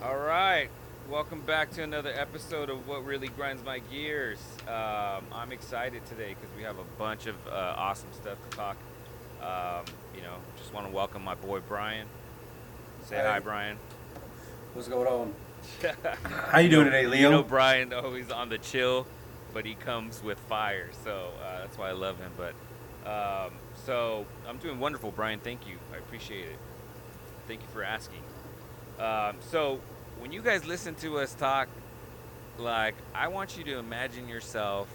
All right, welcome back to another episode of What Really Grinds My Gears. Um, I'm excited today because we have a bunch of uh, awesome stuff to talk. Um, you know, just want to welcome my boy Brian. Say hi, Hi. Brian. What's going on? How you doing today, Leo? You know, Brian always on the chill, but he comes with fire, so uh, that's why I love him. But um, so I'm doing wonderful, Brian. Thank you. I appreciate it. Thank you for asking. Um, so when you guys listen to us talk, like I want you to imagine yourself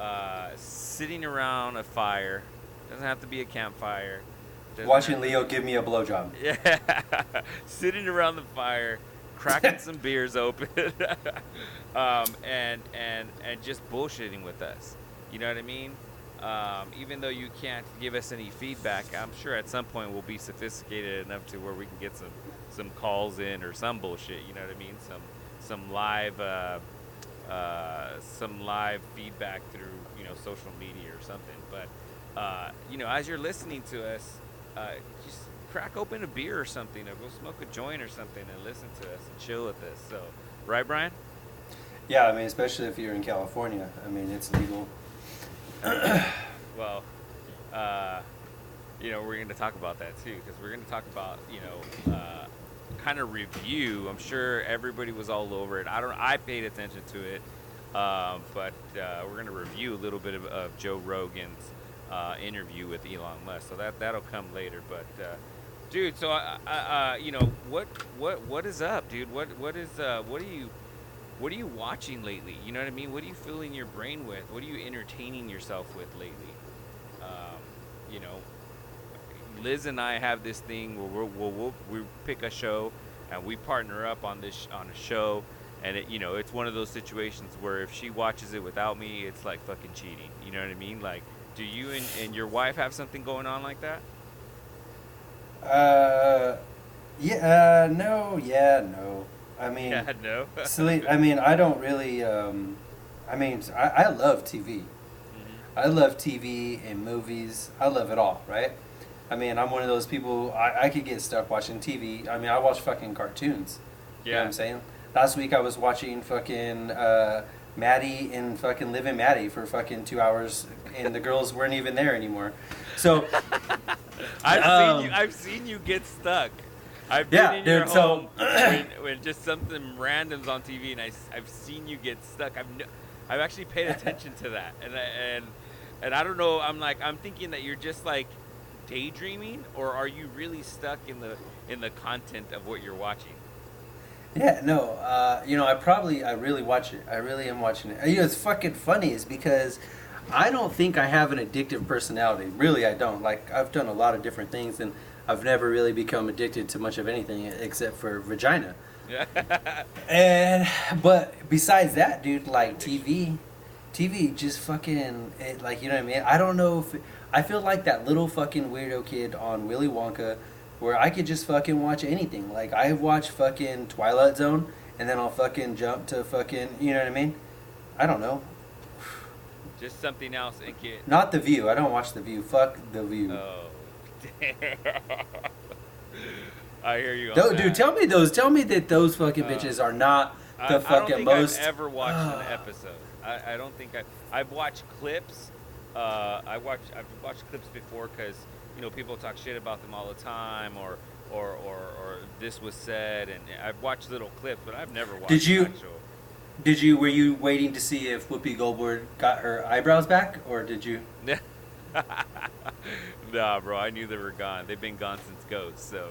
uh, sitting around a fire. Doesn't have to be a campfire. Doesn't Watching Leo give me a blowjob. yeah, sitting around the fire, cracking some beers open, um, and and and just bullshitting with us. You know what I mean? Um, even though you can't give us any feedback, I'm sure at some point we'll be sophisticated enough to where we can get some some calls in or some bullshit. You know what I mean? Some some live uh, uh, some live feedback through you know social media or something. But uh, you know, as you're listening to us, uh, just crack open a beer or something, or go smoke a joint or something, and listen to us and chill with us. So, right, Brian? Yeah, I mean, especially if you're in California. I mean, it's legal. Well, uh, you know, we're going to talk about that too, because we're going to talk about, you know, uh, kind of review. I'm sure everybody was all over it. I don't. I paid attention to it, um, but uh, we're going to review a little bit of, of Joe Rogan's uh, interview with Elon Musk. So that that'll come later. But uh, dude, so I, I, uh, you know, what what what is up, dude? What what is uh, what are you what are you watching lately? You know what I mean? What are you filling your brain with? What are you entertaining yourself with lately? Um, you know, Liz and I have this thing where we'll, we'll, we'll, we pick a show and we partner up on this on a show, and it you know it's one of those situations where if she watches it without me, it's like fucking cheating. You know what I mean? Like, do you and, and your wife have something going on like that? Uh, yeah, uh, no, yeah, no. I mean, Yeah, no. sleep. I mean, I don't really. Um, I mean, I, I love TV. Mhm. I love TV and movies. I love it all, right? I mean, I'm one of those people. I, I could get stuck watching TV. I mean, I watch fucking cartoons. You know what Yeah. I'm saying? Last week I was watching fucking uh, Maddie and fucking Liv and Maddie for fucking two hours, and the girls weren't even there anymore. So I've Um, seen you. I've seen you get stuck. I've Yeah, been in your dude, so- home when, when just something random's on TV, and I, have seen you get stuck. I've no, I've actually paid attention to that, and I, and and I don't know. I'm like I'm thinking that you're just like daydreaming, or are you really stuck in the in the content of what you're watching? yeah, no, uh, you know, I probably, I really watch it. I really am watching it. You know, it's fucking funny, is because I don't think I have an addictive personality. Really, I don't. Like, I've done a lot of different things, and I've never really become addicted to much of anything except for vagina. And but besides that, dude, like TV, TV just fucking it, like you know what I mean. I don't know if I feel like that little fucking weirdo kid on Willy Wonka, where I could just fucking watch anything. Like I watch fucking Twilight Zone, and then I'll fucking jump to fucking you know what I mean. I don't know. just something else and get. Not the View. I don't watch the View. Fuck the View. Oh, damn. I hear you. That. dude, tell me those. Tell me that those fucking Uh, bitches are not I, the I don't fucking think most. I've ever watched an Ah. episode. I, I don't think I. I've watched clips. Uh, I watch. I've watched clips before because you know people talk shit about them all the time, or or or, or this was said, and I've watched little clips, but I've never watched. Did you- Actual, Did you were you waiting to see if Whoopi Goldberg got her eyebrows back, or did you? nah, bro. I knew they were gone. They've been gone since Ghost. So.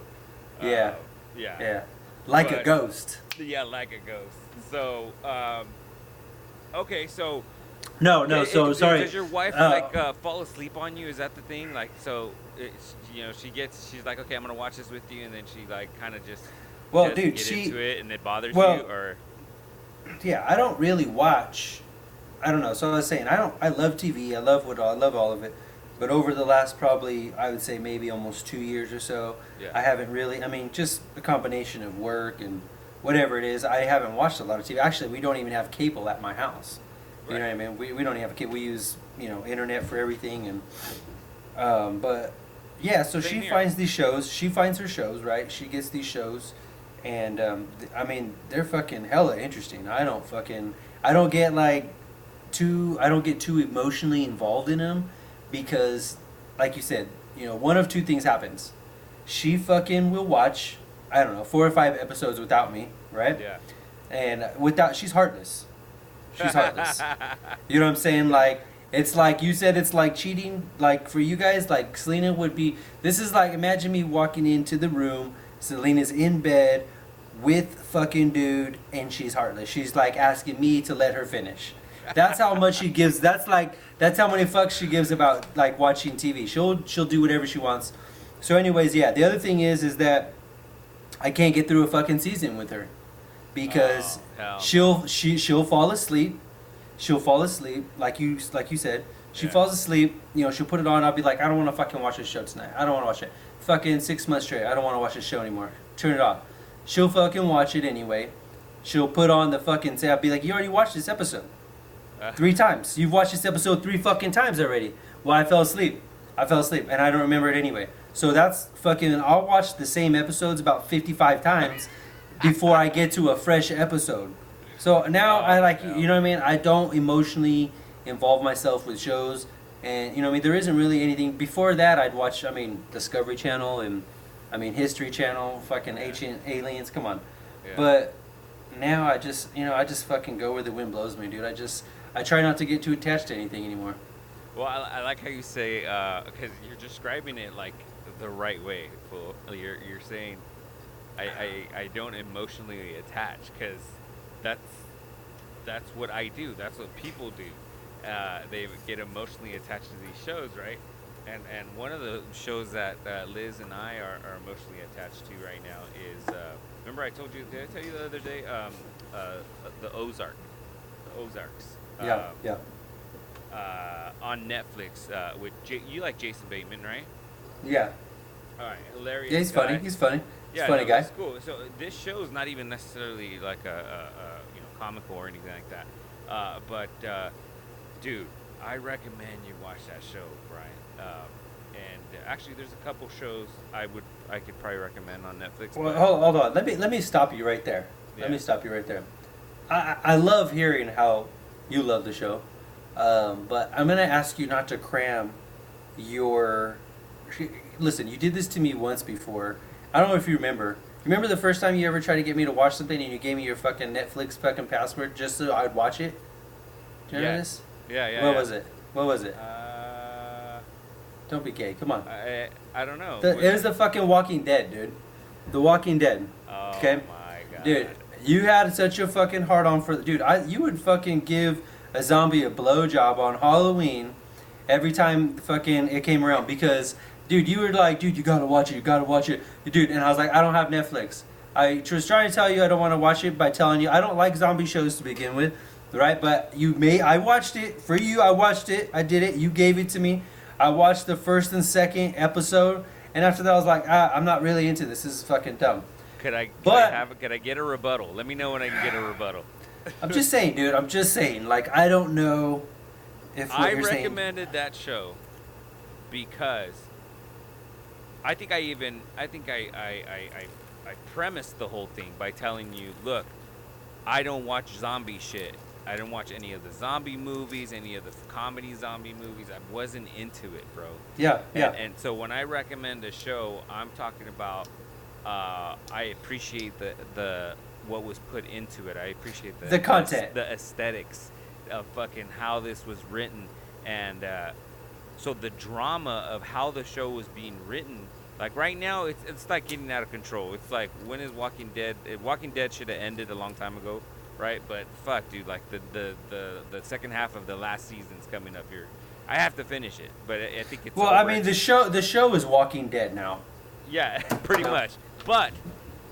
uh, Yeah. yeah. Yeah, like a ghost. Yeah, like a ghost. So. Um, okay, so. No, no. It- So it- sorry. Does your wife Uh, like uh, fall asleep on you? Is that the thing? Like, so it's, you know, she gets, she's like, okay, I'm gonna watch this with you, and then she like kind of just, Well, dude, get she- into it, and it bothers well- you, or Yeah, I don't really watch. I don't know. So I was saying, I don't. I love TV. I love what I love all of it. But over the last probably, I would say maybe almost two years or so, Yeah. I haven't really. I mean, just a combination of work and whatever it is. I haven't watched a lot of TV. Actually, we don't even have cable at my house. You know what I mean? We, we don't have a kid. We use you know internet for everything and. Um, but yeah, so Same she here. finds these shows. She finds her shows, right? She gets these shows, and um, th- I mean they're fucking hella interesting. I don't fucking I don't get like too I don't get too emotionally involved in them because, like you said, you know one of two things happens. She fucking will watch I don't know four or five episodes without me, right? Yeah. And without she's heartless. She's heartless. You know what I'm saying? Like it's like you said it's like cheating like for you guys like Selena would be this is like imagine me walking into the room, Selena's in bed with fucking dude and she's heartless. She's like asking me to let her finish. That's how much she gives. That's like that's how many fucks she gives about like watching TV. She'll she'll do whatever she wants. So anyways, yeah, the other thing is is that I can't get through a fucking season with her because Oh, she'll she she'll fall asleep. She'll fall asleep like you like you said. She Yeah. falls asleep. You know, she'll put it on. I'll be like, I don't want to fucking watch this show tonight. I don't want to watch it. Fucking six months straight. I don't want to watch this show anymore. Turn it off. She'll fucking watch it anyway. She'll put on the fucking say. I'll be like, you already watched this episode Uh, three times. You've watched this episode three fucking times already. Well, I fell asleep. I fell asleep, and I don't remember it anyway. So that's fucking. I'll watch the same episodes about fifty-five times before I get to a fresh episode. So now oh, I like, Oh, no. you know what I mean. I don't emotionally involve myself with shows, and you know what I mean. There isn't really anything before that. I'd watch. I mean, Discovery Channel and I mean History Channel, fucking ancient aliens. Come on. yeah. But now I just, you know, I just fucking go where the wind blows me, dude. I just, I try not to get too attached to anything anymore. Well, I, I like how you say uh, because you're describing it like the right way, fool. You're you're saying I I, I don't emotionally attach because that's that's what I do. That's what people do. Uh, they get emotionally attached to these shows, right? And and one of the shows that uh, Liz and I are, are emotionally attached to right now is uh, remember I told you did I tell you the other day um, uh, the Ozark, the Ozarks. Yeah, Um, yeah, uh, on Netflix uh, with J- you like Jason Bateman, right? yeah. All right, hilarious. Yeah, he's guy. funny. He's funny. Yeah, funny no, guy. It's cool. So this show is not even necessarily like a, a, a you know comical or anything like that. Uh, but uh, dude, I recommend you watch that show, Brian. Um, and actually, there's a couple shows I would I could probably recommend on Netflix. Well, hold, hold on. Let me let me stop you right there. Let me stop you right there. I I I love hearing how you love the show, um, but I'm gonna ask you not to cram your. Listen, you did this to me once before. I don't know if you remember. Remember the first time you ever tried to get me to watch something and you gave me your fucking Netflix fucking password just so I'd watch it? Do you remember Yeah. this? yeah, yeah. what yeah. was it? What was it? Uh, Don't be gay. Come on. I I don't know. The, it was the fucking Walking Dead, dude. The Walking Dead. oh okay. my god, Dude, you had such a fucking hard on for the dude. I you would fucking give a zombie a blowjob on Halloween every time fucking it came around because dude, you were like, dude, you gotta watch it, you gotta watch it, dude. And I was like, I don't have Netflix. I was trying to tell you I don't want to watch it by telling you I don't like zombie shows to begin with, right? But you may I watched it for you. I watched it. I did it. You gave it to me. I watched the first and second episode, and after that I was like, ah, I'm not really into this. This is fucking dumb. Could I, could But- I have could I get a rebuttal? Let me know when I can get a rebuttal. I'm just saying, dude. I'm just saying. Like, I don't know if what I you're saying. recommended that show because I think I even I think I I, I, I I premised the whole thing by telling you, look, I don't watch zombie shit. I don't watch any of the zombie movies, any of the comedy zombie movies. I wasn't into it, bro. Yeah, yeah. And, and so when I recommend a show, I'm talking about uh, I appreciate the the what was put into it. I appreciate the The content. the aesthetics of fucking how this was written, and uh, so the drama of how the show was being written. Like right now, it's it's like getting out of control. It's like when is Walking Dead? eh, Walking Dead should have ended a long time ago, right? But fuck, dude, like the the the, the second half of the last season's coming up here. I have to finish it, but I, I think it's well, I mean, the show the show is Walking Dead now. Yeah, pretty much. But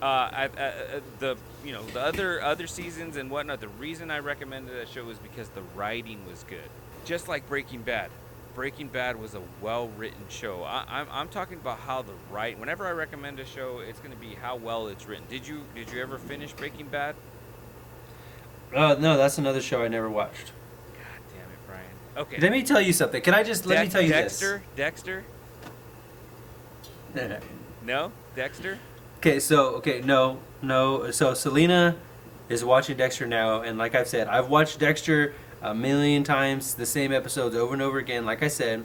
uh, I, uh, uh, the you know the other other seasons and whatnot. The reason I recommended that show was because the writing was good, just like Breaking Bad. Breaking Bad was a well written show. I, I'm, I'm talking about how the right. Whenever I recommend a show, it's going to be how well it's written. Did you did you ever finish Breaking Bad? Uh, no, that's another show I never watched. God damn it, Brian. Okay. Let me tell you something. Can I just let me tell you this? Dexter. Dexter. No, Dexter. Okay, so okay, no, no. So Selena is watching Dexter now, and like I've said, I've watched Dexter a million times, the same episodes over and over again. Like I said,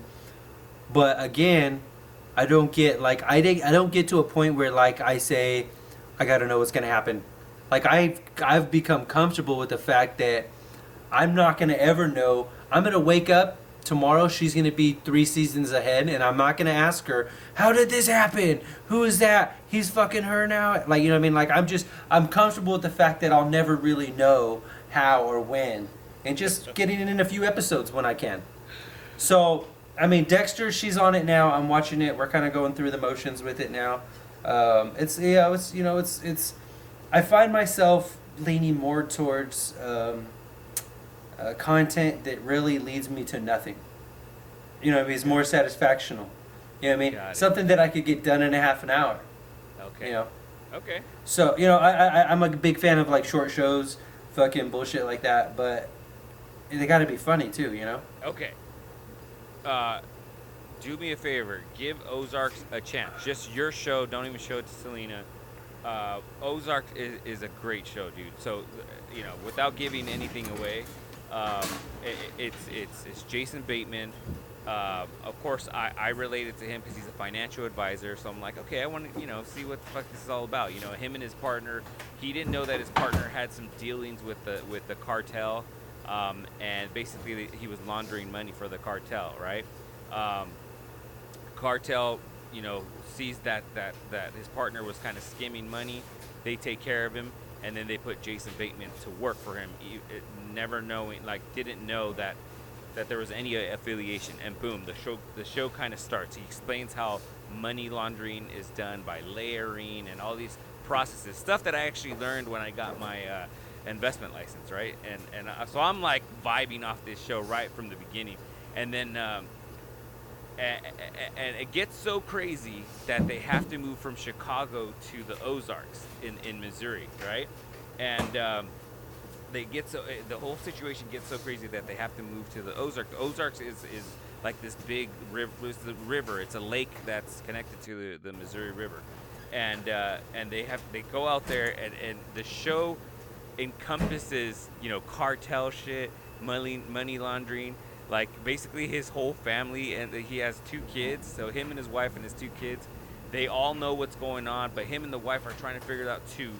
but again, I don't get like I did, I don't get to a point where like I say, I gotta know what's gonna happen. Like I've I've become comfortable with the fact that I'm not gonna ever know. I'm gonna wake up tomorrow. She's gonna be three seasons ahead, and I'm not gonna ask her, "How did this happen? Who is that? He's fucking her now." Like you know what I mean? Like I'm just I'm comfortable with the fact that I'll never really know how or when, and just getting in a few episodes when I can. So I mean, Dexter, she's on it now. I'm watching it. We're kind of going through the motions with it now. Um, it's yeah, it's you know, it's it's. I find myself leaning more towards um, uh, content that really leads me to nothing. You know, it's more satisfactional. You know what I mean? Got it. Something that I could get done in a half an hour. Okay. You know. Okay. So you know, I, I I'm a big fan of like short shows, fucking bullshit like that. But they got to be funny too. You know. Okay. Uh, do me a favor. Give Ozarks a chance. Just your show. Don't even show it to Selena. Uh, Ozark is, is a great show, dude. So, you know, without giving anything away, um, it, it's it's it's Jason Bateman. Uh, of course, I, I related to him because he's a financial advisor. So I'm like, okay, I want to, you know, see what the fuck this is all about. You know, him and his partner. He didn't know that his partner had some dealings with the with the cartel, um, and basically he was laundering money for the cartel, right? Um, cartel, you know, sees that that that his partner was kind of skimming money. They take care of him, and then they put Jason Bateman to work for him, never knowing, like, didn't know that that there was any affiliation. And boom, the show the show kind of starts. He explains how money laundering is done by layering and all these processes, stuff that I actually learned when I got my uh, investment license, right? And and so I'm like vibing off this show right from the beginning, and then. Um, and, and it gets so crazy that they have to move from Chicago to the Ozarks in, in Missouri, right? And um, they get so the whole situation gets so crazy that they have to move to the Ozarks. The Ozarks is, is like this big river. It's the river. It's a lake that's connected to the, the Missouri River, and uh, and they have they go out there and, and the show encompasses you know cartel shit, money money laundering. Like basically his whole family and he has two kids. So him and his wife and his two kids, they all know what's going on. But him and the wife are trying to figure it out to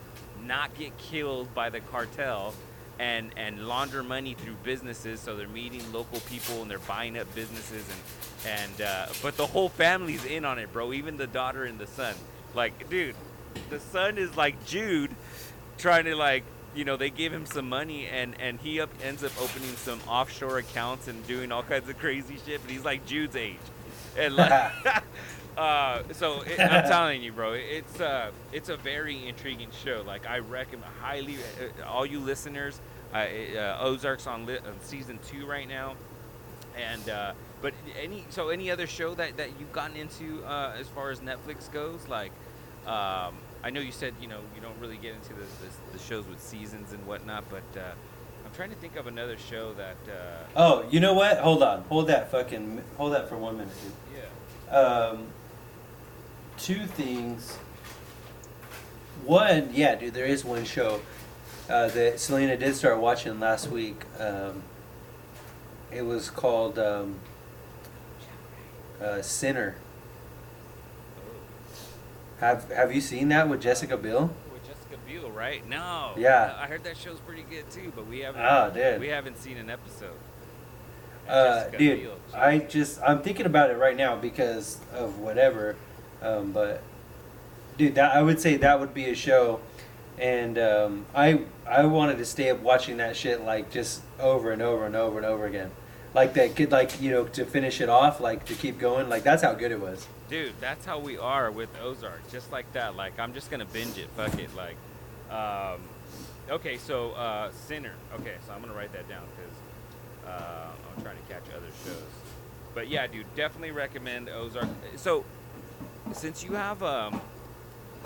not get killed by the cartel and and launder money through businesses so they're meeting local people and they're buying up businesses and and uh, but the whole family's in on it bro even the daughter and the son like dude the son is like jude trying to like you know they gave him some money and and he up, ends up opening some offshore accounts and doing all kinds of crazy shit but he's like jude's age and like uh, so it, I'm telling you, bro, it's uh, it's a very intriguing show. Like I recommend highly, uh, all you listeners, uh, uh, Ozark's on, li- on season two right now, and uh, but any so any other show that that you've gotten into uh, as far as Netflix goes, like. Um, I know you said you know you don't really get into the, the, the shows with seasons and whatnot, but uh, I'm trying to think of another show that uh, Oh, you know what? Hold on. Hold that fucking. Hold that for one minute, dude. yeah Um, two things. One, yeah, dude, there is one show uh, that Selena did start watching last week. Um, it was called um, uh, Sinner. Have Have you seen that with Jessica Biel? With Jessica Biel, right? No. Yeah. I heard that show's pretty good too, but we haven't. Oh, dude. We haven't seen an episode. Uh, dude, Biel, I just I'm thinking about it right now because of whatever, um, but dude, that I would say that would be a show, and um, I I wanted to stay up watching that shit like just over and over and over and over again, like that kid like you know to finish it off like to keep going like that's how good it was. Dude, that's how we are with Ozark, just like that. Like I'm just gonna binge it. Fuck it. Like, um, okay, so uh, Sinner. Okay, so I'm gonna write that down because uh, I'm trying to catch other shows. But yeah, dude, definitely recommend Ozark. So since you have um,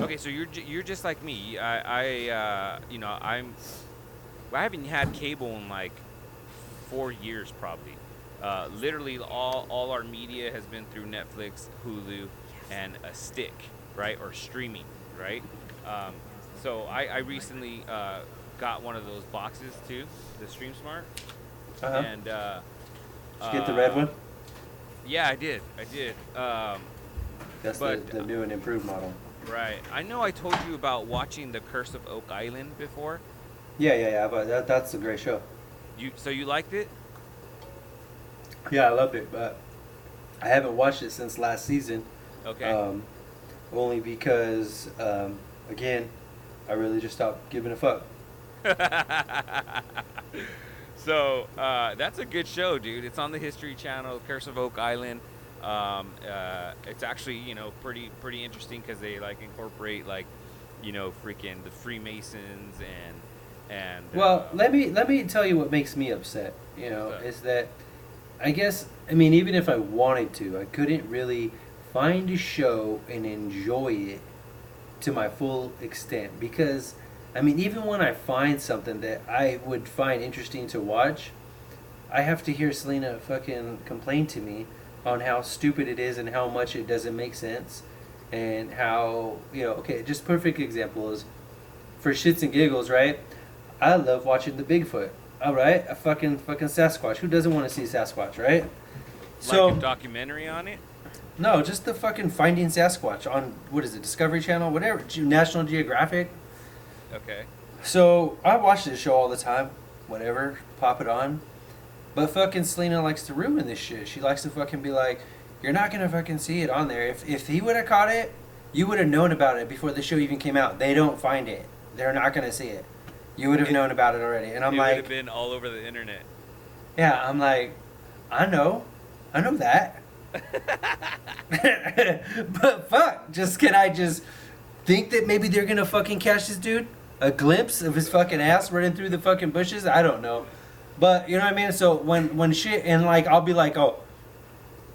okay, so you're you're just like me. I I uh, you know I'm I haven't had cable in like four years probably. Uh, literally all all our media has been through Netflix, Hulu, and a stick, right, or streaming, right. Um, so I, I recently uh, got one of those boxes too, the Stream Smart, Uh-huh. and uh, Did you get the red uh, one? Yeah, I did. I did. Um, That's but, the, the new and improved model. right. I know I told you about watching The Curse of Oak Island before. Yeah, yeah, yeah. But that, that's a great show. You so you liked it? Yeah, I loved it, but I haven't watched it since last season. Okay. Um, only because, um, again, I really just stopped giving a fuck. so uh, that's a good show, dude. It's on the History Channel, Curse of Oak Island. Um, uh, it's actually you know pretty pretty interesting because they like incorporate like you know freaking the Freemasons and and Well, uh, let me let me tell you what makes me upset. You know, is that I guess I mean even if I wanted to, I couldn't really find a show and enjoy it to my full extent because I mean even when I find something that I would find interesting to watch, I have to hear Selena fucking complain to me on how stupid it is and how much it doesn't make sense and how you know okay just perfect example is for shits and giggles right I love watching the Bigfoot. All right, a fucking fucking Sasquatch. Who doesn't want to see Sasquatch, right? So like a documentary on it. no, just the fucking Finding Sasquatch on what is it, Discovery Channel, whatever, National Geographic. Okay. So I watch this show all the time, whatever, pop it on. But fucking Selena likes to ruin this shit. She likes to fucking be like, "You're not gonna fucking see it on there. If if he would have caught it, you would have known about it before the show even came out. They don't find it. They're not gonna see it. You would have It- known about it already." And I'm it would like, have been all over the internet. Yeah, I'm like, I know, I know that. but fuck, just can I just think that maybe they're gonna fucking catch this dude? A glimpse of his fucking ass running through the fucking bushes? I don't know. But you know what I mean? So when when shit and like I'll be like, oh,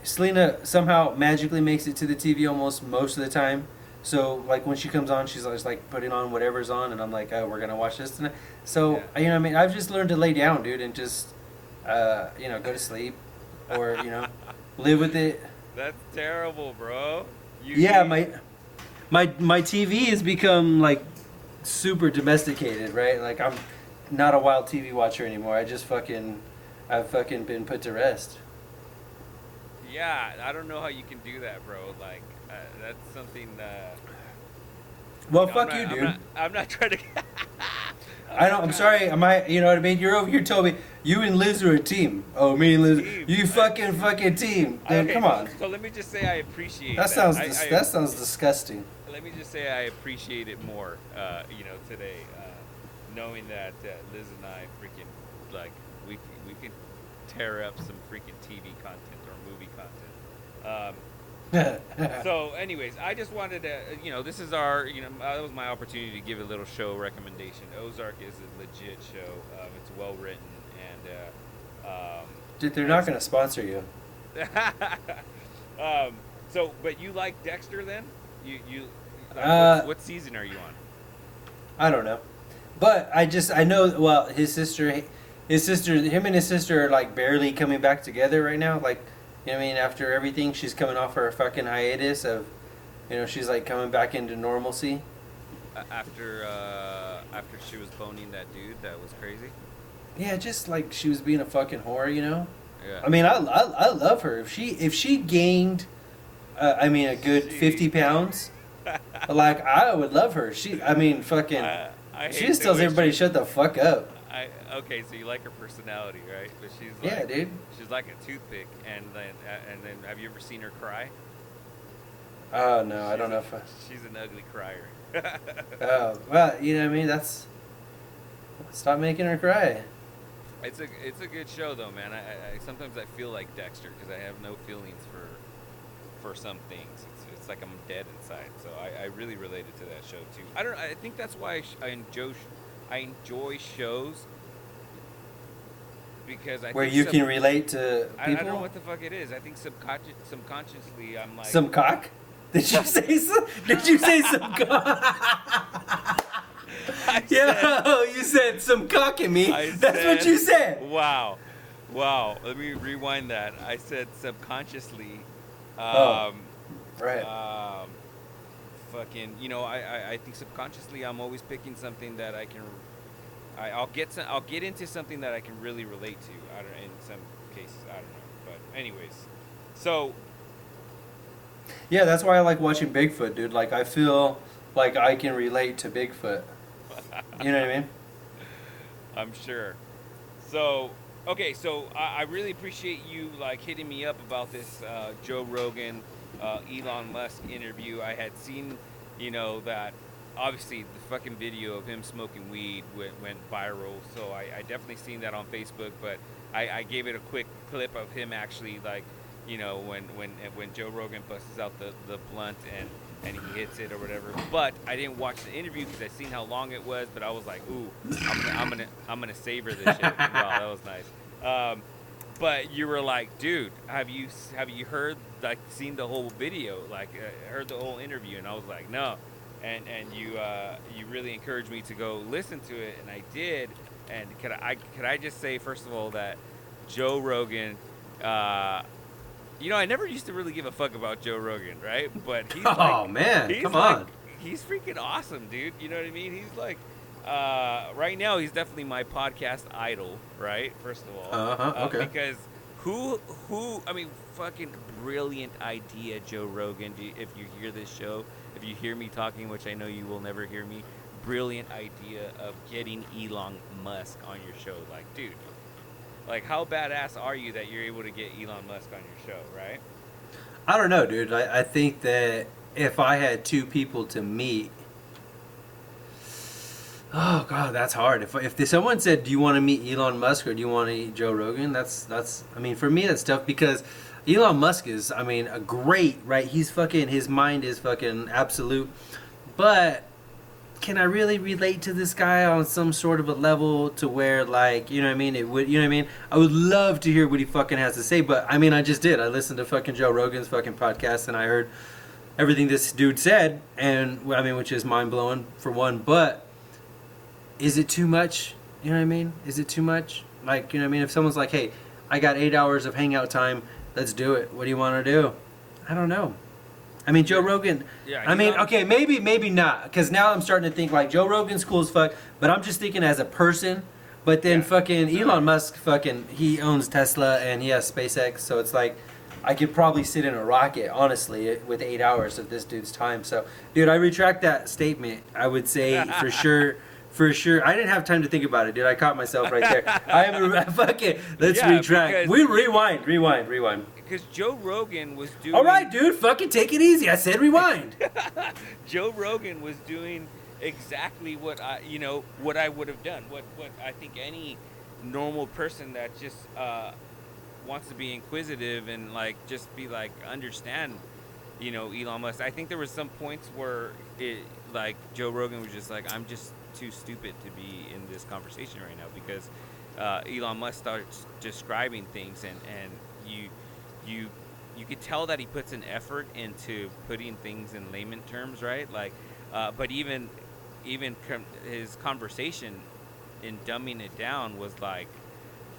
Selena somehow magically makes it to the TV almost most of the time. So like when she comes on, she's always like putting on whatever's on, and I'm like, oh, we're gonna watch this tonight. So Yeah. you know I mean? I've just learned to lay down, dude, and just uh, you know go to sleep, or you know live with it. That's terrible, bro. You Yeah, need- my my my TV has become like super domesticated, right? Like I'm not a wild TV watcher anymore. I just fucking I've fucking been put to rest. Yeah, I don't know how you can do that, bro. Like, that's something. Uh, Well, I'm fuck not- you, I'm dude. not, I'm not trying to. I don't. I'm sorry. Am I? You know what I mean? You're over here told me you and Liz are a team. Oh, me and Liz. Team. You fucking fucking team. Dude, Okay, come on. So let me just say I appreciate That that. sounds. I- dis- I- that sounds disgusting. let me just say I appreciate it more, uh, you know, today, uh, knowing that uh, Liz and I freaking like we we could tear up some freaking TV content or movie content. Um, so, anyways, I just wanted to, you know, this is our, you know, that was my opportunity to give a little show recommendation. Ozark is a legit show. Um, it's well written and. Uh, um, Dude, they're not gonna sponsor you. um, so, but you like Dexter then? You you. Like, Uh, what, what season are you on? I don't know, but I just I know. Well, his sister, his sister, him and his sister are like barely coming back together right now. Like, you know what I mean? After everything, she's coming off her fucking hiatus of, you know, she's like coming back into normalcy. After uh, after she was boning that dude, that was crazy. Yeah, just like she was being a fucking whore, you know. Yeah. I mean, I, I, I love her. If she if she gained, uh, I mean, a good fifty pounds, like I would love her. She, I mean, fucking, I, I she just tells everybody shut the fuck up. Okay, so you like her personality, right? But she's Yeah, like, dude. She's like a toothpick, and then uh, and then have you ever seen her cry? Oh no, I don't a- know if. I, She's an ugly crier. Oh well, you know what I mean. That's stop making her cry. It's a it's a good show though, man. I, I, I sometimes I feel like Dexter because I have no feelings for for some things. It's, it's like I'm dead inside. So I, I really related to that show too. I don't. I think that's why I, I enjoy I enjoy shows because I Where think you sub- can relate to I, I don't know what the fuck it is. I think subconscious subconsciously I'm like some cock. Did you say some? Did you say some cock? I Yo, you said some cock in me. I That's what you said. Wow. Wow. Let me rewind that. I said subconsciously. Um, Oh, Right. um, fucking, you know, I, I, I think subconsciously I'm always picking something that I can, I, I'll get some, I'll get into something that I can really relate to. I don't, in some cases, I don't know, but anyways, so Yeah, that's why I like watching Bigfoot, dude. Like I feel like I can relate to Bigfoot. You know what I mean? I'm sure. So, okay, so I, I really appreciate you like hitting me up about this uh, Joe Rogan, uh, Elon Musk interview. I had seen, you know, that obviously the fucking video of him smoking weed went, went viral. So I, I definitely seen that on Facebook, but I, I gave it a quick clip of him actually like, you know, when when when Joe Rogan busts out the, the blunt and and he hits it or whatever. But I didn't watch the interview because I seen how long it was. But I was like, ooh, I'm gonna I'm gonna, I'm gonna savor this shit. wow, that was nice. Um, but you were like, dude, have you have you heard like seen the whole video, like uh, heard the whole interview? And I was like, no. And and you uh, you really encouraged me to go listen to it, and I did. And could I could I just say first of all that Joe Rogan. Uh, you know, I never used to really give a fuck about Joe Rogan, right? But he's Oh like, man, he's come like, on. he's freaking awesome, dude. You know what I mean? He's like, uh, right now, he's definitely my podcast idol, right? First of all, Uh-huh, okay. because who, who, I mean, fucking brilliant idea, Joe Rogan. Do you, if you hear this show, if you hear me talking, which I know you will never hear me, brilliant idea of getting Elon Musk on your show. Like, dude, like how badass are you that you're able to get Elon Musk on your show, right? I don't know, dude. I, I think that if I had two people to meet, oh god, that's hard. If if someone said, "Do you want to meet Elon Musk or do you want to meet Joe Rogan?" That's that's. I mean, for me, that's tough because Elon Musk is, I mean, a great right. He's fucking. His mind is fucking absolute. But can I really relate to this guy on some sort of a level to where like you know what I mean it would you know what I mean I would love to hear what he fucking has to say but I mean I just did I listened to fucking Joe Rogan's fucking podcast and I heard everything this dude said and I mean which is mind blowing for one but is it too much you know what I mean is it too much like you know what I mean if someone's like hey I got eight hours of hangout time let's do it what do you want to do I don't know I mean Joe Rogan Yeah, I mean, okay, maybe, maybe not, because now I'm starting to think like Joe Rogan's cool as fuck, but I'm just thinking as a person. But then Yeah. fucking Elon Musk, fucking, he owns Tesla and he has SpaceX, so it's like I could probably sit in a rocket, honestly, with eight hours of this dude's time. So, dude, I retract that statement. I would say for sure. For sure, I didn't have time to think about it, dude. I caught myself right there. I am fuck it. Let's Yeah, retract. We rewind, rewind, rewind. Because Joe Rogan was doing. All right, dude. Fucking take it easy. I said rewind. Joe Rogan was doing exactly what I, you know, what I would have done. What what I think any normal person that just uh, wants to be inquisitive and like just be like understand, you know, Elon Musk. I think there was some points where it like Joe Rogan was just like, I'm just too stupid to be in this conversation right now because uh, Elon Musk starts describing things and and you you you could tell that he puts an effort into putting things in layman terms, right? Like, uh, but even even com- his conversation in dumbing it down was like,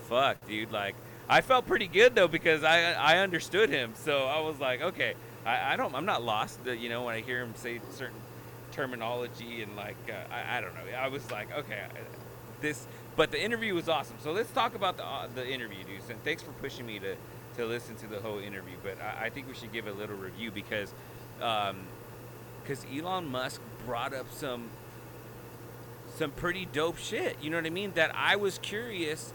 fuck, dude. Like, I felt pretty good though because I I understood him, so I was like, okay, I, I don't I'm not lost. uh, You know, when I hear him say certain terminology and like uh, I, I don't know, I was like, okay, this. But the interview was awesome. So let's talk about the uh, the interview, dude. And thanks for pushing me to to listen to the whole interview. But I, I think we should give a little review because because Elon Musk brought up some some pretty dope shit. You know what I mean? That I was curious,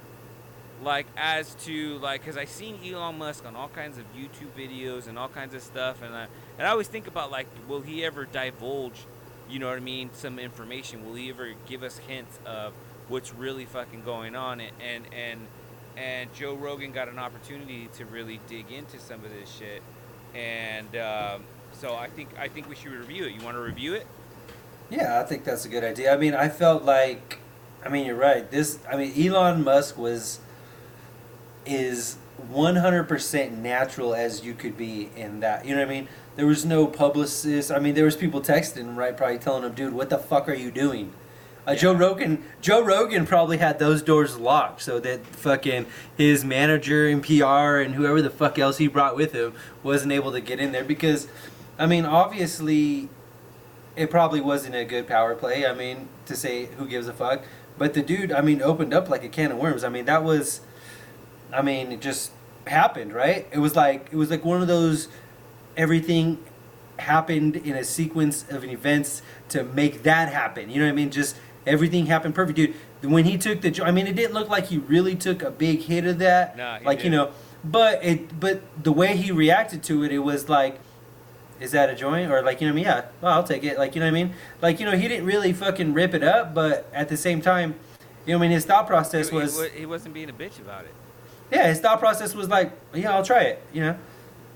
like as to like because I seen Elon Musk on all kinds of YouTube videos and all kinds of stuff, and I and I always think about like, will he ever divulge? You know what I mean? Some information. Will he ever give us hints of what's really fucking going on? And and and, Joe Rogan got an opportunity to really dig into some of this shit, and. Um, so I think I think we should review it. You want to review it? Yeah, I think that's a good idea. I mean, I felt like, I mean, you're right. This, I mean, Elon Musk was, is 100% natural as you could be in that. You know what I mean? There was no publicist. I mean, there was people texting him, right, probably telling him, "Dude, what the fuck are you doing?" Uh, Joe Rogan, Joe Rogan probably had those doors locked so that fucking his manager and PR and whoever the fuck else he brought with him wasn't able to get in there because, I mean, obviously, it probably wasn't a good power play. I mean, to say who gives a fuck. But the dude, I mean, opened up like a can of worms. I mean, that was, I mean, it just happened, right? It was like it was like one of those everything happened in a sequence of events to make that happen. You know what I mean? Just everything happened perfect, dude. When he took the, I mean, it didn't look like he really took a big hit of that. Nah, he like you didn't. know, but it, but the way he reacted to it, it was like, is that a joint or like you know what I mean? Yeah, well, I'll take it. Like you know what I mean? Like you know, he didn't really fucking rip it up, but at the same time, you know, what I mean, his thought process was he, he wasn't being a bitch about it. Yeah, his thought process was like, yeah, I'll try it. You know,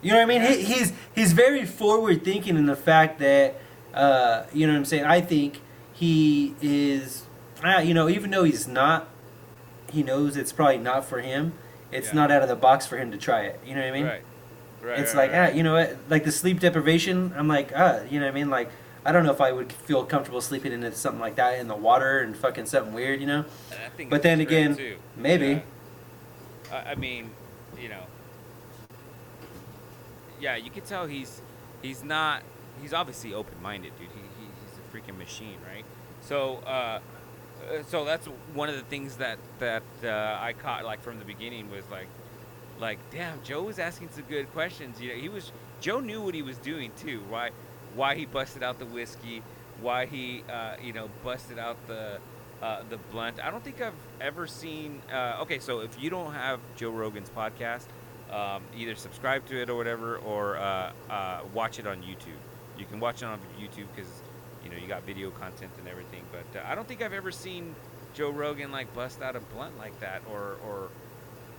you know what I mean. He, he's he's very forward thinking in the fact that, uh, you know what I'm saying. I think he is, uh, you know, even though he's not, he knows it's probably not for him. It's Yeah. not out of the box for him to try it. You know what I mean? right. Right. it's right, like, right. ah, you know what? Like the sleep deprivation. I'm like, ah, you know what I mean? Like, I don't know if I would feel comfortable sleeping into something like that in the water and fucking something weird, you know? But then again, too. maybe. Yeah. I, mean, you know, yeah, you can tell he's he's not he's obviously open-minded, dude. He, he he's a freaking machine, right? So uh, uh, so that's one of the things that that uh, I caught like from the beginning was like like damn, Joe was asking some good questions. You know, he was Joe knew what he was doing too. Why why he busted out the whiskey, why he uh, you know busted out the uh, the blunt. I don't think I've ever seen. Uh, okay, so if you don't have Joe Rogan's podcast, um, either subscribe to it or whatever, or uh, uh, watch it on YouTube. You can watch it on YouTube because you know you got video content and everything. But uh, I don't think I've ever seen Joe Rogan like bust out a blunt like that, or or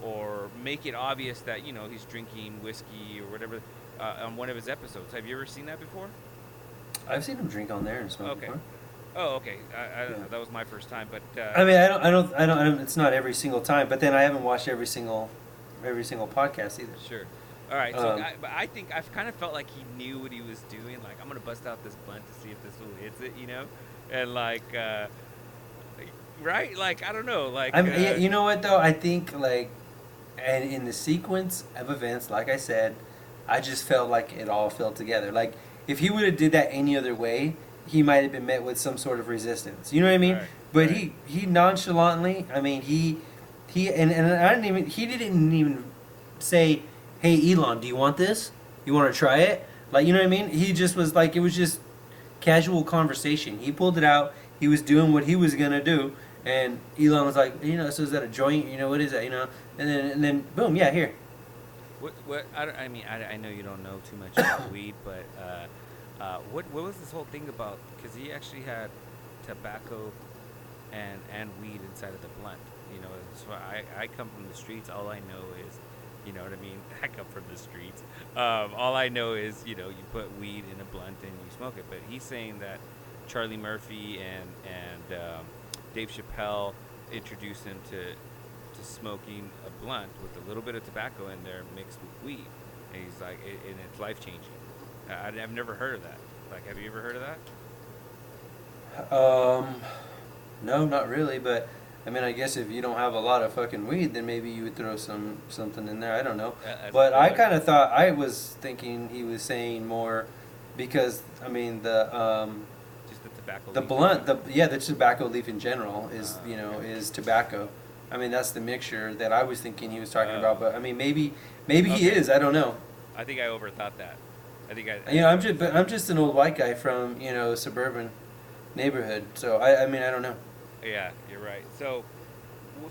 or make it obvious that you know he's drinking whiskey or whatever uh, on one of his episodes. Have you ever seen that before? I've seen him drink on there and smoke. Okay. before. Oh, okay. I, I don't Yeah. know. That was my first time, but uh, I mean, I don't, I don't, I don't, I don't. It's not every single time, but then I haven't watched every single, every single podcast either. Sure. All right. So, Um, I, but I think I've kind of felt like he knew what he was doing. Like, I'm gonna bust out this blunt to see if this will hits it, you know, and like, uh, right? Like, I don't know. Like, I'm, uh, yeah, you know what though? I think like, and in the sequence of events, like I said, I just felt like it all fell together. Like if he would have did that any other way, he might have been met with some sort of resistance. You know what I mean? Right, But right. he he nonchalantly. I mean he he and, and I didn't even he didn't even say, "Hey Elon, do you want this? You want to try it?" Like you know what I mean? He just was like it was just casual conversation. He pulled it out. He was doing what he was gonna do, and Elon was like, you know, so is that a joint? You know, what is that? You know, and then and then boom, yeah, here. What? What? I, I mean, I, I know you don't know too much about weed, but uh, uh, what? What was this whole thing about? Because he actually had tobacco and and weed inside of the blunt. You know, so I I come from the streets. All I know is, you know what I mean. I come from the streets. Um, all I know is, you know, you put weed in a blunt and you smoke it. But he's saying that Charlie Murphy and and um, Dave Chappelle introduced him to to smoking a blunt with a little bit of tobacco in there mixed with weed, and he's like, it, and it's life changing. I, I've never heard of that. Like, have you ever heard of that? Um, no, not really. But I mean, I guess if you don't have a lot of fucking weed, then maybe you would throw some something in there. I don't know. Uh, But I kind of thought I was thinking he was saying more because I mean the um, just the tobacco. the leaf. blunt the yeah the tobacco leaf in general is Ah, you know okay. is tobacco. I mean that's the mixture that I was thinking he was talking Oh. about. But I mean maybe maybe he is. I don't know. I think I overthought that. I think I. You know I'm just but I'm just an old white guy from you know suburban neighborhood. So I I mean I don't know. Yeah, you're right. So,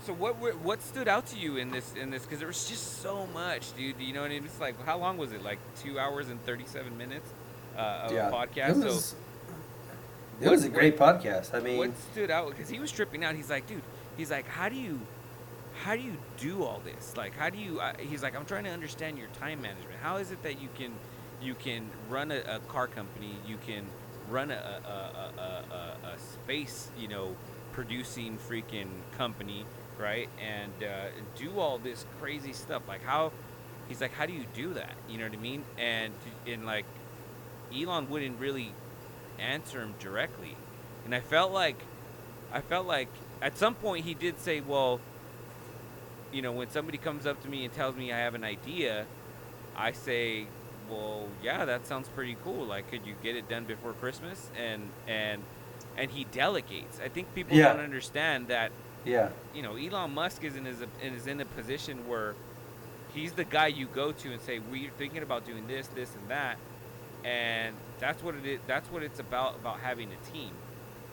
so what what stood out to you in this in this? Because there was just so much, dude. You know what I mean? It's like how long was it? Like two hours and thirty seven minutes uh, of a podcast. It was, so it what- was a great podcast. I mean, what stood out because he was tripping out. He's like, dude, he's like, how do you, how do you do all this? Like, how do you? Uh, he's like, I'm trying to understand your time management. How is it that you can, you can run a, a car company, you can run a a, a, space, you know, producing freaking company, right? And uh, do all this crazy stuff. Like how, he's like, how do you do that? You know what I mean? And and like, Elon wouldn't really answer him directly. And I felt like I felt like at some point he did say, "Well, you know, when somebody comes up to me and tells me I have an idea, I say, well, yeah, that sounds pretty cool. Like, could you get it done before Christmas? And and and he delegates. I think people Yeah. don't understand that. Yeah. You know, Elon Musk is in his is in a position where he's the guy you go to and say, "We're thinking about doing this, this, and that," and that's what it is. That's what it's about about having a team.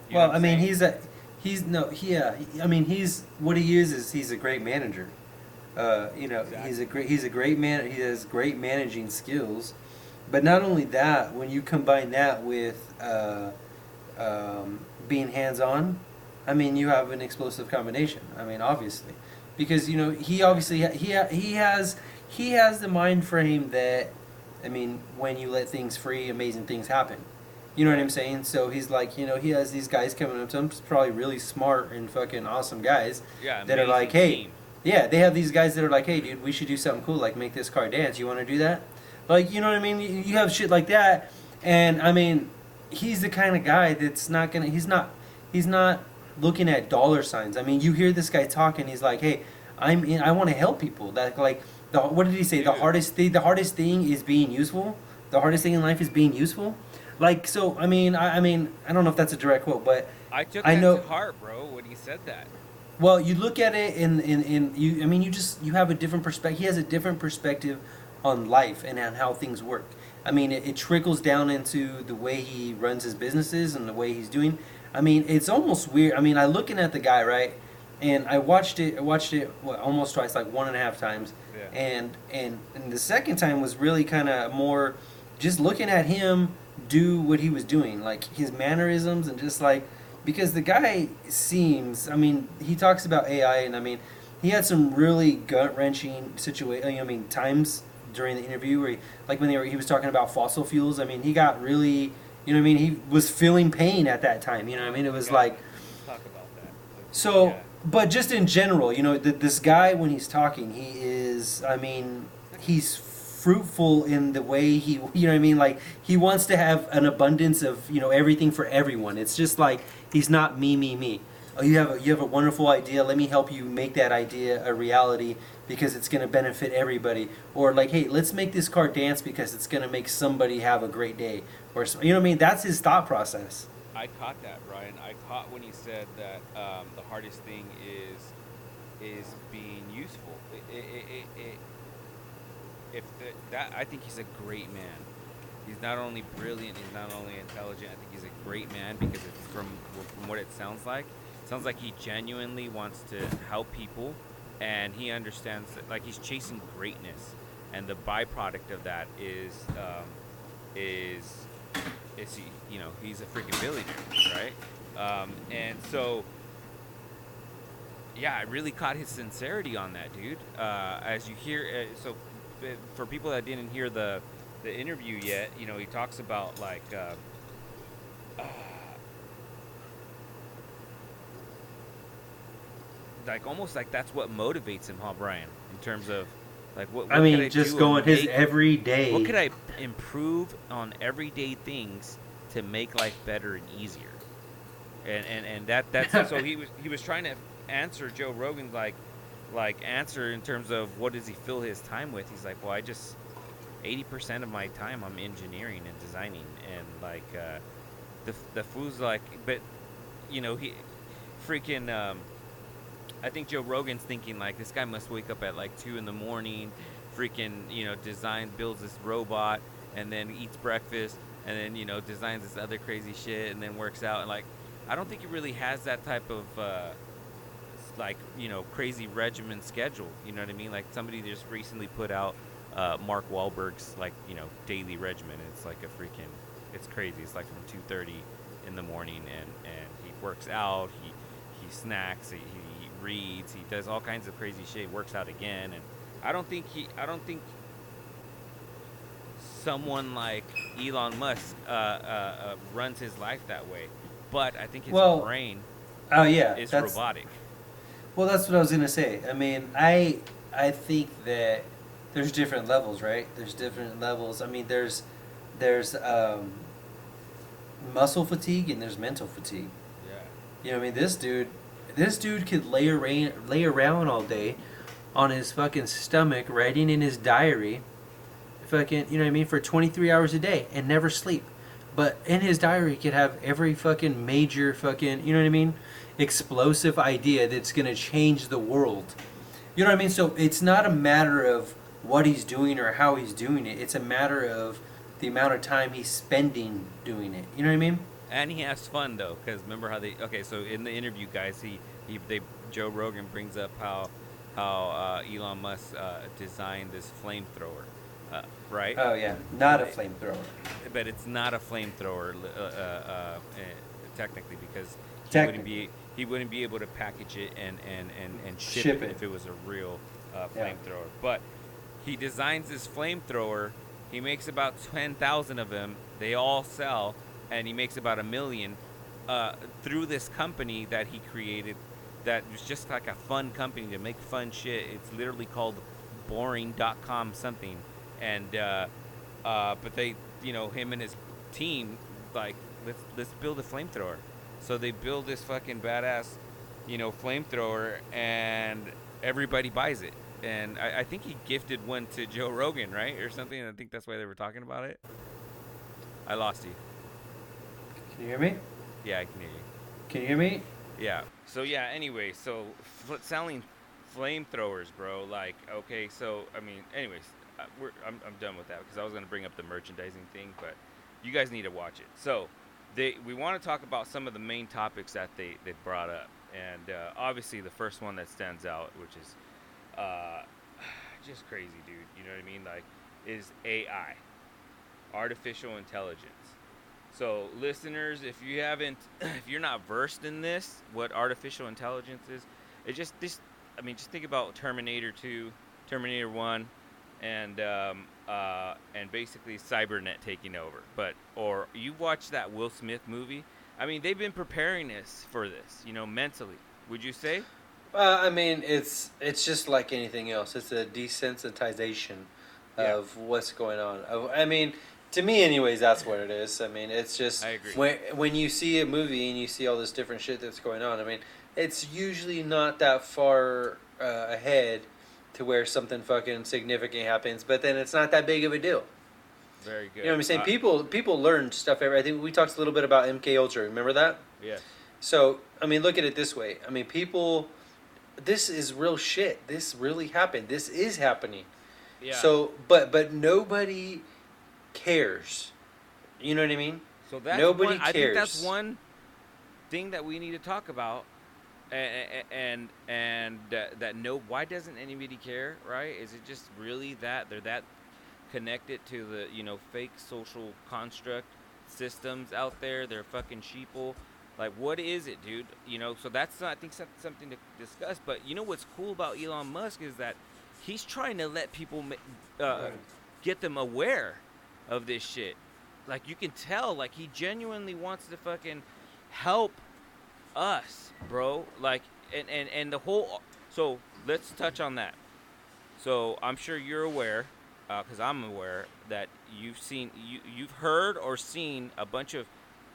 You well, I mean, saying? he's a he's no, he, yeah. he- I mean, he's what he is is he's a great manager. Uh, you know, he's a great he's a great man. He has great managing skills, but not only that. When you combine that with uh, um, being hands on, I mean, you have an explosive combination. I mean, obviously, because you know he obviously ha- he ha- he has he has the mind frame that I mean, when you let things free, amazing things happen. You know what I'm saying? So he's like, you know, he has these guys coming up to him, probably really smart and fucking awesome guys. yeah, that are like, hey, team. Yeah, they have these guys that are like, hey, dude, we should do something cool, like make this car dance. You want to do that? Like, you know what I mean? You, you have shit like that, and I mean, he's the kind of guy that's not gonna. He's not. He's not looking at dollar signs. I mean, you hear this guy talking. He's like, hey, I'm in. I want to help people. That like, the what did he say? The hardest thing. The hardest thing is being useful. The hardest thing in life is being useful. Like, so I mean, I, I mean, I don't know if that's a direct quote, but I took I know- to heart, bro, when he said that. Well, you look at it in, in, in you. I mean, you just you have a different perspective. He has a different perspective on life and on how things work. I mean, it, it trickles down into the way he runs his businesses and the way he's doing. I mean, it's almost weird. I mean, I looking at the guy right, and I watched it. I watched it what, almost twice, like one and a half times. Yeah. And and and the second time was really kind of more, just looking at him do what he was doing, like his mannerisms and just like because the guy seems i mean he talks about ai and i mean he had some really gut-wrenching situation i mean times during the interview where he, like when they were, he was talking about fossil fuels i mean he got really you know what i mean he was feeling pain at that time you know what i mean it was Yeah. like Talk about that. So yeah. but just in general you know th- this guy when he's talking he is i mean he's fruitful in the way he you know what i mean? Like he wants to have an abundance of you know everything for everyone. It's just like he's not me me me. Oh you have a, you have a wonderful idea. Let me help you make that idea a reality because it's going to benefit everybody. Or like hey let's make this car dance because it's going to make somebody have a great day. Or you know what i mean? That's his thought process. I caught that, Brian. I caught when he said that um, the hardest thing is is being useful. It, it, it, it, if the, that, I think he's a great man. He's not only brilliant, he's not only intelligent. I think he's a great man because it's from from what it sounds like. It sounds like he genuinely wants to help people, and he understands that like he's chasing greatness, and the byproduct of that is um, is is you know he's a freaking billionaire, right? Um, and so yeah, I really caught his sincerity on that, dude. Uh, as you hear, uh, so for people that didn't hear the the interview yet, you know, he talks about like. Uh, uh, like almost like that's what motivates him, huh, Brian? In terms of like what, what i mean could just going his make- everyday what could I improve on everyday things to make life better and easier? And and, and that that's so he was he was trying to answer Joe Rogan's like like answer in terms of what does he fill his time with? He's like, well, I just eighty percent of my time I'm engineering and designing, and like uh, the the fool's like, but you know he freaking. Um, I think Joe Rogan's thinking like this guy must wake up at like two in the morning, freaking you know design builds this robot and then eats breakfast and then you know designs this other crazy shit and then works out and like I don't think he really has that type of uh, like you know crazy regimen schedule. You know what I mean? Like somebody just recently put out uh, Mark Wahlberg's like you know daily regimen. It's like a freaking it's crazy. It's like from two thirty in the morning and and he works out. He he snacks. He, he reads. He does all kinds of crazy shit. Works out again, and I don't think he. I don't think someone like Elon Musk uh, uh, uh, runs his life that way. But I think his Well, brain oh yeah is that's robotic. Well, that's what I was gonna say. I mean, I I think that there's different levels, right? There's different levels. I mean, there's there's um, muscle fatigue and there's mental fatigue. Yeah. You know, what I mean, this dude, this dude could lay around lay around all day on his fucking stomach, writing in his diary, fucking, you know what I mean, for 23 hours a day and never sleep. But in his diary, he could have every fucking major fucking, you know what I mean, explosive idea that's going to change the world. You know what I mean? So it's not a matter of what he's doing or how he's doing it. It's a matter of the amount of time he's spending doing it. You know what I mean? And he has fun though, because remember how they? Okay, so in the interview, guys, he he they Joe Rogan brings up how how uh, Elon Musk uh, designed this flamethrower, uh, right? Oh yeah, not a flamethrower. But it's not a flamethrower uh, uh, uh, technically because he Technically. wouldn't be he wouldn't be able to package it and and and, and ship, Ship it, it. if it was a real uh, Yeah. flamethrower. But he designs this flamethrower. He makes about ten thousand of them. They all sell, and he makes about a million uh, through this company that he created. That was just like a fun company to make fun shit. It's literally called boring.com something, and uh, uh, but they, you know, him and his team, like let's let's build a flamethrower. So they build this fucking badass, you know, flamethrower, and everybody buys it. And I, I think he gifted one to Joe Rogan, right, or something. I think that's why they were talking about it. I lost you. Can you hear me? Yeah, I can hear you. Can you hear me? Yeah. So yeah. Anyway, so f- selling flamethrowers, bro. Like, okay. So I mean, anyways, uh, we're, I'm I'm done with that because I was gonna bring up the merchandising thing, but you guys need to watch it. So they we want to talk about some of the main topics that they they brought up, and uh, obviously the first one that stands out, which is uh, just crazy, dude. You know what I mean? Like, is AI, artificial intelligence. So, listeners, if you haven't, if you're not versed in this, what artificial intelligence is, it just this. I mean, just think about Terminator 2, Terminator 1, and um, uh, and basically Cybernet taking over. But or you watch that Will Smith movie. I mean, they've been preparing us for this, you know, mentally. Would you say? Uh, I mean, it's it's just like anything else. It's a desensitization Yeah. of what's going on. I mean, to me, anyways, that's what it is. I mean, it's just I agree. when when you see a movie and you see all this different shit that's going on. I mean, it's usually not that far uh, ahead to where something fucking significant happens, but then it's not that big of a deal. Very good. You know what I'm saying? Uh, people people learn stuff. Every I think we talked a little bit about MK Ultra. Remember that? Yeah. So, I mean, look at it this way. I mean, people, this is real shit. This really happened. This is happening. Yeah. So, but but nobody cares. You know what I mean? So that's Nobody one, I think that's one thing that we need to talk about, and and and that no, why doesn't anybody care? Right? Is it just really that they're that connected to the you know fake social construct systems out there? They're fucking sheeple. Like, what is it, dude? You know, so that's not, I think something to discuss. But you know what's cool about Elon Musk is that he's trying to let people uh, get them aware of this shit. Like you can tell, like he genuinely wants to fucking help us, bro. Like and and and the whole. So let's touch on that. So I'm sure you're aware, uh because I'm aware that you've seen, you you've heard or seen a bunch of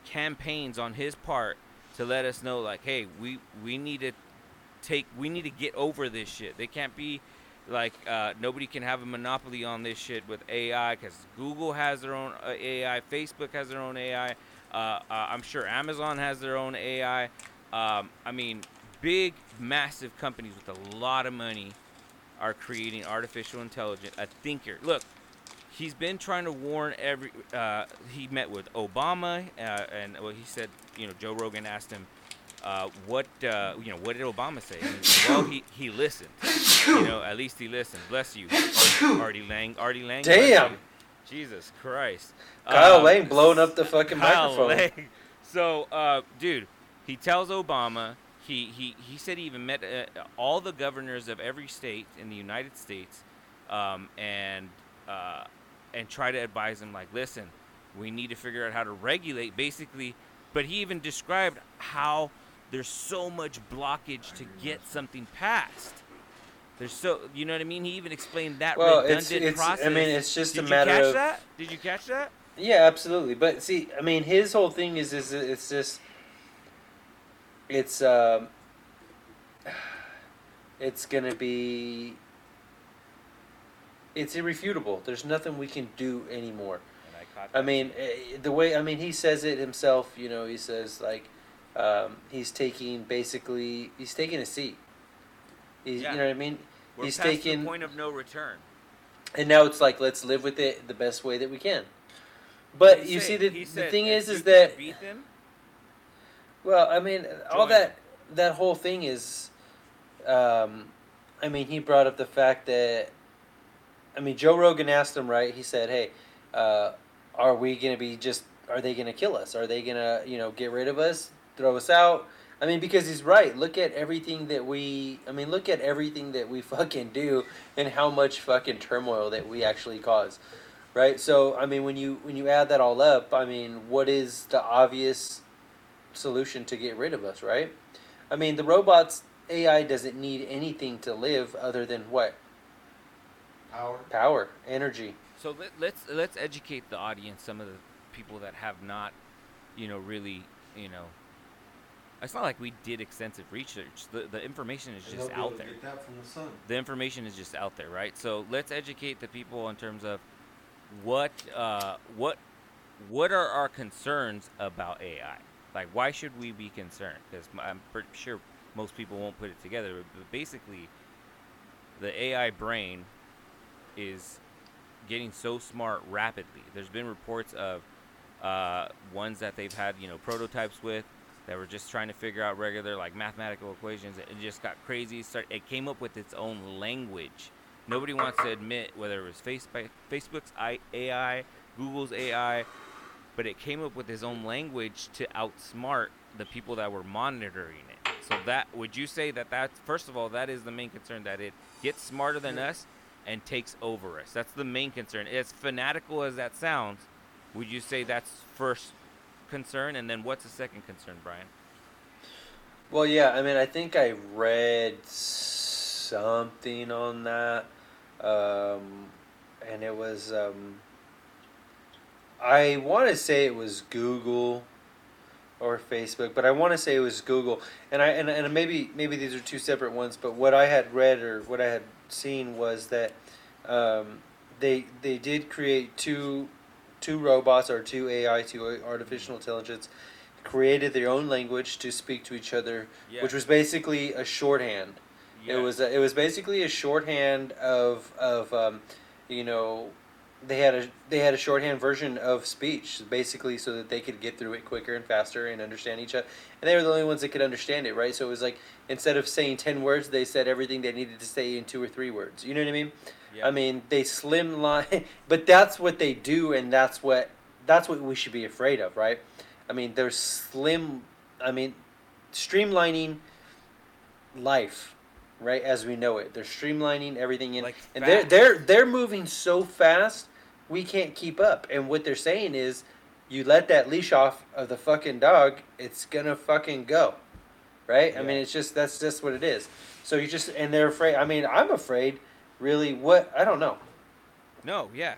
campaigns on his part to let us know, like, hey, we we need to take, we need to get over this shit. They can't be like uh, nobody can have a monopoly on this shit with AI because Google has their own uh, AI, Facebook has their own AI. Uh, uh, I'm sure Amazon has their own AI. Um, I mean, big, massive companies with a lot of money are creating artificial intelligence. A thinker. Look, he's been trying to warn every. Uh, he met with Obama, uh, and well, he said, you know, Joe Rogan asked him, uh, what, uh, you know, what did Obama say? Well, he he listened. You know, at least he listened. Bless you, Ar- Artie Lange. Artie Lange. Damn. Jesus Christ. Kyle Um, Lane blowing up the fucking Kyle microphone. Lang. So, uh, dude, he tells Obama. He, he, he said he even met uh, all the governors of every state in the United States, um, and uh, and try to advise them like, listen, we need to figure out how to regulate, basically. But he even described how there's so much blockage to get something passed. There's so, you know what I mean? He even explained that Well, redundant it's- it's- I process. mean, it's just Did a you matter catch that? Did you catch that? Yeah, absolutely. But see, I mean, his whole thing is is it's just it's um it's gonna be it's irrefutable. There's nothing we can do anymore. I. I mean, eh, the way I mean, he says it himself. You know, he says like um, he's taking basically he's taking a seat. He's, Yeah. You know what I mean? We're he's the point of no return. And now it's like let's live with it the best way that we can. But you see, the, he the thing is, is that beat them. well, I mean, all that that whole thing is, um, I mean, he brought up the fact that, I mean, Joe Rogan asked him, right? He said, "Hey, uh, are we gonna be just? Are they gonna kill us? Are they gonna, you know, get rid of us, throw us out?" I mean, because he's right. Look at everything that we. I mean, look at everything that we fucking do, and how much fucking turmoil that we actually cause, right? So, I mean, when you when you add that all up, I mean, what is the obvious solution to get rid of us, right? I mean, the robots AI doesn't need anything to live other than what? Power. Power, energy. So let, let's let's educate the audience, some of the people that have not, you know, really, you know. It's not like we did extensive research. The the information is just they'll be able out there. Get that from the. The information is just out there, right? So let's educate the people in terms of what uh, what what are our concerns about AI? Like, why should we be concerned? Because I'm pretty sure most people won't put it together. But basically, the AI brain is getting so smart rapidly. There's been reports of uh, ones that they've had, you know, prototypes with that were just trying to figure out regular like mathematical equations. It just got crazy. It came up with its own language. Nobody wants to admit whether it was Facebook's AI, Google's AI, but it came up with its own language to outsmart the people that were monitoring it. So that would you say that that first of all that is the main concern that it gets smarter than us and takes over us. That's the main concern. As fanatical as that sounds, would you say that's first concern and then what's the second concern, Brian? Well, yeah, I mean, I think I read something on that, um, and it was. Um, I want to say it was Google or Facebook, but I want to say it was Google, and I and, and maybe maybe these are two separate ones. But what I had read or what I had seen was that um, they they did create two two robots or two AI, two artificial intelligence, created their own language to speak to each other, Yeah. which was basically a shorthand. It was a, it was basically a shorthand of of um, you know they had a they had a shorthand version of speech basically so that they could get through it quicker and faster and understand each other and they were the only ones that could understand it right so it was like instead of saying 10 words they said everything they needed to say in two or three words you know what i mean yeah. I mean, they slimline, but that's what they do, and that's what that's what we should be afraid of, right? I mean, they're slim. I mean, streamlining life, right as we know it. They're streamlining everything in, Like and they're they're they're moving so fast we can't keep up. And what they're saying is, you let that leash off of the fucking dog, it's gonna fucking go, right? I mean, it's just that's just what it is. So you just and they're afraid. I mean, I'm afraid. Really, what I don't know. no, yeah.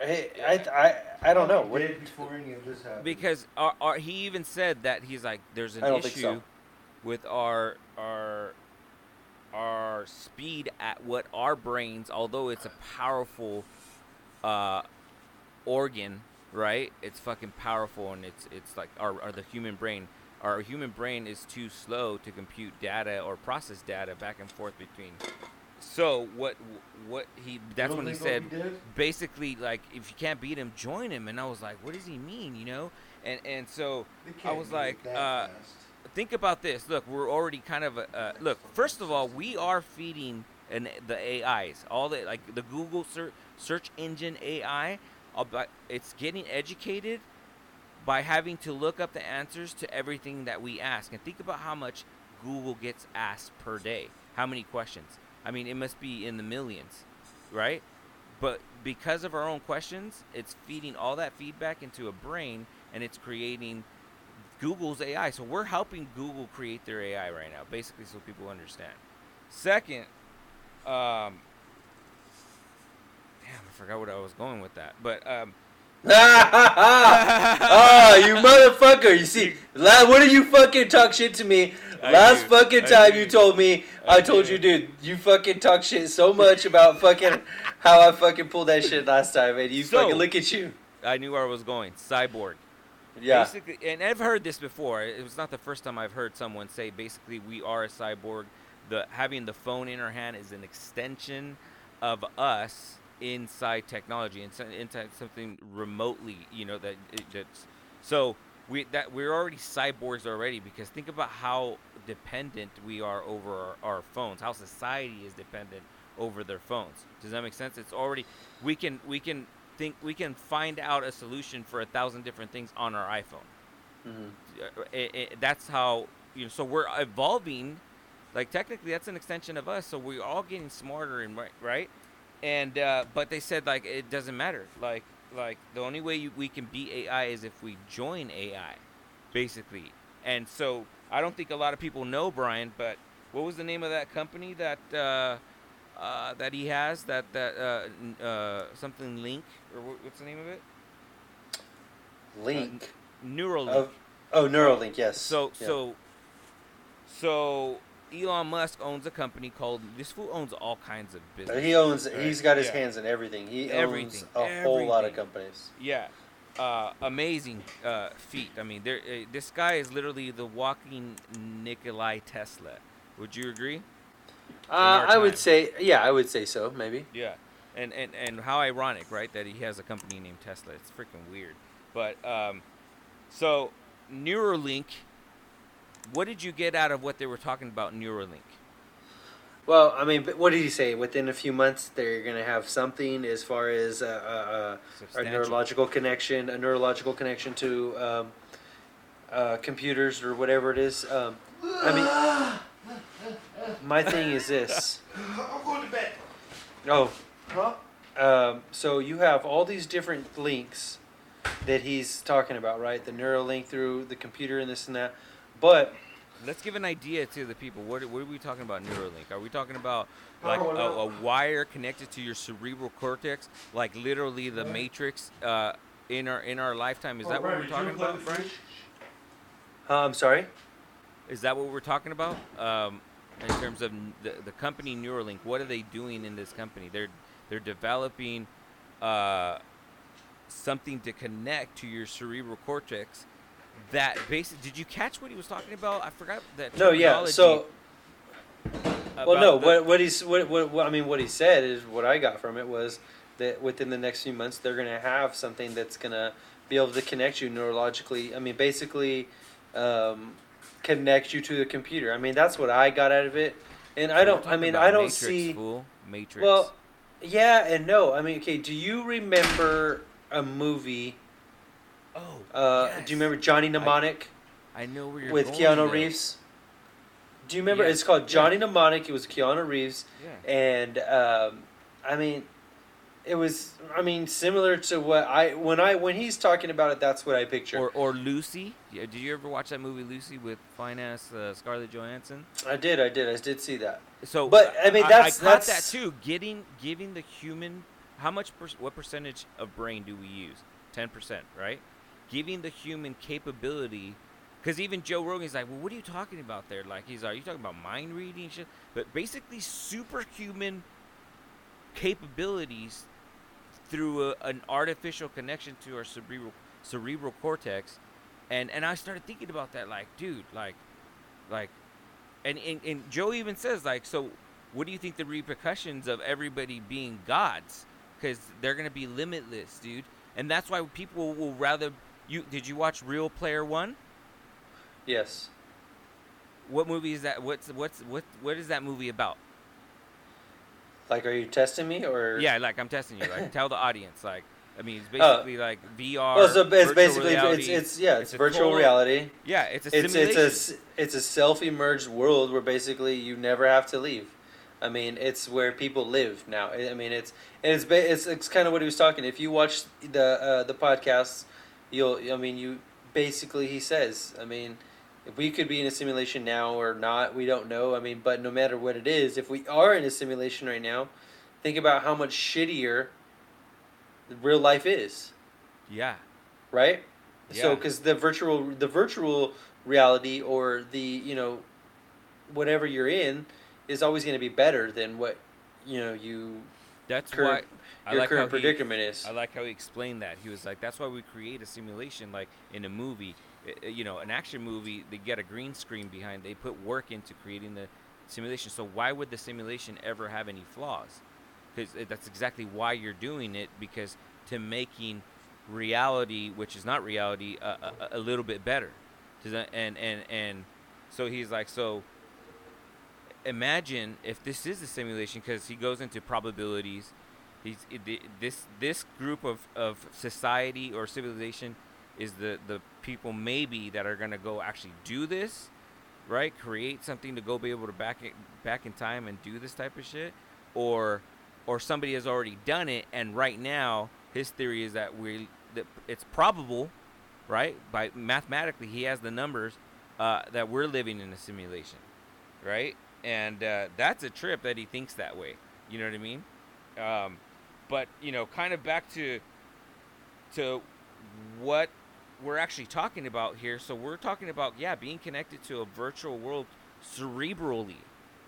I I I, I don't know. What Did before any of this happened. Because our, our, he even said that he's like, there's an issue so. with our our our speed at what our brains, although it's a powerful uh, organ, right? It's fucking powerful, and it's it's like our, our the human brain. Our human brain is too slow to compute data or process data back and forth between. So what what he that's when he said basically like if you can't beat him join him. And i was like what does he mean you know? And and so I was like, uh, think about this. Look we're already kind of uh, look first of all we are feeding an, the ais all the like the google search, search engine ai about it's getting educated by having to look up the answers to everything that we ask. And think about how much google gets asked per day. How many questions i mean it must be in the millions right? But because of our own questions it's feeding all that feedback into a brain and it's creating google's ai so we're helping google create their ai right now basically so people understand. Second um damn i forgot what i was going with that but um oh, you motherfucker! You see, what did you fucking talk shit to me I last do. fucking time you told me? I, I told do. you, dude, you fucking talk shit so much about fucking how I fucking pulled that shit last time, and you So- fucking look at you. I knew where I was going. Cyborg. Yeah. Basically, and I've heard this before. It was not the first time I've heard someone say basically we are a cyborg. The having the phone in our hand is an extension of us inside technology and inside something remotely, you know that that's so we that we're already cyborgs already because think about how dependent we are over our, our phones. How society is dependent over their phones. Does that make sense? It's already we can we can think we can find out a solution for a thousand different things on our iPhone. Mhm. Uh, it, it, that's how you know. So we're evolving. Like technically, that's an extension of us. So we're all getting smarter and right, right. And uh, but they said like it doesn't matter. Like like the only way you, we can beat AI is if we join AI, basically. And so I don't think a lot of people know Brian, but what was the name of that company that uh, uh, that he has? That that uh, uh, something Link or what's the name of it? Link. Neuralink. Of, oh, Neuralink. Yes. So Yeah. so so Elon Musk owns a company called this fool owns all kinds of business. he owns. right? He's got his Yeah. hands in everything. He Everything, owns a whole lot of companies. Yeah. Uh, amazing uh, feat. I mean, there. Uh, this guy is literally the walking Nikolai Tesla. Would you agree? Uh, our I would say, yeah, I would say so. Maybe. Yeah. And, and and how ironic, right? That he has a company named Tesla. It's freaking weird. But um, so Neuralink. What did you get out of what they were talking about Neuralink? Well, I mean, what did he say? Within a few months, they're gonna have something as far as uh, uh, uh, a neurological connection, a neurological connection to um, uh, computers or whatever it is. Um, I mean, my thing is this. I'm going to bed. Oh, Huh? um, so you have all these different links that he's talking about, right? The Neuralink through the computer and this and that. But Let's give an idea to the people. What, what are we talking about Neuralink? Are we talking about like Oh, a, a wire connected to your cerebral cortex, like literally the Matrix uh, in our in our lifetime? Is that what we're talking about, Brian? uh, I'm sorry. Is that what we're talking about? Um, in terms of the, the company Neuralink, what are they doing in this company? They're they're developing uh, something to connect to your cerebral cortex. That basically, did you catch what he was talking about? I forgot that. No, yeah. So, well, no. the- What what he's what, what what I mean, what he said is what I got from it was that within the next few months they're gonna have something that's gonna be able to connect you neurologically. I mean, basically, um, connect you to the computer. I mean, that's what I got out of it. And I don't. I mean, I don't Matrix, see. Fool. Matrix. Well, yeah and no. I mean, okay. Do you remember a movie? Oh, Uh, yes. Do you remember Johnny Mnemonic I know where you're with Keanu though. Reeves? Do you remember? Yeah. It's called Johnny Mnemonic. It was Keanu Reeves, Yeah. and um, I mean, it was. I mean, similar to what I when I when he's talking about it, that's what I picture. Or, or Lucy. Yeah, did you ever watch that movie Lucy with fine ass uh, Scarlett Johansson? I did, I did, I did see that. So, But, I mean, that's- I, caught that's- that too. Getting giving the human how much per, what percentage of brain do we use? Ten percent, right? Giving the human capability. Because even Joe Rogan's like, well, what are you talking about there? Like, he's like, are you talking about mind reading shit? But basically, superhuman capabilities through a, an artificial connection to our cerebral cerebral cortex, and and I started thinking about that, like, dude, like, like, and and, and Joe even says like, so what do you think the repercussions of everybody being gods? Because they're gonna be limitless, dude, and that's why people will rather you. Did you watch Ready Player One? Yes. What movie is that? What's what's what what is that movie about? Like, are you testing me or? Yeah, like I'm testing you. Like, tell the audience. Like, I mean, it's Oh. basically like VR. Well, so it's basically it's, reality. it's yeah, it's, It's virtual total- reality. yeah, it's a It's simulation. it's a it's a self-emerged world where basically you never have to leave. I mean, it's where people live now. I mean, it's it's it's, it's kind of what he was talking. If you watch the uh, the podcasts, you'll I mean, you basically he says. I mean, if we could be in a simulation now or not, we don't know. I mean, but no matter what it is, if we are in a simulation right now, think about how much shittier real life is yeah, right? yeah. So because the virtual the virtual reality or the you know whatever you're in is always going to be better than what you know you That's current why your like current how he- predicament is. I like how he explained that. He was like, "That's why we create a simulation, like in a movie. You know, an action movie. They get a green screen behind. They put work into creating the simulation. So why would the simulation ever have any flaws? Because that's exactly why you're doing it. Because to making reality, which is not reality, a, a, a little bit better. And and and so he's like, so imagine if this is a simulation because he goes into probabilities he's this this group of, of society or civilization is the the people maybe that are to go actually do this right? Create something to go be able to back it back in time and do this type of shit or or somebody has already done it and right now his theory is that we that it's probable right? By mathematically he has the numbers uh, that we're living in a simulation right? And uh, that's a trip that he thinks that way. You know what i mean? Um, but you know kind of back to to what we're actually talking about here. So we're talking about yeah being connected to a virtual world cerebrally.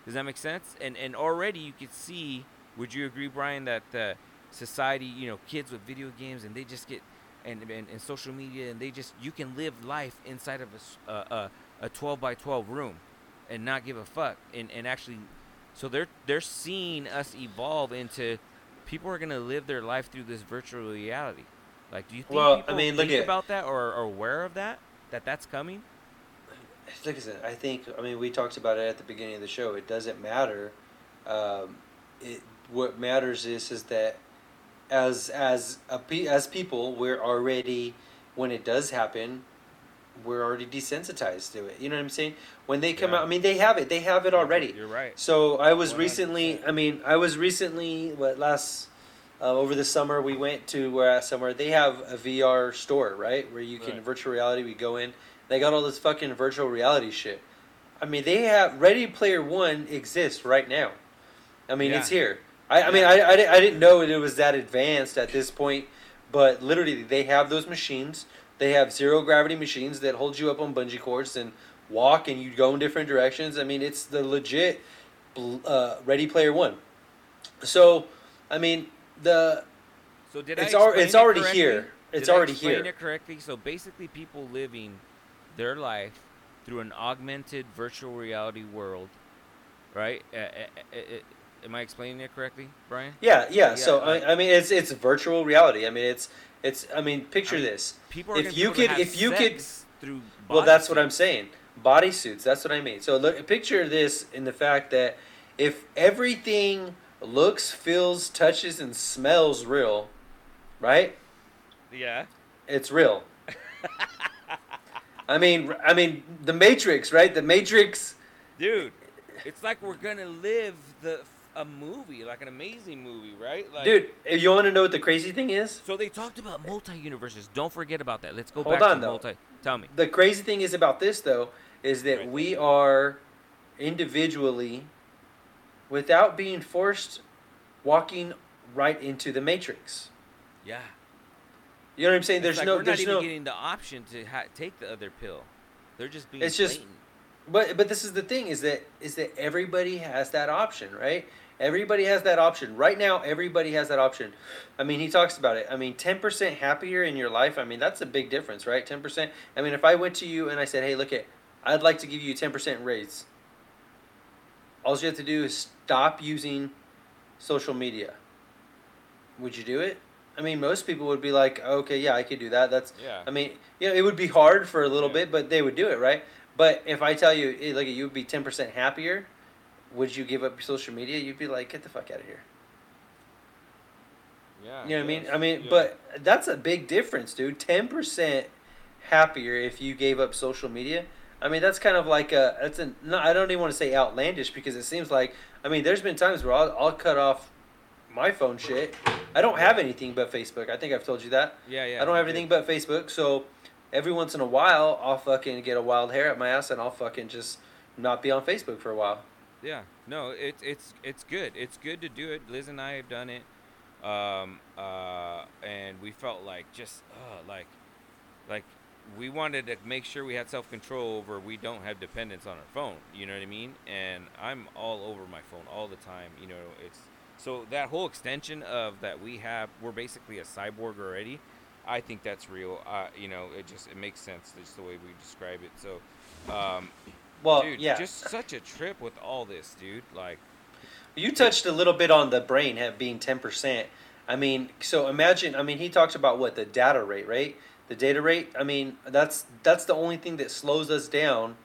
Does that make sense? And and already you could see would you agree brian that society you know kids with video games and they just get and, and, and social media and they just you can live life inside of a a 12 by 12 room and not give a fuck and, and actually so they're they're seeing us evolve into people are gonna live their life through this virtual reality like do you think Well, I people mean, look think at- about that or are aware of that that that's coming like I said, I think I mean we talked about it at the beginning of the show. It doesn't matter. Um, it what matters is is that as as a as people we're already when it does happen we're already desensitized to it. You know what I'm saying? When they come Yeah. out, I mean they have it. They have it already. you're right So I was 100%. recently. I mean, I was recently. What last uh, over the summer we went to where somewhere they have a VR store right where you can Right. virtual reality. We go in. They got all this fucking virtual reality shit. I mean, they have Ready Player One exists right now. I mean, Yeah. it's here. I, I mean, I, I, I didn't know it was that advanced at this point, but literally they have those machines. They have zero gravity machines that hold you up on bungee cords and walk, and you go in different directions. I mean, it's the legit uh, Ready Player One. So, I mean, the so did it's I al- it's already correctly? here. It's Did I already explain here. it correctly so basically people living their life through an augmented virtual reality world right uh, uh, am i explaining it correctly brian Yeah, yeah. so I, I mean, it's it's virtual reality. I mean, it's it's. I mean, picture I mean, this. people are If you could- if you could- through Well, that's what I'm saying. Bodysuits. That's what I mean. So look, picture this in the fact that if everything looks, feels, touches, and smells real, right? yeah It's real. I mean, I mean, the Matrix, right? The Matrix. dude it's like we're gonna live the a movie like an amazing movie right like Dude, if you want to know what the crazy thing is? so they talked about multi-universes don't forget about that let's go Hold back on, to though. multi tell me The crazy thing is about this though is that Right. we are individually without being forced walking right into the matrix. yeah You know what I'm saying? It's There's like no we're there's not even no getting the option to ha- take the other pill. They're just being It's just- but but this is the thing is that is that everybody has that option, right? Everybody has that option. Right now everybody has that option. I mean, he talks about it. I mean, 10% happier in your life. I mean, that's a big difference, right? 10%. I mean, if I went to you and I said, "Hey, look at I'd like to give you a 10% raise." All you have to do is stop using social media. Would you do it? I mean, most people would be like, "Okay, yeah, I could do that." That's Yeah. I mean, you know, it would be hard for a little Yeah. bit, but they would do it, right? But if I tell you, hey, look, you would be ten percent happier, would you give up your social media? You'd be like, get the fuck out of here. Yeah. You know what I mean? I mean, yeah. but that's a big difference, dude. Ten percent happier if you gave up social media. I mean, that's kind of like a. That's a. No, I don't even want to say outlandish because it seems like. I mean, there's been times where I'll, I'll cut off my phone shit. I don't have anything but Facebook. I think I've told you that. yeah, yeah. I don't have anything but Facebook, so every once in a while I'll fucking get a wild hair at my ass and I'll fucking just not be on Facebook for a while. Yeah. No, it's it's it's good. It's good to do it. Liz and I have done it, um, uh, and we felt like just uh, like like we wanted to make sure we had self control over we don't have dependence on our phone. You know what I mean? And I'm all over my phone all the time. You know, it's So that whole extension of that we have, we're basically a cyborg already. I think that's real. Uh, you know, it just it makes sense just the way we describe it. So, um, Well, dude, yeah. just such a trip with all this, dude. Like, You touched a little bit on the brain have being ten percent. I mean, so imagine. I mean, he talks about what the data rate, right? The data rate. I mean, that's that's the only thing that slows us down.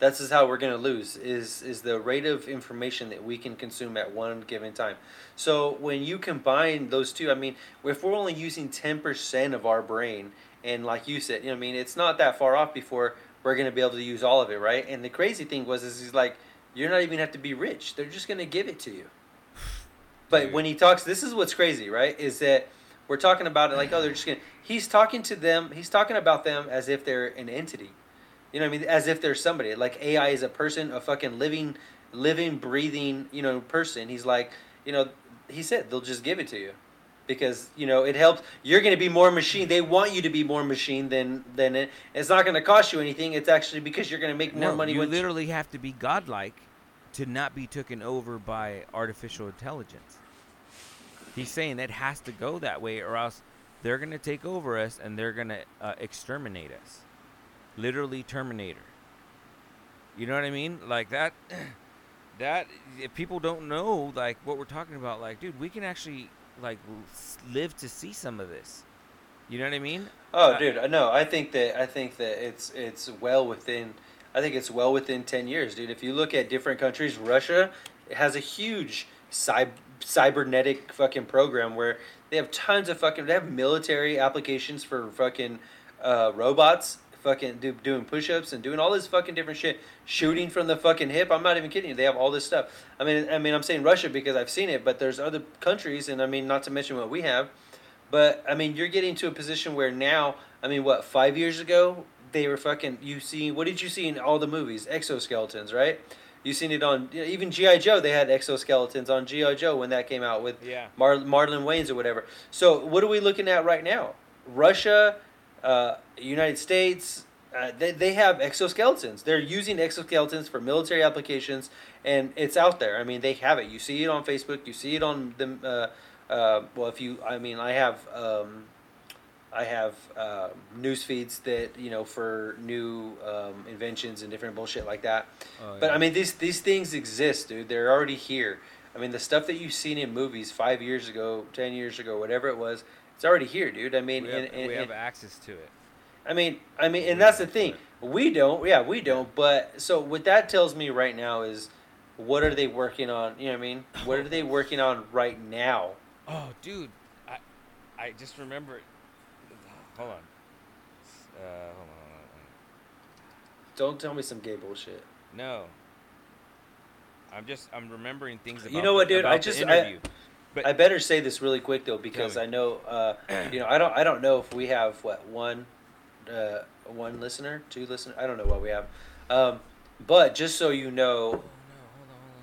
That's is how we're gonna lose. Is is the rate of information that we can consume at one given time. So when you combine those two, I mean, if we're only using ten percent of our brain, and like you said, you know, I mean, it's not that far off before we're gonna be able to use all of it, right? And the crazy thing was, is he's like, you're not even have to be rich. They're just gonna give it to you. But Dude. when he talks, this is what's crazy, right? Is that we're talking about it like, oh, they're just gonna. He's talking to them. He's talking about them as if they're an entity. You know what I mean? As if they're somebody. Like AI is a person, a fucking living, living, breathing, you know, person. He's like, you know, he said they'll just give it to you. Because you know it helps. You're going to be more machine. They want you to be more machine than than it. It's not going to cost you anything. It's actually because you're going to make more no, money. you literally have to be godlike to not be taken over by artificial intelligence. He's saying it has to go that way, or else they're gonna take over us and they're gonna uh, exterminate us, literally Terminator. You know what I mean? Like that. That if people don't know like what we're talking about, like, dude, we can actually like live to see some of this. You know what I mean? Oh, Uh, dude, no, I think that I think that it's it's well within. I think it's well within ten years, dude. If you look at different countries, Russia has a huge cyber cybernetic fucking program where they have tons of fucking. They have military applications for fucking uh, robots, fucking do, doing push-ups and doing all this fucking different shit, shooting from the fucking hip. I'm not even kidding you. They have all this stuff. I mean, I mean, I'm saying Russia because I've seen it, but there's other countries, and I mean, not to mention what we have. But I mean, you're getting to a position where now, I mean, what five years ago they were fucking. You see, what did you see in all the movies? Exoskeletons, right? You seen it on you know, even GI Joe. They had exoskeletons on GI Joe when that came out with Yeah. Mar- Marlon Wayans or whatever. So what are we looking at right now? Russia, uh, United States. Uh, they, they have exoskeletons. They're using exoskeletons for military applications, and it's out there. I mean, they have it. You see it on Facebook. You see it on the. Uh, uh, well, if you, I mean, I have. Um, I have uh, news feeds that you know for new um, inventions and different bullshit like that. Oh, But. I mean, these these things exist, dude. They're already here. I mean, the stuff that you've seen in movies five years ago, ten years ago, whatever it was, it's already here, dude. I mean, we have, and, and, we have and- access to it. I mean, I mean, and that's the thing. We don't. Yeah, we don't. But so what that tells me right now is, what are they working on? You know what I mean? What are they working on right now? Oh, dude, I I just remember. Hold on. Uh, hold on, hold on. Don't tell me some gay bullshit. No. I'm just I'm remembering things about You know what, the, dude? I just- I-. but I better say this really quick though, because I know, uh, you know, I don't, I don't know if we have what one, uh, one listener, two listener. I don't know what we have, um, but just so you know, oh no, hold on,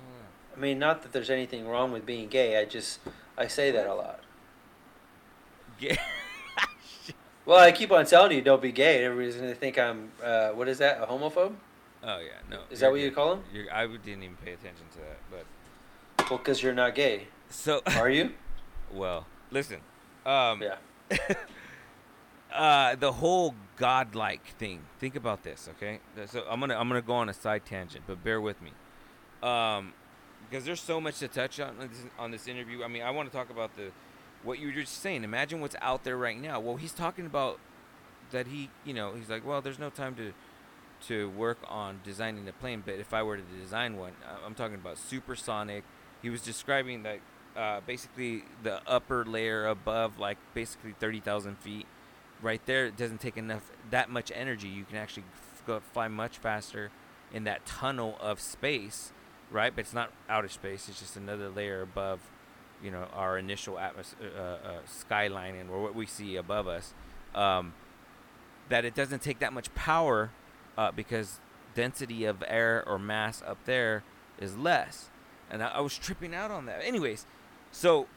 hold on, I mean, not that there's anything wrong with being gay. I just, I say that a lot. hold on. Yeah. Well, I keep on telling you, don't be gay. Everybody's gonna think I'm, uh, what is that, a homophobe? Oh yeah, no. Is that what you call him? I didn't even pay attention to that, but Well, because you're not gay, so are you? well, listen. Um, Yeah. uh, the whole godlike thing. Think about this, okay? So I'm gonna I'm gonna go on a side tangent, but bear with me, um, because there's so much to touch on on this, on this interview. I mean, I want to talk about the what you were just saying. Imagine what's out there right now. Well, he's talking about that he, you know, he's like, well, there's no time to to work on designing a plane, but if I were to design one, I'm talking about supersonic. He was describing like uh, basically the upper layer above, like basically 30,000 feet. Right there, it doesn't take enough that much energy. You can actually f- go fly much faster in that tunnel of space, right? But it's not outer space. It's just another layer above, you know, our initial atmosphere, uh, uh, skyline, and or what we see above us. Um, that it doesn't take that much power uh, because density of air or mass up there is less. And I, I was tripping out on that. Anyways, so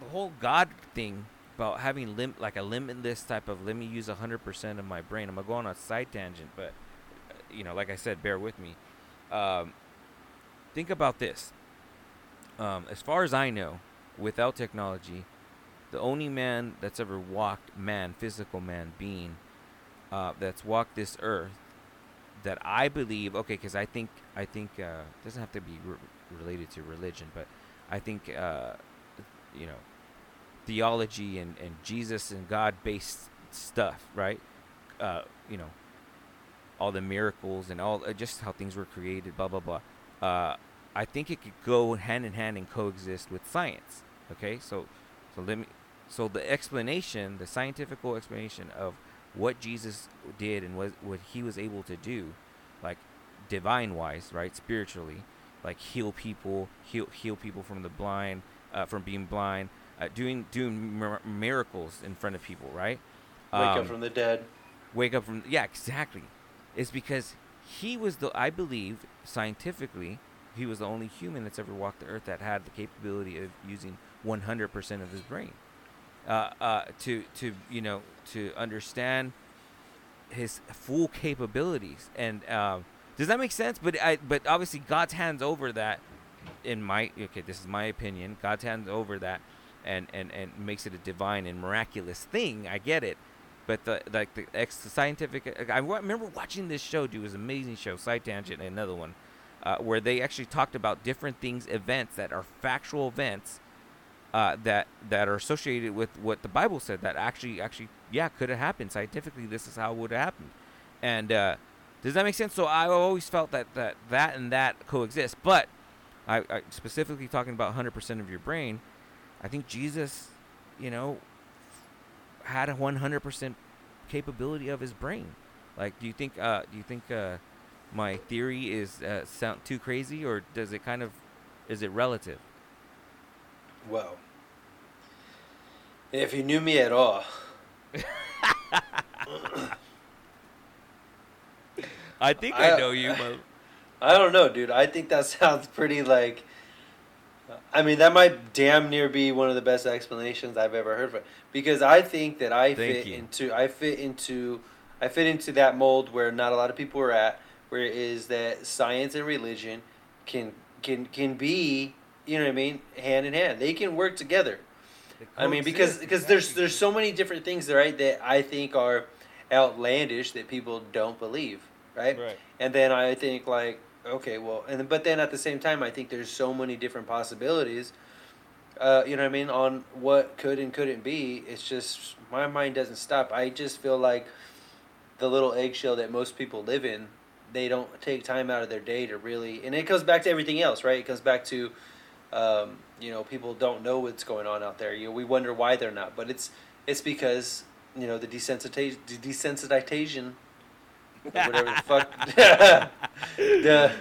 the whole God thing about having lim- like a limitless type of let me use 100% of my brain. I'm going to go on a side tangent, but uh, you know, like I said, bear with me. Um, think about this. um, as far as I know, without technology, the only man that's ever walked, man, physical man, being, uh, that's walked this earth, that I believe, okay, because I think, I think, uh, doesn't have to be re- related to religion, but I think, uh, you know, theology and, and Jesus and God based stuff, right? Uh, you know, all the miracles and all uh, just how things were created, blah blah blah. Uh, I think it could go hand in hand and coexist with science. Okay, so so let me so the explanation, the scientific explanation of what Jesus did and what what he was able to do, like divine wise, right, spiritually, like heal people, heal heal people from the blind, uh, from being blind, uh, doing doing mir- miracles in front of people, right? Wake Um, up from the dead. wake up from yeah exactly it's because he was the i believe scientifically he was the only human that's ever walked the earth that had the capability of using 100% of his brain uh, uh, to to you know to understand his full capabilities and um, does that make sense? But i but obviously god's hands over that in my okay this is my opinion. God's hands over that and and and makes it a divine and miraculous thing. I get it. But the like the ex scientific I remember watching this show dude. It was an amazing show side tangent another one uh, where they actually talked about different things events that are factual events uh, that that are associated with what the bible said that actually actually yeah could have happened. Scientifically this is how it would have happened. And uh, does that make sense so i always felt that that that and that coexist but I, I specifically talking about 100% of your brain i think jesus you know had a 100% capability of his brain. Like, do you think? Uh, do you think uh, my theory is uh, sound too crazy, or does it kind of is it relative? Well, if you knew me at all, I think I- I, know you. Mo. I don't know, dude. I think that sounds pretty like. I mean, that might damn near be one of the best explanations I've ever heard. For because I think that I Thank fit you. into I fit into I fit into that mold where not a lot of people are at, where it is that science and religion can can can be you know what I mean hand in hand. They can work together. I mean, because because there's there's so many different things right that I think are outlandish that people don't believe, right? right. And then I think like, okay, well, and but then at the same time, I think there's so many different possibilities. Uh, you know what I mean on what could and couldn't be. It's just my mind doesn't stop. I just feel like the little eggshell that most people live in. They don't take time out of their day to really, and it goes back to everything else, right? It goes back to, um, you know, people don't know what's going on out there. You know, we wonder why they're not, but it's it's because you know the desensitization, desensitization, or whatever the fuck. the,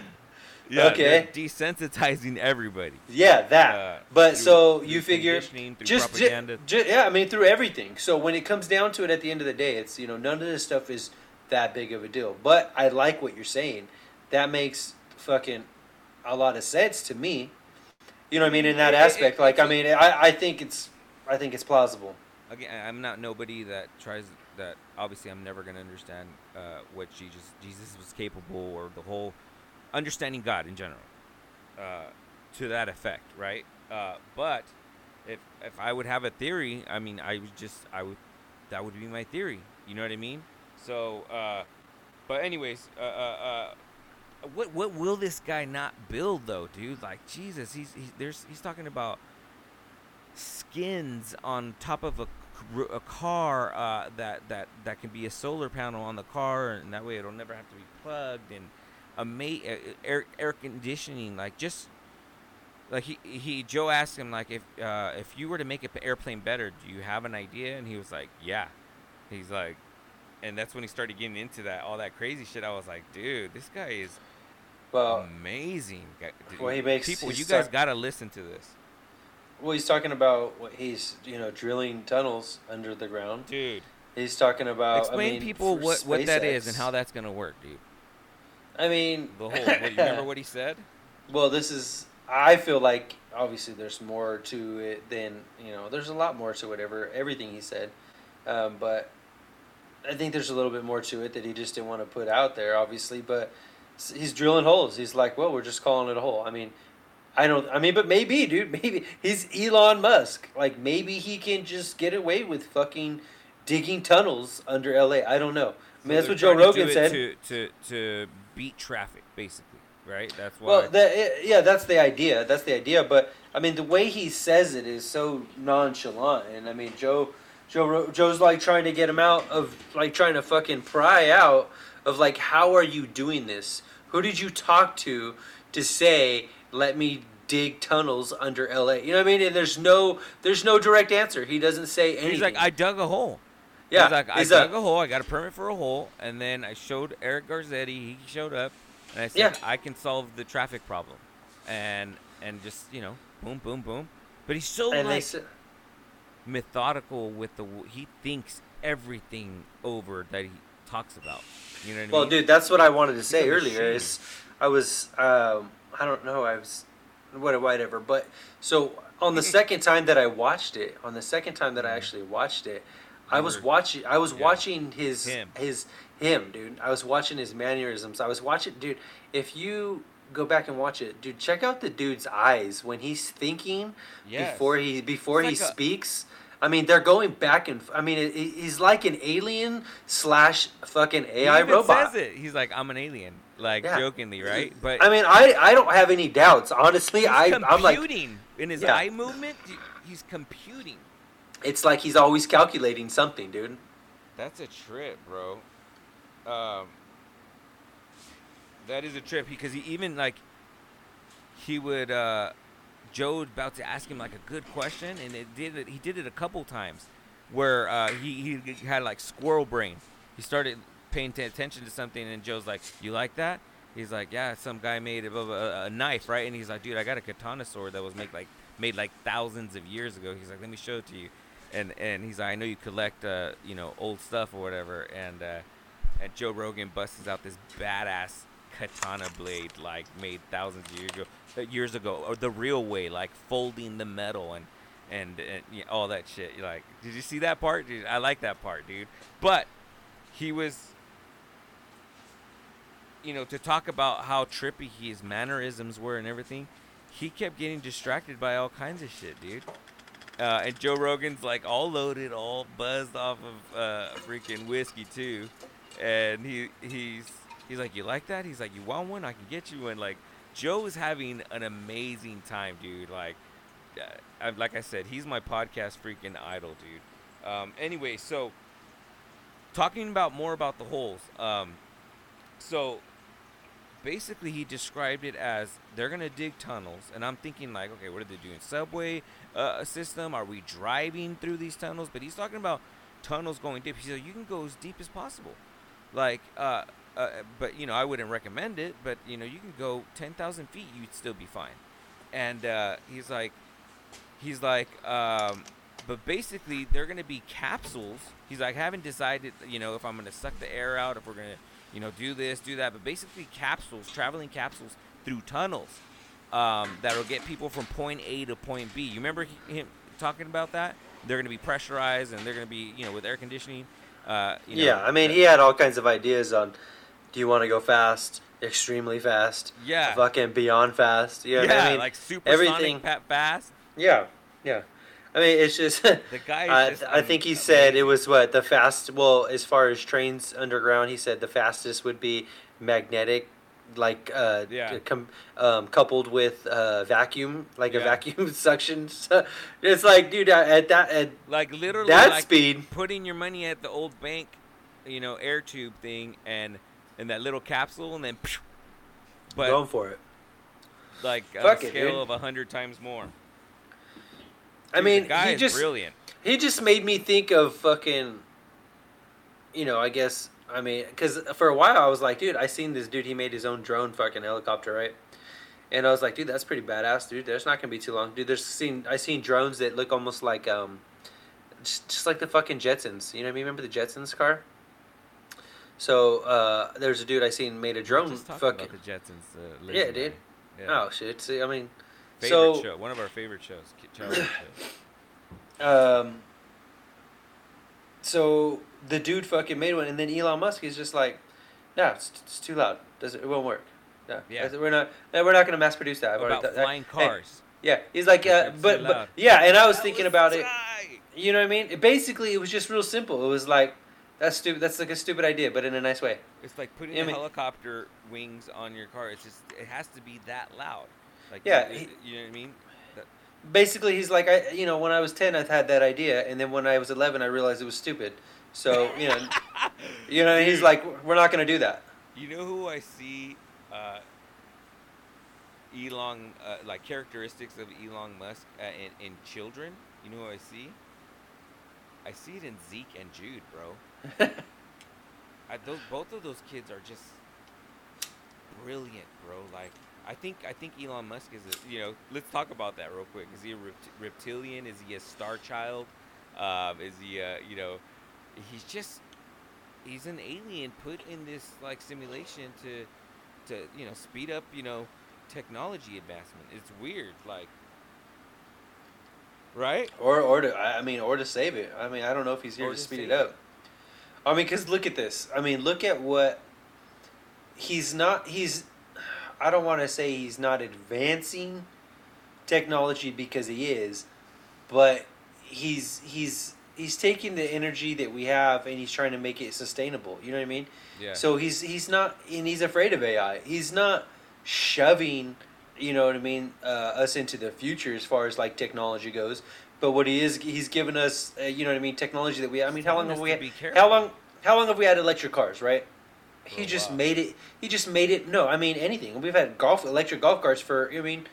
Yeah, Okay. desensitizing everybody. yeah, that. Uh, but so you figure just, ju- propaganda. ju- yeah, I mean through everything. So when it comes down to it, at the end of the day, it's you know none of this stuff is that big of a deal. But I like what you're saying. That makes fucking a lot of sense to me. You know what I mean in that It- it- aspect. Like I mean, I, I think it's I think it's plausible. again, I'm not nobody that tries that. Obviously, I'm never gonna understand uh, what Jesus Jesus was capable or the whole understanding God in general uh, to that effect, right? Uh, but if if I would have a theory, I mean, I would just I would that would be my theory. You know what I mean? So, uh, but anyways, uh, uh, uh, what what will this guy not build though, dude? Like Jesus, he's he's there's he's talking about skins on top of a, a car uh, that that that can be a solar panel on the car, and that way it'll never have to be plugged and a ma- uh, air air conditioning. Like just like he he Joe asked him like if uh, if you were to make an airplane better, do you have an idea? And he was like, yeah. He's like, and that's when he started getting into that all that crazy shit. I was like, dude, this guy is Well, amazing. Dude, well, he makes- people. You guys gotta listen to this, well, he's talking about what he's you know drilling tunnels under the ground. dude. He's talking about Explain I mean, people for what, what that is and how that's gonna work, dude. I mean, The whole. what, you remember what he said? Well, this is. I feel like obviously there's more to it than you know. There's a lot more to whatever everything he said, um, but I think there's a little bit more to it that he just didn't want to put out there, obviously. But he's drilling holes. He's like, well, we're just calling it a hole. I mean, I don't. I mean, but maybe, dude. Maybe he's Elon Musk. Like maybe he can just get away with fucking digging tunnels under L.A. I don't know. I mean, that's what Joe trying to Rogan said. to, to to beat traffic, basically, right? That's why. Well, the, eh, yeah, that's the idea. That's the idea. But I mean, the way he says it is so nonchalant, and I mean, Joe, Joe, Joe's like trying to get him out of like trying to fucking pry out of like, how are you doing this? Who did you talk to to say let me dig tunnels under L.A.? You know what I mean? And there's no, there's no direct answer. He doesn't say anything. He's like, I dug a hole. yeah, He's like, I he's dug a- a hole. I got a permit for a hole, and then I showed Eric Garcetti. He showed up, and I said, Yeah. I can solve the traffic problem, and and just you know, boom, boom, boom. But he's so and like said, methodical with the. He thinks everything over that he talks about. You know what I Well, mean? dude, that's what I wanted to say earlier. Is I was um, I don't know I was what whatever, but so on the second time that I watched it, on the second time that I mm-hmm. actually watched it, I was watching I was yeah. watching his Him. his him, dude. I was watching his mannerisms. I was watching, dude. If you go back and watch it, dude, check out the dude's eyes when he's thinking Yes. before he before It's he a- speaks. I mean, they're going back and. f- I mean, he's like an alien slash fucking He AI even robot. says it. He's like, I'm an alien, like Yeah. jokingly, right? But I mean, I I don't have any doubts. Honestly, I I'm like, computing in his Yeah. eye movement. He's computing. it's like he's always calculating something, dude. That's a trip, bro. Um, that is a trip because he even like he would uh, Joe about to ask him like a good question, and it did it. He did it a couple times where uh, he he had like squirrel brain. He started paying t- attention to something, and Joe's like, "You like that?" He's like, "Yeah, some guy made of a, a knife, right?" And he's like, "Dude, I got a katana sword that was made like made like thousands of years ago." He's like, "Let me show it to you." And and he's like, "I know you collect uh, you know old stuff or whatever." And uh, and Joe Rogan busts out this badass katana blade like made thousands of years ago, uh, years ago, or the real way, like folding the metal and and, and yeah, all that shit. You're like, did you see that part? Dude, I like that part, dude. But he was, you know, to talk about how trippy his mannerisms were and everything. He kept getting distracted by all kinds of shit, dude. Uh, and Joe Rogan's like all loaded, all buzzed off of uh, freaking whiskey too, and he he's he's like, you like that? He's like, you want one? I can get you one. Like Joe is having an amazing time, dude. Like, uh, I, like I said, he's my podcast freaking idol, dude. Um, anyway, so talking about more about the holes. Um, so basically, he described it as they're gonna dig tunnels, and I'm thinking like, okay, what are they doing? Subway uh, system? Are we driving through these tunnels? But he's talking about tunnels going deep. He said you can go as deep as possible, like. Uh, uh, but you know, I wouldn't recommend it. But you know, you can go ten thousand feet, you'd still be fine. And uh, he's like, he's like, um, but basically they're gonna be capsules. He's like, I haven't decided, you know, if I'm gonna suck the air out, if we're gonna, you know, do this, do that. But basically, capsules, traveling capsules through tunnels, um, that'll get people from point A to point B. You remember him talking about that? They're gonna be pressurized and they're gonna be, you know, with air conditioning. Uh, you know, yeah, I mean, he had all kinds of ideas on. Do you want to go fast? Extremely fast? yeah, Fucking beyond fast? You know yeah, I mean? like super everything- fast. yeah, yeah. I mean, it's just. The guy. I, just I think he am- said it was what the fast. Well, as far as trains underground, he said the fastest would be magnetic, like uh, Yeah. com, um, coupled with uh, vacuum, like a vacuum suction. it's like, dude, at that at like literally that like speed, putting your money at the old bank, you know, air tube thing, and and that little capsule, and then, but going for it. like on Fuck a it, scale dude. of a hundred times more. I mean, he just brilliant. he just made me think of fucking. You know, I guess I mean, because for a while I was like, dude, I seen this dude. He made his own drone fucking helicopter, right? And I was like, dude, that's pretty badass, dude. There's not gonna be too long, dude. There's seen I seen drones that look almost like um, just, just like the fucking Jetsons. You know what I mean? Remember the Jetsons car? So uh, there's a dude I seen made a drone. Just Fucking the Jetsons. Uh, Yeah, dude. Yeah. oh shit! See, I mean, favorite so show. One of our favorite shows. Childhood shows. Um. So the dude fucking made one, and then Elon Musk is just like, "Nah, it's, it's too loud. Doesn't it won't work." Yeah, Yeah. We're not. We're not going to mass produce that. I've about th- flying hey, cars. yeah, he's like, uh, but, but yeah, and I was That thinking was about it. You know what I mean? It- basically, it was just real simple. It was like that's stupid. That's like a stupid idea, but in a nice way. It's like putting I the mean- helicopter wings on your car. It's just it has to be that loud. Like Yeah, he- you know what I mean. That- Basically, he's like, I, you know, when I was ten, I had that idea, and then when I was eleven, I realized it was stupid. So you know, you know, he's like, we're not going to do that. You know who I see uh, Elon uh, like characteristics of Elon Musk uh, in in children? You know who I see? I see it in Zeke and Jude, bro. I, those both of those kids are just brilliant, bro. Like I think I think Elon Musk is a you know let's talk about that real quick. Is he a rept- reptilian? Is he a star child? Um, is he uh, you know he's just he's an alien put in this like simulation to to you know speed up you know technology advancement. It's weird, like right? Or, or to, I mean, or to save it. I mean, I don't know if he's here Or to to speed it up. I mean, because look at this. I mean, look at what he's not. He's. I don't want to say he's not advancing technology because he is, but he's he's he's taking the energy that we have and he's trying to make it sustainable. You know what I mean? Yeah. So he's he's not and he's afraid of AI. He's not shoving, you know what I mean, uh, us into the future as far as like technology goes. But what he is, he's given us, uh, you know what I mean, technology that we. I mean, how long have we had? be How long? How long have we had electric cars? Right. He For just made it. He just made it. No, I mean anything. We've had golf, electric golf carts for. I mean,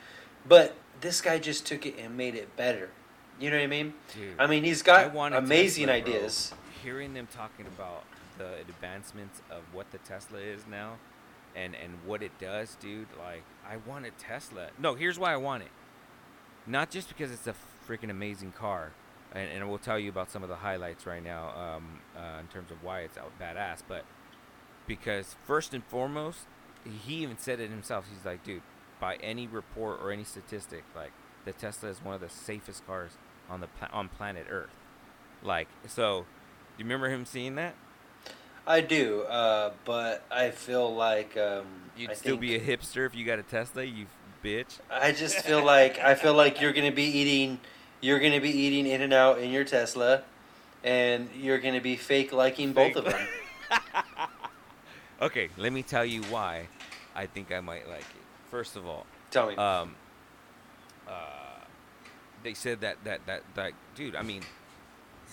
but this guy just took it and made it better. You know what I mean? Dude, I mean, he's got amazing Tesla, bro. ideas. Hearing them talking about the advancements of what the Tesla is now, and and what it does, dude. Like, I want a Tesla. No, here's why I want it. Not just because it's a freaking amazing car, and, and we'll tell you about some of the highlights right now, um, uh, in terms of why it's out badass, but because first and foremost, he even said it himself. He's like, dude, by any report or any statistic, like the Tesla is one of the safest cars on the pla- on planet Earth. Like, so, do you remember him seeing that? I do, uh, but I feel like um, You'd I still think, be a hipster if you got a Tesla, you bitch. I just feel like I feel like you're gonna be eating, you're gonna be eating In and Out in your Tesla, and you're gonna be fake liking both of them. Okay, let me tell you why I think I might like it. First of all, Tell me. um, uh, they said that that that that dude. I mean,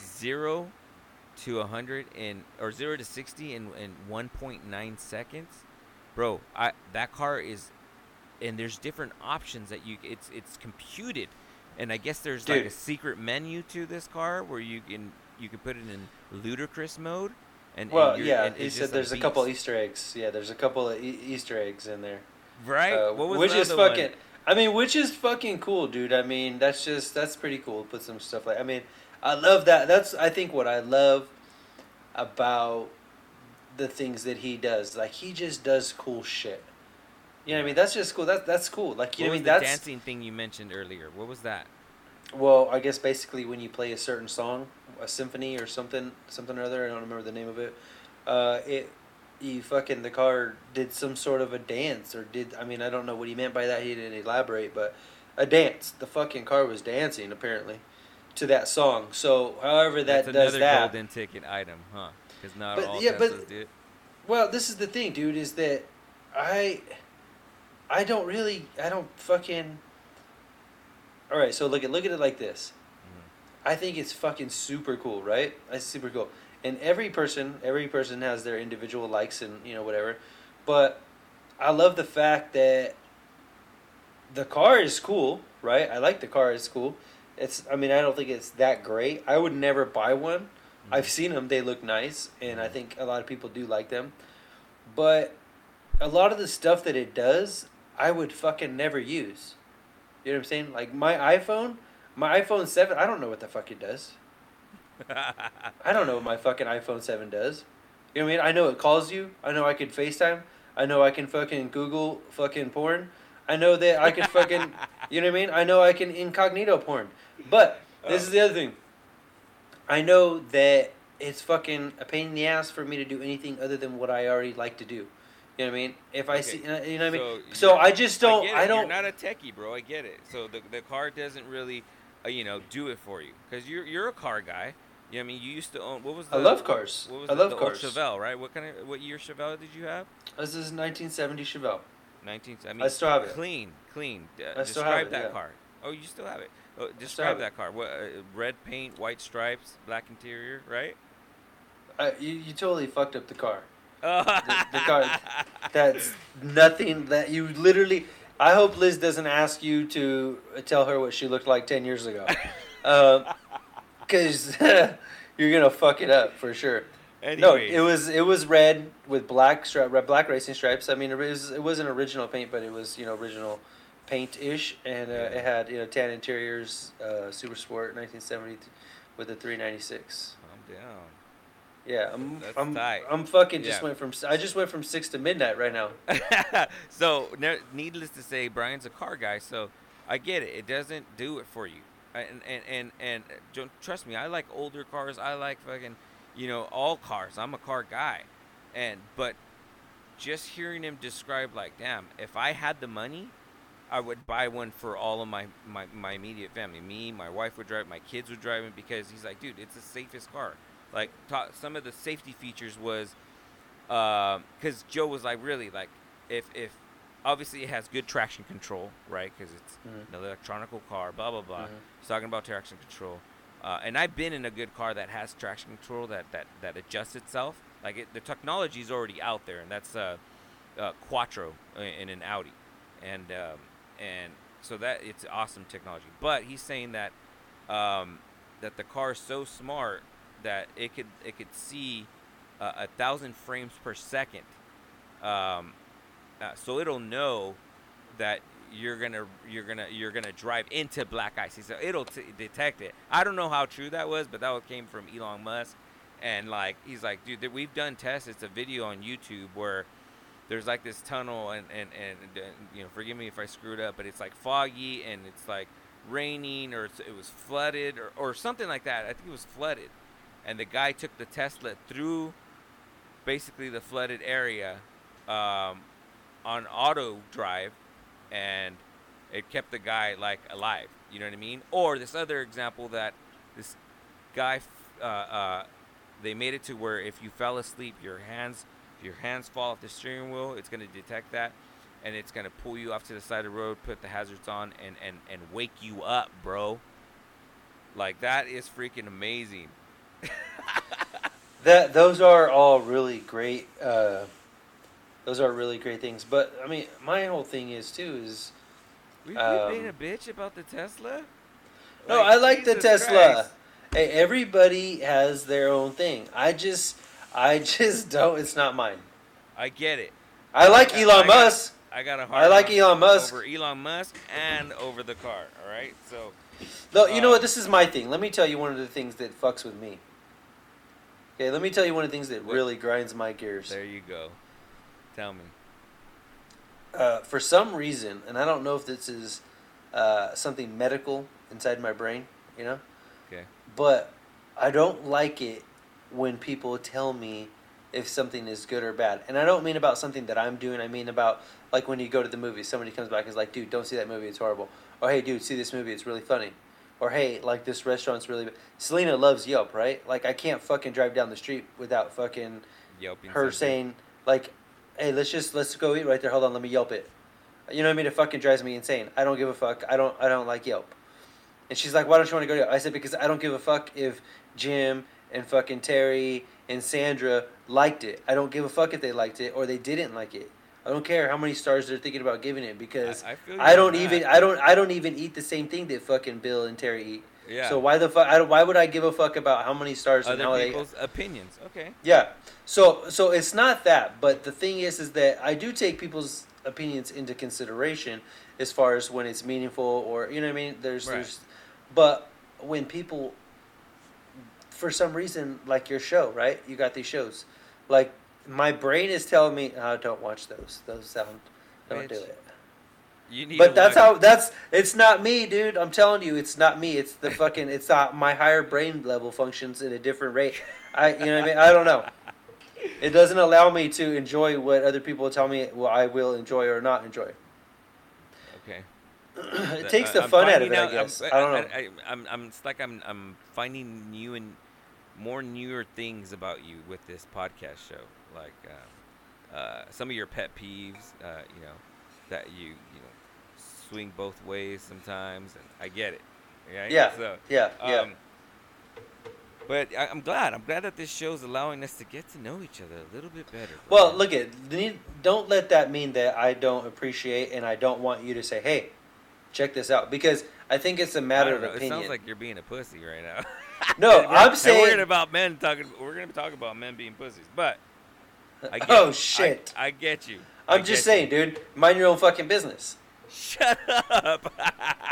zero to a hundred in or zero to sixty in in one point nine seconds, bro. I that car is, and there's different options that you. It's it's computed, and I guess there's like a secret menu to this car where you can you can put it in ludicrous mode. And, and well, you're- yeah, and he said there's a couple. Easter eggs. Yeah, there's a couple of e- Easter eggs in there. right? Uh, what was which the is other one? fucking. I mean, which is fucking cool, dude. I mean, that's just that's pretty cool. Put some stuff like. I mean, I love that. That's I think what I love about the things that he does. Like he just does cool shit. You know what I mean? That's just cool. That's that's cool. Like you what know what I mean? the That's dancing thing you mentioned earlier? What was that? well, I guess basically when you play a certain song, a symphony or something, something or other. I don't remember the name of it. Uh, it you fucking the car did some sort of a dance or did I mean I don't know what he meant by that. He didn't elaborate, but a dance. The fucking car was dancing apparently to that song. So however that That's does another that. golden ticket item, huh? Because not But, all yeah, Teslas but- do it. Well, this is the thing, dude, is that I I don't really I don't fucking All right, so look at look at it like this. I think it's fucking super cool, right? It's super cool. And every person, every person has their individual likes and, you know, whatever. But I love the fact that the car is cool, right? I like the car, it's cool. It's I mean, I don't think it's that great. I would never buy one. Mm-hmm. I've seen them; they look nice, and I think a lot of people do like them. But a lot of the stuff that it does, I would fucking never use. You know what I'm saying? Like my iPhone, my iPhone Seven. I don't know what the fuck it does. I don't know what my fucking iPhone Seven does. You know what I mean? I know it calls you. I know I can FaceTime. I know I can fucking Google fucking porn. I know that I can fucking. You know what I mean? I know I can incognito porn. But this is the other thing. I know that it's fucking a pain in the ass for me to do anything other than what I already like to do. You know what I mean? If I Okay. see, uh, you know what I mean. So So, I just don't. get I, don't. You're not a techie, bro. I get it. So the the car doesn't really, you know, do it for you because you're you're a car guy. You know I mean? You used to own. What was the? I love cars. What was I the, love the cars. Chevelle, right? What kind of what year Chevelle did you have? This is 1970 Chevelle. 19. I mean, I still have it. Clean, clean. Uh, I still describe have it, that yeah. car. Oh, you still have it. Oh, describe it. that car. What? Uh, red paint, white stripes, black interior, right? Uh, you, you totally fucked up the car. Oh. the car- That's nothing. That you literally. I hope Liz doesn't ask you to tell her what she looked like 10 years ago, because you're gonna fuck it up for sure. No, it was it was red with black stri- red- black racing stripes. I mean, it was it wasn't original paint, but it was you know original paint ish, and uh, it had you know tan interiors, uh, super sport, 1970, with a 396. I'm down. Yeah, I'm That's I'm tight. I'm fucking just Yeah. went from I just went from six to midnight right now. so, ne- needless to say, Brian's a car guy, so I get it. It doesn't do it for you. And and and and uh, don't trust me. I like older cars. I like fucking, you know, all cars. I'm a car guy, and but just hearing him describe like, damn, if I had the money, I would buy one for all of my my, my immediate family. Me, my wife would drive, my kids would drive it because he's like, dude, it's the safest car. Like, ta- some of the safety features was because Joe was like, really, like, if if obviously it has good traction control, right? Because it's Mhm. an electronical car, blah blah blah. Mhm. He's talking about traction control, uh, and I've been in a good car that has traction control that that that adjusts itself. Like it, the technology is already out there, and that's uh, uh, Quattro i- in an Audi, and um, and so that it's awesome technology. But he's saying that um, that the car is so smart that it could it could see uh, a thousand frames per second. Um, uh, so it'll know that you're gonna you're gonna you're gonna drive into black ice. So it'll t- detect it. I don't know how true that was, but that came from Elon Musk, and like he's like, dude, we've done tests. It's a video on YouTube where there's like this tunnel, and and and uh, you know, forgive me if I screwed up, but it's like foggy and it's like raining or it was flooded or or something like that. I think it was flooded, and the guy took the Tesla through basically the flooded area um, on auto drive and it kept the guy like alive. You know what i mean? Or this other example that this guy, uh, uh, they made it to where if you fell asleep your hands if your hands fall off the steering wheel it's to detect that and it's to pull you off to the side of the road put the hazards on and, and, and wake you up bro. Like that is freaking amazing That those are all really great. Uh, those are really great things. But I mean, my whole thing is too is we, Um, being a bitch about the tesla no, I like the Tesla. Christ. Hey, everybody has their own thing. I just, I just don't. It's not mine. i get it I like I Elon got- Musk. I got a I hard I like Elon Musk. over Elon Musk and over the car. All right, so No, you know Uh, what? This is my thing. Let me tell you one of the things that fucks with me. Okay, let me tell you one of the things that What? really grinds my gears. there you go. Tell me. Uh, for some reason, and I don't know if this is uh, something medical inside my brain, you know, Okay. but I don't like it when people tell me if something is good or bad. And I don't mean about something that I'm doing. I mean about like when you go to the movie, somebody comes back and is like, "Dude, don't see that movie. It's horrible." Or, "Hey, dude, see this movie. It's really funny." Or, "Hey, like this restaurant's really." Bad. Selena loves Yelp, right? Like I can't fucking drive down the street without fucking Yelping. her something. saying like, "Hey, let's just let's go eat right there. Hold on, let me Yelp it." You know what I mean? It fucking drives me insane. I don't give a fuck. I don't I don't like Yelp. And she's like, "Why don't you want to go to Yelp?" I said, "Because I don't give a fuck if Jim and fucking Terry and Sandra liked it. I don't give a fuck if they liked it or they didn't like it. I don't care how many stars they're thinking about giving it because I, I, I, don't even that. I don't I don't even eat the same thing that fucking Bill and Terry eat. Yeah. So why the fuck? I why would I give a fuck about how many stars and how other they? people's opinions? Okay. Yeah. So so it's not that, but the thing is is that I do take people's opinions into consideration as far as when it's meaningful or you know what I mean? There's Right. there's but when people for some reason like your show, right? You got these shows. Like my brain is telling me, oh, don't watch those. Those sound don't do it. You need. But that's how that's it's not me, dude. I'm telling you, it's not me. It's the fucking it's not my higher brain level functions at a different rate. I you know what I mean? I don't know. It doesn't allow me to enjoy what other people tell me well, I will enjoy or not enjoy. Okay. it takes uh, the I'm fun out of it, I I'm- guess. I, I, don't know. I, am I'm, it's like I'm, I'm finding new and more newer things about you with this podcast show. Like uh, uh, some of your pet peeves, uh, you know, that you, you know, swing both ways sometimes, and I get it. Right? Yeah, So, yeah, yeah. um, but I, I'm glad. I'm glad that this show's allowing us to get to know each other a little bit better. Well, look at don't let that mean that I don't appreciate and I don't want you to say, "Hey, check this out," because I think it's a matter of know, It opinion. sounds like you're being a pussy right now. no, I'm saying. we're about men talking. We're gonna talk about men being pussies, but I get oh it. shit! I, I get you. I I'm just get saying, dude. Mind your own fucking business. Shut up.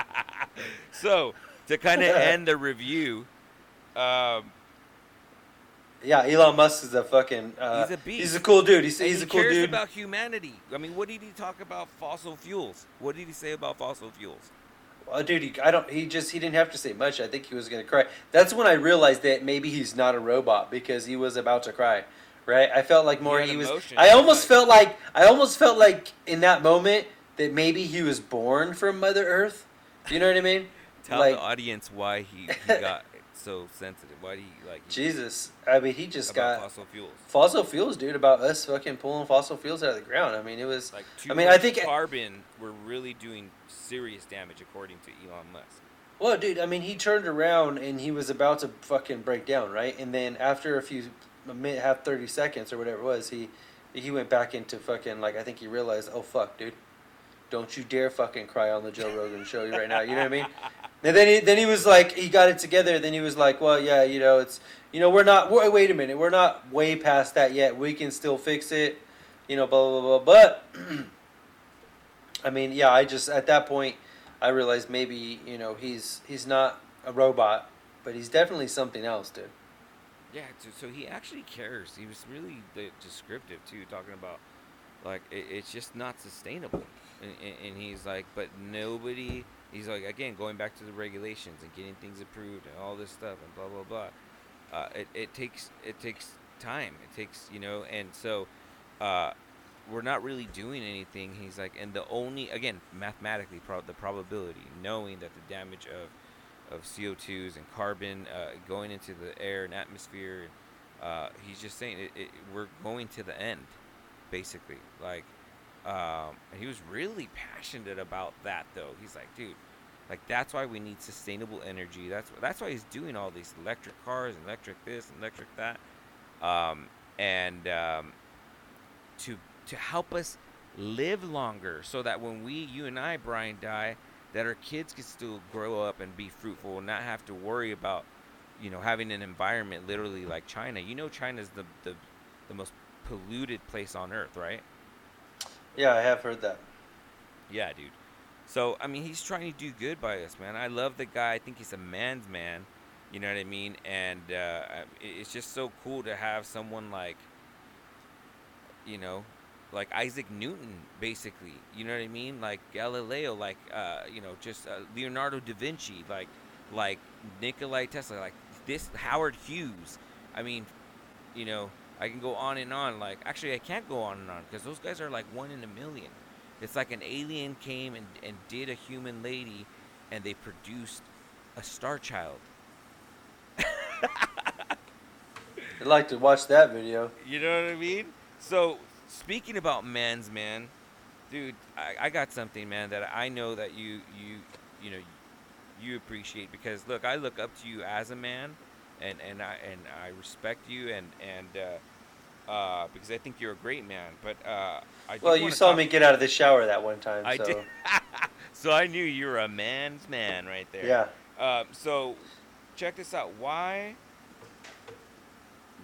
so to kind of end the review, um, Yeah, Elon Musk is a fucking. Uh, He's a beast. He's a cool dude. He's, he's he a cool dude. He cares dude. about humanity. I mean, what did he talk about fossil fuels? What did he say about fossil fuels? Well, dude, he, I don't. He just he didn't have to say much. I think he was gonna cry. That's when I realized that maybe he's not a robot because he was about to cry. Right? I felt like more he was. emotion, I almost like- felt like I almost felt like in that moment that maybe he was born from Mother Earth. You know what I mean? Tell Like- the audience why he, he got so sensitive. Why did he like? he- Jesus, I mean, he just got fossil fuels. fossil fuels, dude. About us fucking pulling fossil fuels out of the ground. I mean, it was. Like I mean, I think- carbon We're really doing serious damage, according to Elon Musk. Well, dude, I mean, he turned around and he was about to fucking break down, right? And then after a few, a minute, half, thirty seconds or whatever it was, he he went back into fucking like I think he realized, oh fuck, dude, don't you dare fucking cry on the Joe Rogan show right now. You know what I mean? And then he then he was like, he got it together. Then he was like, well, yeah, you know, it's you know, we're not. Wait, wait a minute, we're not way past that yet. We can still fix it. You know, blah blah blah. But I mean, yeah, I just at that point. I realized maybe you know he's he's not a robot, but he's definitely something else, dude. Yeah, so, he actually cares. He was really descriptive too, talking about like it, it's just not sustainable, and, and, he's like, but nobody. He's like again going back to the regulations and getting things approved and all this stuff and blah blah blah. Uh, it, it takes it takes time. It takes you know, and so uh, we're not really doing anything. He's like, and the only again mathematically pro- the probability, knowing that the damage of of CO2s and carbon uh, going into the air and atmosphere. Uh, he's just saying it, it, we're going to the end, basically. Like, um, and he was really passionate about that, though. He's like, dude, like that's why we need sustainable energy. That's that's why he's doing all these electric cars, electric this, electric that, um, and um, to to help us live longer, so that when we, you and I, Brian, die, that our kids can still grow up and be fruitful and not have to worry about you know having an environment literally like China. You know China's the the, the most polluted place on earth, right? Yeah, I have heard that. Yeah, dude. So I mean, he's trying to do good by us, man. I love the guy. I think he's a man's man. You know what I mean? And uh, it's just so cool to have someone like, you know, like Isaac Newton, basically. You know what I mean? Like Galileo, like uh, you know, just uh, Leonardo da Vinci, like like Nikolai Tesla, like this Howard Hughes. I mean, you know, I can go on and on. Like, actually, I can't go on and on because those guys are like one in a million. It's like an alien came and, and did a human lady, and they produced a star child. I'd like to watch that video. You know what I mean? So, speaking about man's man, dude, I, I got something, man, that I know that you you you know you appreciate because look, I look up to you as a man, and and I and I respect you and and uh, uh, because I think you're a great man. But uh, I Well, you saw me get out of the shower that one time. I so. did. so I knew you were a man's man right there. Yeah. Um, so, check this out. Why?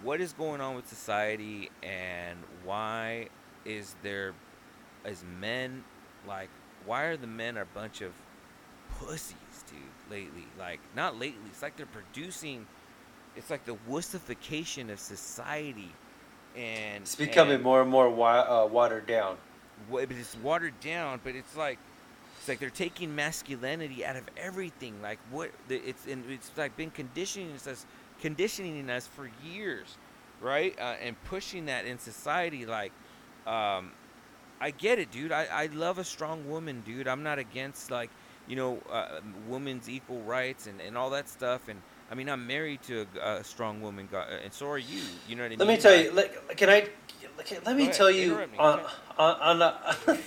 What is going on with society, and why is there, as men, like, why are the men a bunch of pussies, dude? Lately, like, not lately. It's like they're producing. It's like the wussification of society, and It's becoming and- more and more wa- uh, watered down. but it's watered down. But it's like it's like they're taking masculinity out of everything. Like what it's and it's like been conditioning us conditioning us for years right? Uh, and pushing that in society, like, um, I get it, dude. I, I love a strong woman, dude. I'm not against like, you know, uh, women's equal rights and, and all that stuff. And I mean, I'm married to a, a strong woman, go- and so are you. You know what I mean? Let me tell Like- you. Let, can I? Let me ahead, tell you me, on on, on the.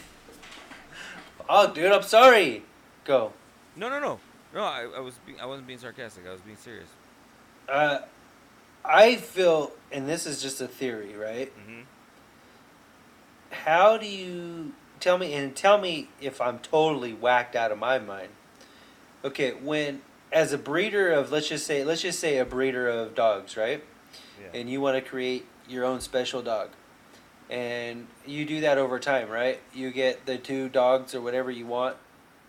oh, dude, I'm sorry. Go. No, no, no, no. I, I was being, I wasn't being sarcastic. I was being serious. Uh, I feel, and this is just a theory, right? hmm How do you tell me? And tell me if I'm totally whacked out of my mind. Okay, when as a breeder of let's just say let's just say a breeder of dogs, right? Yeah. and you want to create your own special dog. And you do that over time, right? You get the two dogs or whatever you want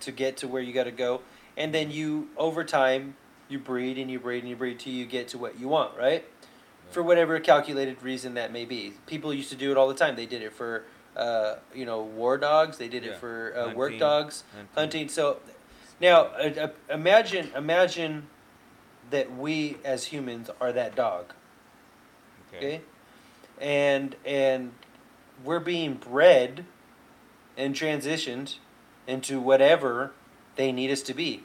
to get to where you got to go. And then you, over time, you breed and you breed and you breed till you get to what you want, right? For whatever calculated reason that may be. People used to do it all the time. They did it for, uh, you know, war dogs. They did Yeah. it for uh, work dogs, Hunting. hunting. So now, uh, imagine, imagine that we as humans are that dog okay and and we're being bred and transitioned into whatever they need us to be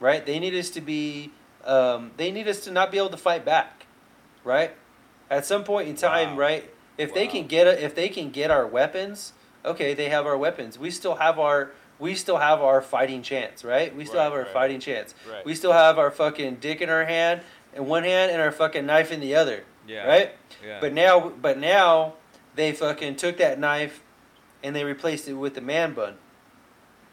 right they need us to be um, they need us to not be able to fight back right at some point in time Wow. right if they can get a, if they can get our weapons okay they have our weapons we still have our we still have our fighting chance right we still Right, have our right. fighting chance Right. we still have our fucking dick in our hand in one hand and our fucking knife in the other yeah. right Yeah. but now, but now they fucking took that knife and they replaced it with the man bun.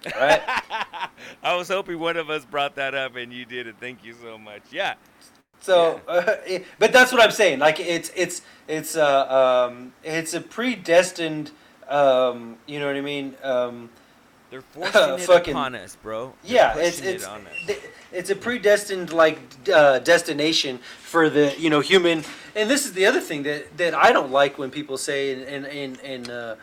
Right? I was hoping one of us brought that up, and you did it. Thank you so much. Yeah. So, uh, it- but that's what I'm saying. Like it's it's it's uh, um it's a predestined. Um, you know what I mean? Um, They're forcing it Fucking- upon us, bro. They're yeah, it's it's it on us. th- it's a predestined like uh, destination for the you know human. And this is the other thing that that I don't like when people say and and and, and uh,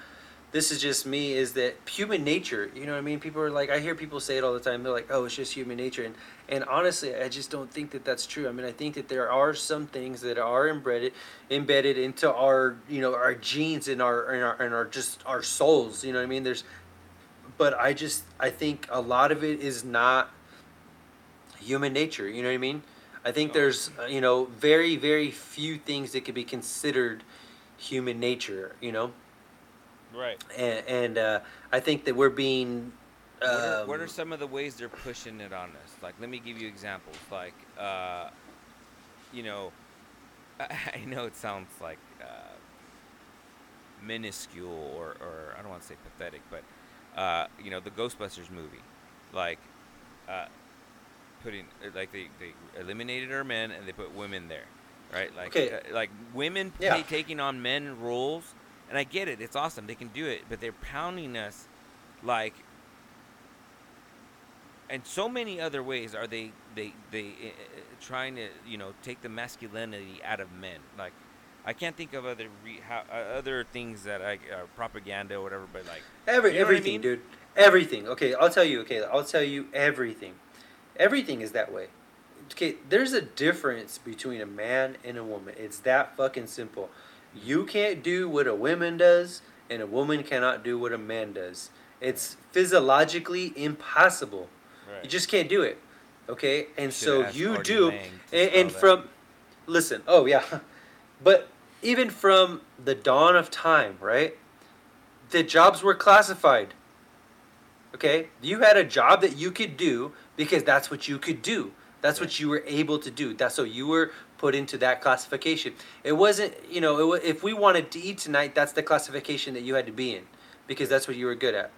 this is just me is that human nature. You know what I mean? People are like I hear people say it all the time. They're like, oh, it's just human nature, and and honestly, I just don't think that that's true. I mean, I think that there are some things that are embedded embedded into our you know our genes and our and our and our just our souls. You know what I mean? There's but I just I think a lot of it is not human nature. You know what I mean? I think there's uh, you know very very few things that could be considered human nature. You know, Right. and, and uh, I think that we're being. What are, Um, what are some of the ways they're pushing it on us? Like, let me give you examples. Like, uh, you know, I, I know it sounds like uh, minuscule or, or I don't want to say pathetic, but uh, you know, the Ghostbusters movie, like, uh, putting uh, like they, they eliminated our men and they put women there, right? Like, Okay. uh, like women Yeah. play, taking on men roles, and I get it. It's awesome. They can do it, but they're pounding us like and so many other ways are they they they uh, trying to you know take the masculinity out of men like i can't think of other re- how, uh, other things that i uh, propaganda or whatever but like Every You know what I everything, mean? dude. Everything. Okay, I'll tell you. Okay, I'll tell you everything. Everything is that way. Okay, there's a difference between a man and a woman. It's that fucking simple. You can't do what a woman does, and a woman cannot do what a man does. It's physiologically impossible. You just can't do it. Okay, and so you Artie do. And, and from, listen. Oh yeah, but even from the dawn of time, right? the jobs were classified. Okay? You had a job that you could do because that's what you could do. That's what you were able to do. That's so you were put into that classification. It wasn't, you know, it if we wanted to eat tonight, that's the classification that you had to be in because that's what you were good at.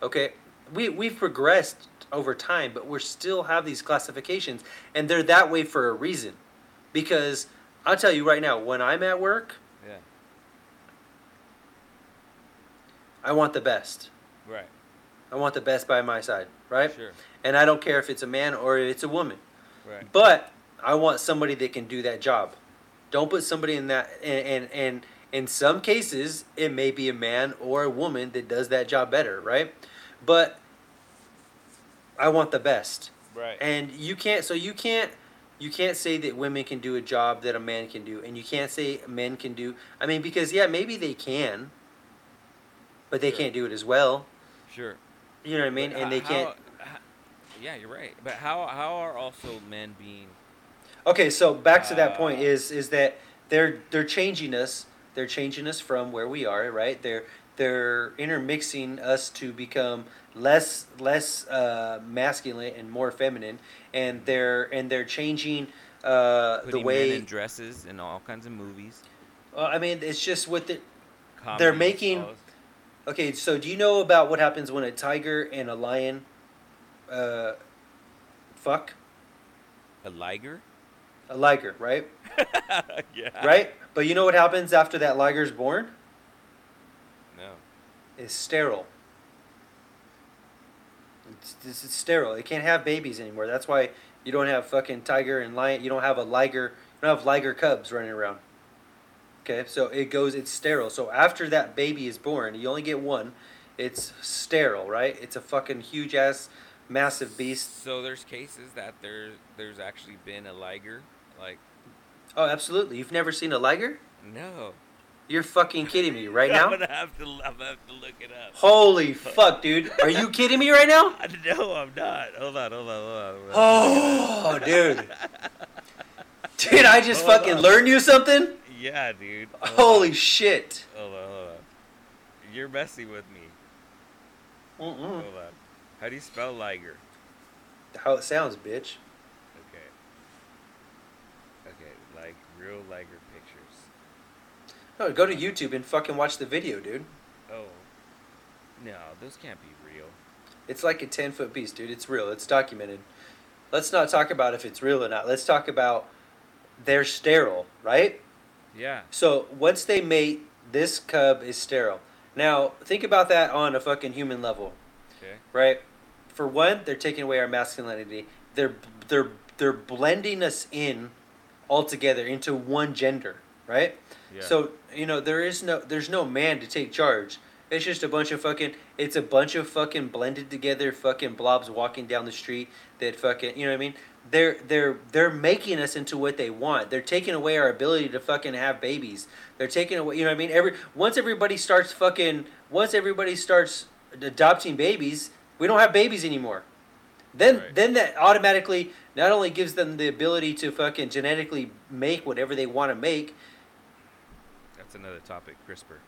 Okay? We we've progressed over time, but we still have these classifications and they're that way for a reason. Because I'll tell you right now, when I'm at work, yeah I want the best. right I want the best by my side, right? sure And I don't care if it's a man or if it's a woman. right But I want somebody that can do that job. Don't put somebody in that and and, and in some cases it may be a man or a woman that does that job better, right? But I want the best. right And you can't so you can't you can't say that women can do a job that a man can do, and you can't say men can do. I mean, because yeah, maybe they can, but they Sure. can't do it as well. Sure. You know what I mean? But And they how- can't. how- yeah, you're right. But how how are also men being? Okay, so back to that point Uh, is is that they're they're changing us. They're changing us from where we are, right? They're they're intermixing us to become less less uh, masculine and more feminine, and they're and they're changing uh, the way. men in dresses in all kinds of movies. Well, I mean, it's just what the. comedies, making- Okay, so do you know about what happens when a tiger and a lion, uh, fuck a liger. A liger, right? yeah. Right. But you know what happens after that liger's born? No. It's sterile. It's, this is sterile. It can't have babies anymore. That's why you don't have fucking tiger and lion. You don't have a liger. You don't have liger cubs running around. Okay, so it goes. It's sterile. So after that baby is born, you only get one. It's sterile, right? It's a fucking huge ass, massive beast. So there's cases that there there's actually been a liger. Like Oh, absolutely. You've never seen a liger? no. You're fucking kidding me right now. I'm gonna have to. I'm gonna have to look it up. Holy fuck, dude! Are you kidding me right now? No, I'm not. Hold on, hold on, hold on. Hold on. Oh, dude. Dude, I just Hold fucking on. learned you something? Yeah, dude. Hold Holy on. shit. Hold on, hold on. You're messing with me. Mm-mm. Hold on. How do you spell liger? How it sounds, bitch. Okay. Okay, like real liger pictures. No, go to YouTube and fucking watch the video, dude. Oh. No, those can't be real. It's like a 10 foot beast, dude. It's real. It's documented. Let's not talk about if it's real or not. Let's talk about they're sterile, right? Yeah. So once they mate, this cub is sterile. Now, think about that on a fucking human level. Okay. right? For one, they're taking away our masculinity. They're they're they're blending us in altogether into one gender, right? Yeah. So you know there is no there's no man to take charge. It's just a bunch of fucking. It's a bunch of fucking blended together fucking blobs walking down the street that fucking. You know what I mean? They're they're they're making us into what they want. They're taking away our ability to fucking have babies. They're taking away. You know what I mean? Every once everybody starts fucking. Once everybody starts adopting babies, we don't have babies anymore. Then Right. then that automatically not only gives them the ability to fucking genetically make whatever they want to make, That's another topic, CRISPR.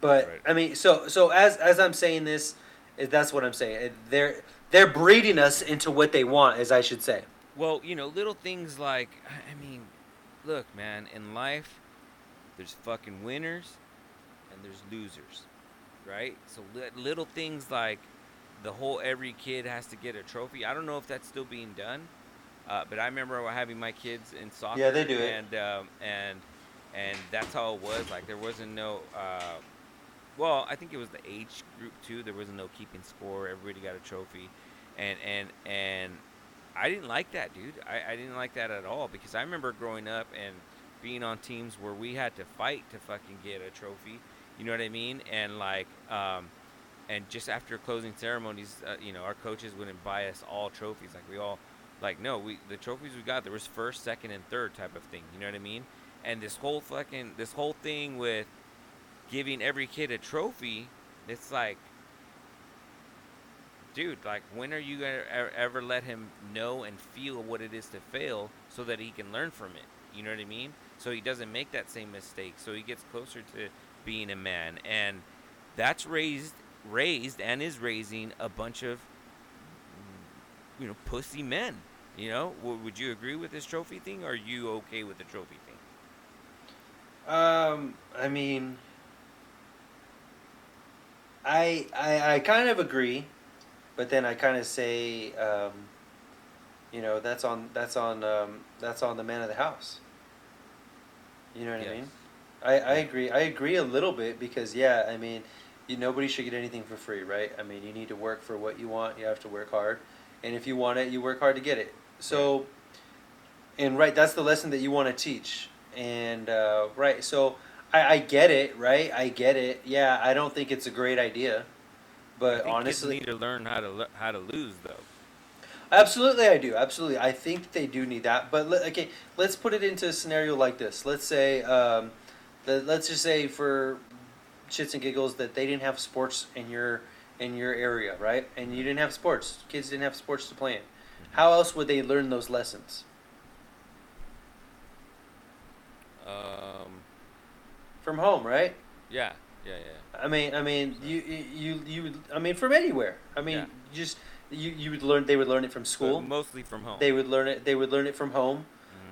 But Right. I mean, so so as as I'm saying this, is that's what I'm saying. Eh, they're they're breeding us into what they want, as I should say. Well, you know, little things like, I mean, look, man, in life, there's fucking winners and there's losers, right? So little things like the whole every kid has to get a trophy. I don't know if that's still being done, uh, but I remember having my kids in soccer. Yeah, they do it. And um, and and that's how it was. Like there wasn't no. Uh, well, I think it was the age group too. There wasn't no keeping score. Everybody got a trophy, and and and I didn't like that, dude. I, I didn't like that at all because I remember growing up and being on teams where we had to fight to fucking get a trophy. You know what I mean? And like, um, and just after closing ceremonies, uh, you know, our coaches wouldn't buy us all trophies. Like we all, like no, we the trophies we got there was first, second, and third type of thing. You know what I mean? And this whole fucking this whole thing with giving every kid a trophy, it's like dude, like when are you gonna ever let him know and feel what it is to fail so that he can learn from it? You know what I mean? So he doesn't make that same mistake. So he gets closer to being a man, and that's raised, raised, and is raising a bunch of, you know, pussy men. You know, would you agree with this trophy thing? Or are you okay with the trophy thing? Um, I mean, I I, I kind of agree, but then I kind of say, um, you know, that's on that's on um, that's on the man of the house. You know what I mean? I, I agree. I agree a little bit because yeah, I mean, you, nobody should get anything for free, right? I mean, you need to work for what you want. You have to work hard, and if you want it, you work hard to get it. So, and right, that's the lesson that you want to teach. And uh, right, so I, I get it, right? I get it. Yeah, I don't think it's a great idea, but think honestly, need to learn how to le- how to lose, though. Absolutely, I do. Absolutely, I think they do need that. But le- okay, let's put it into a scenario like this. Let's say, um, let, let's just say for shits and giggles that they didn't have sports in your in your area, right? And you didn't have sports. Kids didn't have sports to play in. How else would they learn those lessons? Um, From home, right? yeah, yeah, yeah. I mean, I mean, you, you, you, I mean, from anywhere. I mean, Yeah. just you, you would learn. They would learn it from But school. mostly from home. They would learn it. They would learn it from home.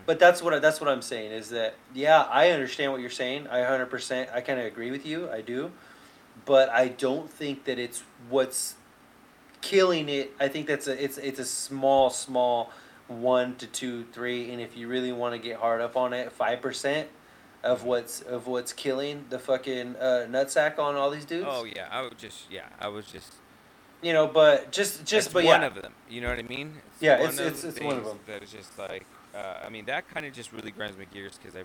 But that's what I, that's what I'm saying is that yeah, I understand what you're saying. I 100% I kind of agree with you. I do. But I don't think that it's what's killing it. I think that's a it's it's a small small 1 to 2 3 and if you really want to get hard up on it, 5% of what's of what's killing the fucking uh, nutsack on all these dudes. Oh yeah, I was just yeah, I was just You know, but just just it's but one yeah. of them. You know what I mean? It's Yeah, one it's- it's- it's one of them. That is just like, uh, I mean, that kind of just really grinds my gears because I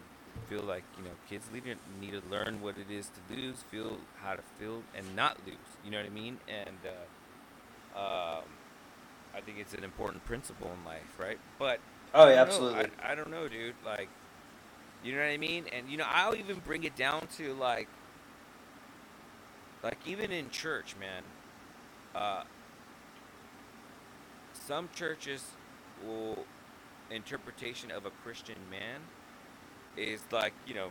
feel like you know kids need to, need to learn what it is to lose, feel how to feel and not lose. You know what I mean? And uh, um, I think it's an important principle in life, right? But Oh yeah, know, absolutely. I, I don't know, dude. Like, you know what I mean? And you know, I'll even bring it down to like, like even in church, man. Uh, some churches will interpretation of a Christian man is like you know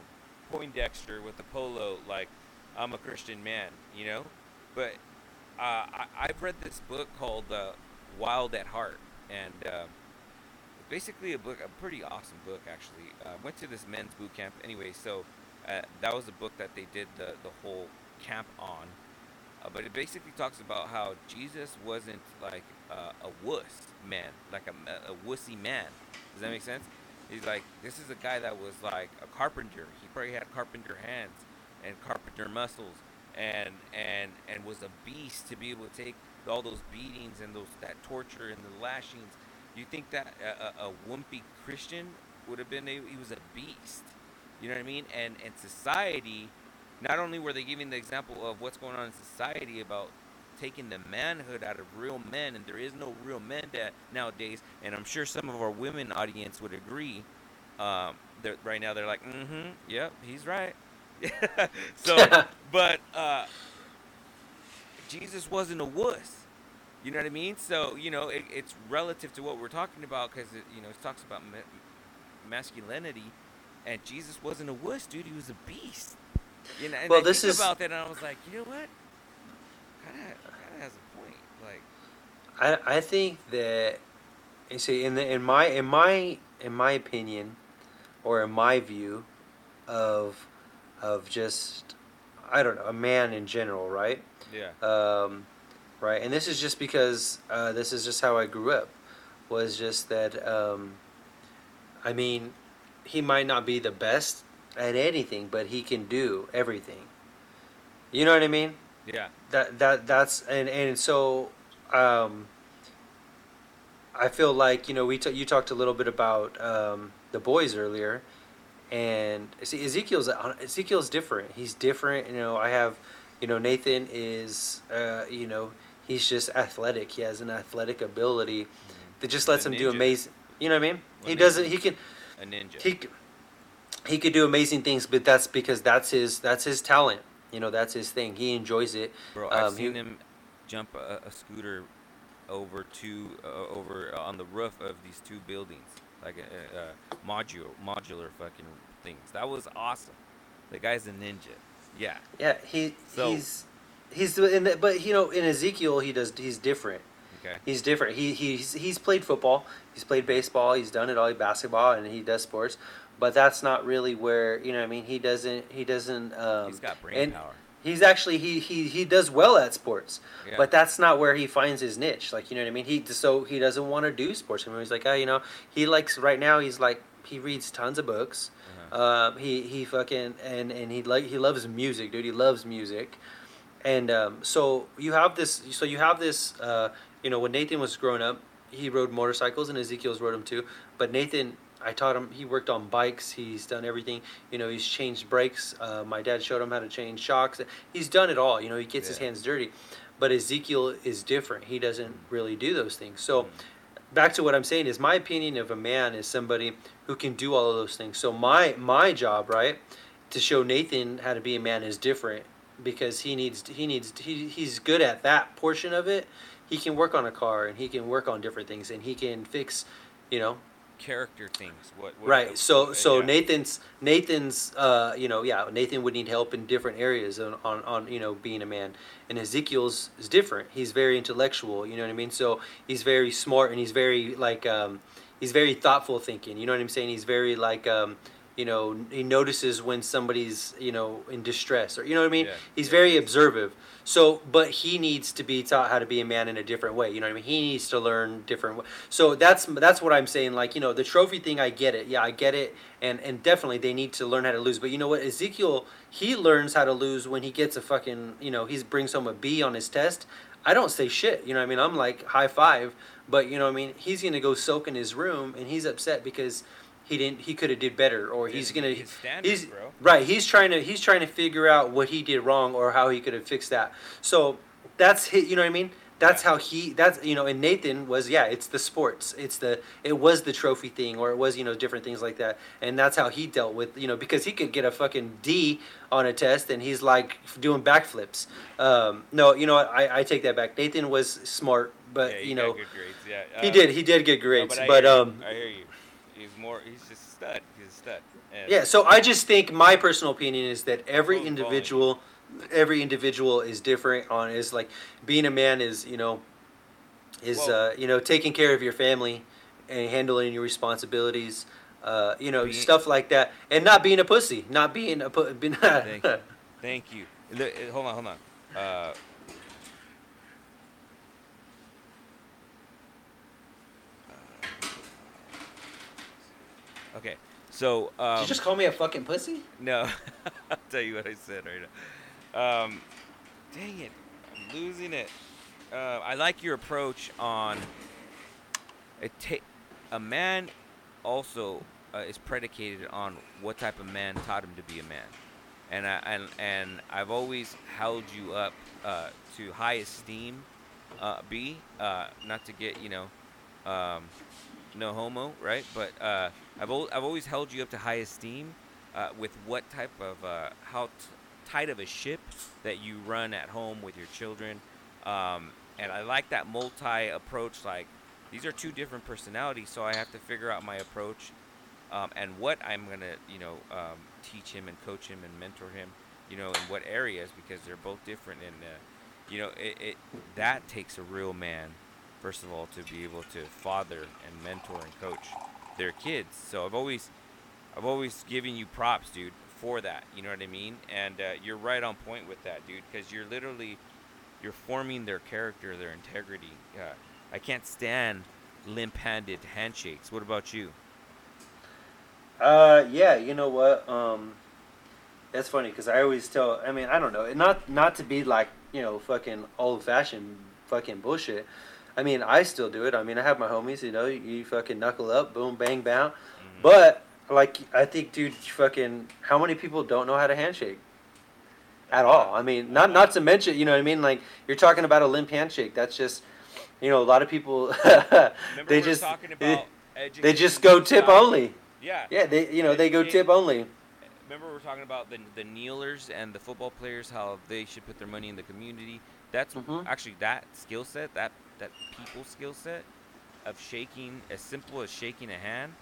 Poindexter with the polo, like I'm a Christian man, you know. But uh, I, I've read this book called uh, Wild at Heart, and uh, basically a book, a pretty awesome book actually. Uh, went to this men's boot camp anyway, so uh, that was the book that they did the the whole camp on. Uh, but it basically talks about how Jesus wasn't like a wuss man, like a, a wussy man. Does that make sense? He's like, this is a guy that was like a carpenter. He probably had carpenter hands and carpenter muscles, and and and was a beast to be able to take all those beatings and those that torture and the lashings. You think that a, a, a wimpy Christian would have been? A, he was a beast. You know what I mean? And and society, not only were they giving the example of what's going on in society about taking the manhood out of real men, and there is no real men that nowadays. And I'm sure some of our women audience would agree. Um, they're, right now, they're like, "Mm-hmm, yep, he's right." so, but uh, Jesus wasn't a wuss. You know what I mean? So you know, it, it's relative to what we're talking about because you know it talks about ma- masculinity, and Jesus wasn't a wuss, dude. He was a beast. You know, and Well, I this think is- about that, and I was like, you know what? Kind of, has a point. Like, I I think that you see in the in my in my in my opinion or in my view of of just I don't know a man in general, right? yeah, Um, right, and this is just because uh, this is just how I grew up. Was just that um, I mean, he might not be the best at anything, but he can do everything. You know what I mean? Yeah, that that that's and and so um I feel like you know we t- you talked a little bit about um, the boys earlier, and see Ezekiel's Ezekiel's different. He's different. You know, I have, you know, Nathan is, uh, you know, he's just athletic. He has an athletic ability that just lets him do amazing. You know what I mean? A he doesn't. He can a ninja. he he could do amazing things, but that's because that's his that's his talent. You know, that's his thing. He enjoys it. Bro, I've um, he- seen him jump a, a scooter over two uh, over uh, on the roof of these two buildings, like a, a, a modular modular fucking things. That was awesome. The guy's a ninja. Yeah. Yeah, he So- he's he's in the, but you know in Ezekiel he does he's different. Okay. He's different. He he's he's played football, he's played baseball, he's done it all, basketball, and he does sports. But that's not really where you know. I mean, he doesn't. He doesn't. Um, He's got brain power. He's actually he he he does well at sports, Yeah. but that's not where he finds his niche. Like you know what I mean. He so he doesn't want to do sports. I mean, he's like, oh, you know, he likes right now. He's like he reads tons of books. Uh-huh. Um, he he fucking and and he like he loves music, dude. He loves music, and um, so you have this. So you have this. Uh, you know, when Nathan was growing up, he rode motorcycles, and Ezekiel's rode them too. But Nathan, I taught him. He worked on bikes. He's done everything. You know, he's changed brakes. Uh, my dad showed him how to change shocks. He's done it all. You know, he gets his hands dirty. But Ezekiel is different. He doesn't really do those things. So back to what I'm saying is my opinion of a man is somebody who can do all of those things. So my my job, right, to show Nathan how to be a man is different because he needs he needs he, he's good at that portion of it. He can work on a car and he can work on different things and he can fix, you know, Character things. What, what right. So so yeah. Nathan's Nathan's uh you know yeah Nathan would need help in different areas on, on on you know being a man and Ezekiel's is different. He's very intellectual. You know what I mean. So he's very smart and he's very like um he's very thoughtful thinking. You know what I'm saying. He's very like um you know he notices when somebody's you know in distress or you know what I mean. Yeah, He's yeah. very observant. So, but he needs to be taught how to be a man in a different way. You know what I mean? He needs to learn different. So that's that's what I'm saying. Like you know, the trophy thing, I get it. Yeah, I get it, and and definitely they need to learn how to lose. But you know what? Ezekiel, he learns how to lose when he gets a fucking you know he brings home a B on his test. I don't say shit. You know what I mean? I'm like high five, but you know what I mean? He's gonna go soak in his room, and he's upset because he didn't. He could have did better, or he's gonna. his He's bro. right. He's trying to. He's trying to figure out what he did wrong or how he could have fixed that. So that's hit. You know what I mean? That's Yeah. how he. That's you know. And Nathan was yeah. It's the sports. It's the. It was the trophy thing, or it was you know different things like that. And that's how he dealt with you know because he could get a fucking D on a test and he's like doing backflips. Um, no, you know what? I I take that back. Nathan was smart, but yeah, you know grades. Yeah, he uh, did. He did get no, grades, I but you. um. I hear you. He's more. He's just a stud. He's a stud. And Yeah, so I just think my personal opinion is that every individual, every individual is different. On is like being a man is you know, is Well- uh, you know taking care of your family and handling your responsibilities. Uh, you know Being- stuff like that, and not being a pussy, not being a Thank you. Thank you. Hold on, hold on. Uh, okay, so um, Did you just call me a fucking pussy? no, I'll tell you what I said right now. Um, dang it, I'm losing it. Uh, I like your approach on it. Ta- a man also uh, is predicated on what type of man taught him to be a man, and I, and and I've always held you up uh, to high esteem. Uh, B, uh, not to get you know, um, no homo, right? But uh, I've I've always held you up to high esteem uh, with what type of uh, how t- tight of a ship that you run at home with your children, um, and I like that multi approach. Like these are two different personalities, so I have to figure out my approach um, and what I'm gonna you know um, teach him and coach him and mentor him, you know, in what areas because they're both different and. Uh, you know, it, it that takes a real man, first of all, to be able to father and mentor and coach their kids. So I've always, I've always given you props, dude, for that. You know what I mean? And uh, you're right on point with that, dude, because you're literally, you're forming their character, their integrity. Uh, I can't stand limp-handed handshakes. What about you? Uh, yeah, you know what? Um, that's funny because I always tell. I mean, I don't know, not not to be like you know fucking old fashioned fucking bullshit. I mean, I still do it. I mean, I have my homies. You know, you fucking knuckle up, boom, bang, bang. Mhm. But like, I think, dude, fucking, how many people don't know how to handshake? At all. I mean, not not to mention, you know what I mean? Like, you're talking about a limp handshake. That's just, you know, a lot of people. They just they, about they just go tip society? only. Yeah. Yeah, they you know they go tip only. Remember we were talking about the the kneelers and the football players, how they should put their money in the community. That's Mhm. actually that skill set, that that people skill set of shaking, as simple as shaking a hand.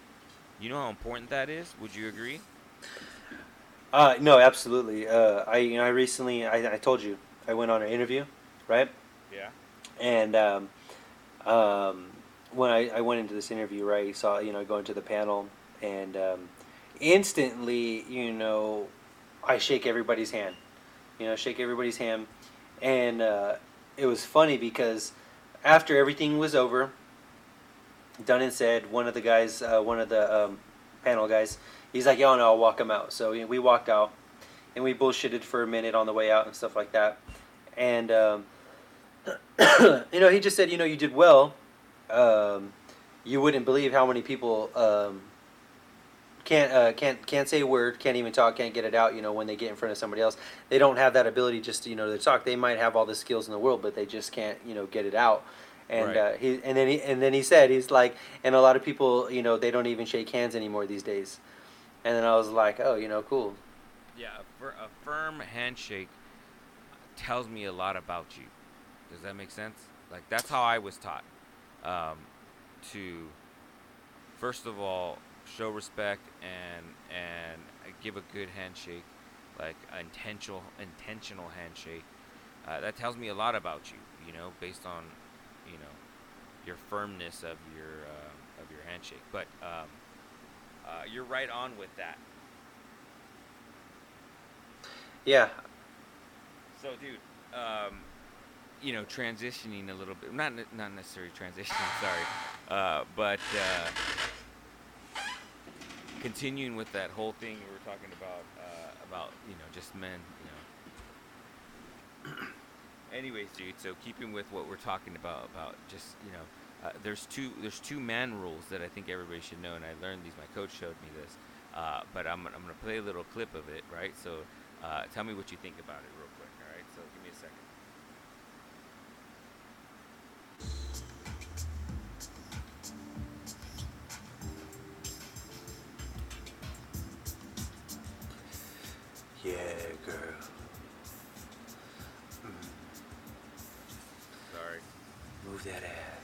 You know how important that is. Would you agree? Uh, no, absolutely. Uh, I you know I recently I, I told you I went on an interview, right? Yeah. And um, um, when I, I went into this interview, right, you saw you know going to the panel, and um, instantly, you know, I shake everybody's hand, you know, shake everybody's hand, and uh, it was funny because after everything was over, done and said, one of the guys, uh, one of the um, panel guys, he's like, "Yo, no, I'll walk him out." So you know, we walked out, and we bullshitted for a minute on the way out and stuff like that, and. Um, you know, he just said, you know, you did well. Um, you wouldn't believe how many people um, can't uh, can't can't say a word, can't even talk, can't get it out. You know, when they get in front of somebody else, they don't have that ability just to, you know to talk. They might have all the skills in the world, but they just can't you know get it out. And Right. uh, he and then he and then he said he's like, and a lot of people, you know, they don't even shake hands anymore these days. And then I was like, oh, you know, cool. Yeah, a, a firm handshake tells me a lot about you. Does that make sense? Like that's how I was taught. Um, to first of all show respect and and give a good handshake, like intentional intentional handshake. Uh, that tells me a lot about you. You know, based on you know your firmness of your uh, of your handshake. But um, uh, you're right on with that. Yeah, So, dude, um, you know, transitioning a little bit, not not necessarily transitioning, sorry, uh, but uh, continuing with that whole thing we were talking about, uh, about you know, just men, you know. Anyways, dude, so keeping with what we're talking about, about just you know, uh, there's two there's two man rules that I think everybody should know, and I learned these. My coach showed me this, uh, but I'm I'm gonna play a little clip of it, right? So. Uh, tell me what you think about it yeah, girl. Sorry. Move that ass.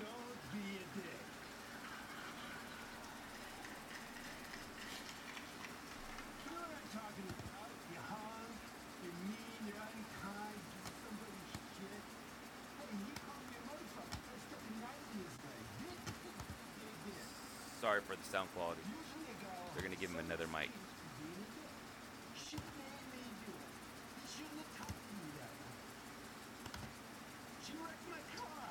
Don't be a dick. You know what I'm talking about? You hung, you're mean, you're unkind, you do somebody shit. Hey, he called me a motherfucker. I stuck a knife in his leg. This is big deal. Sorry for the sound quality. They're gonna give him another mic. Shouldn't have made me do it. Shouldn't have talked to me that way. She wrecked my car.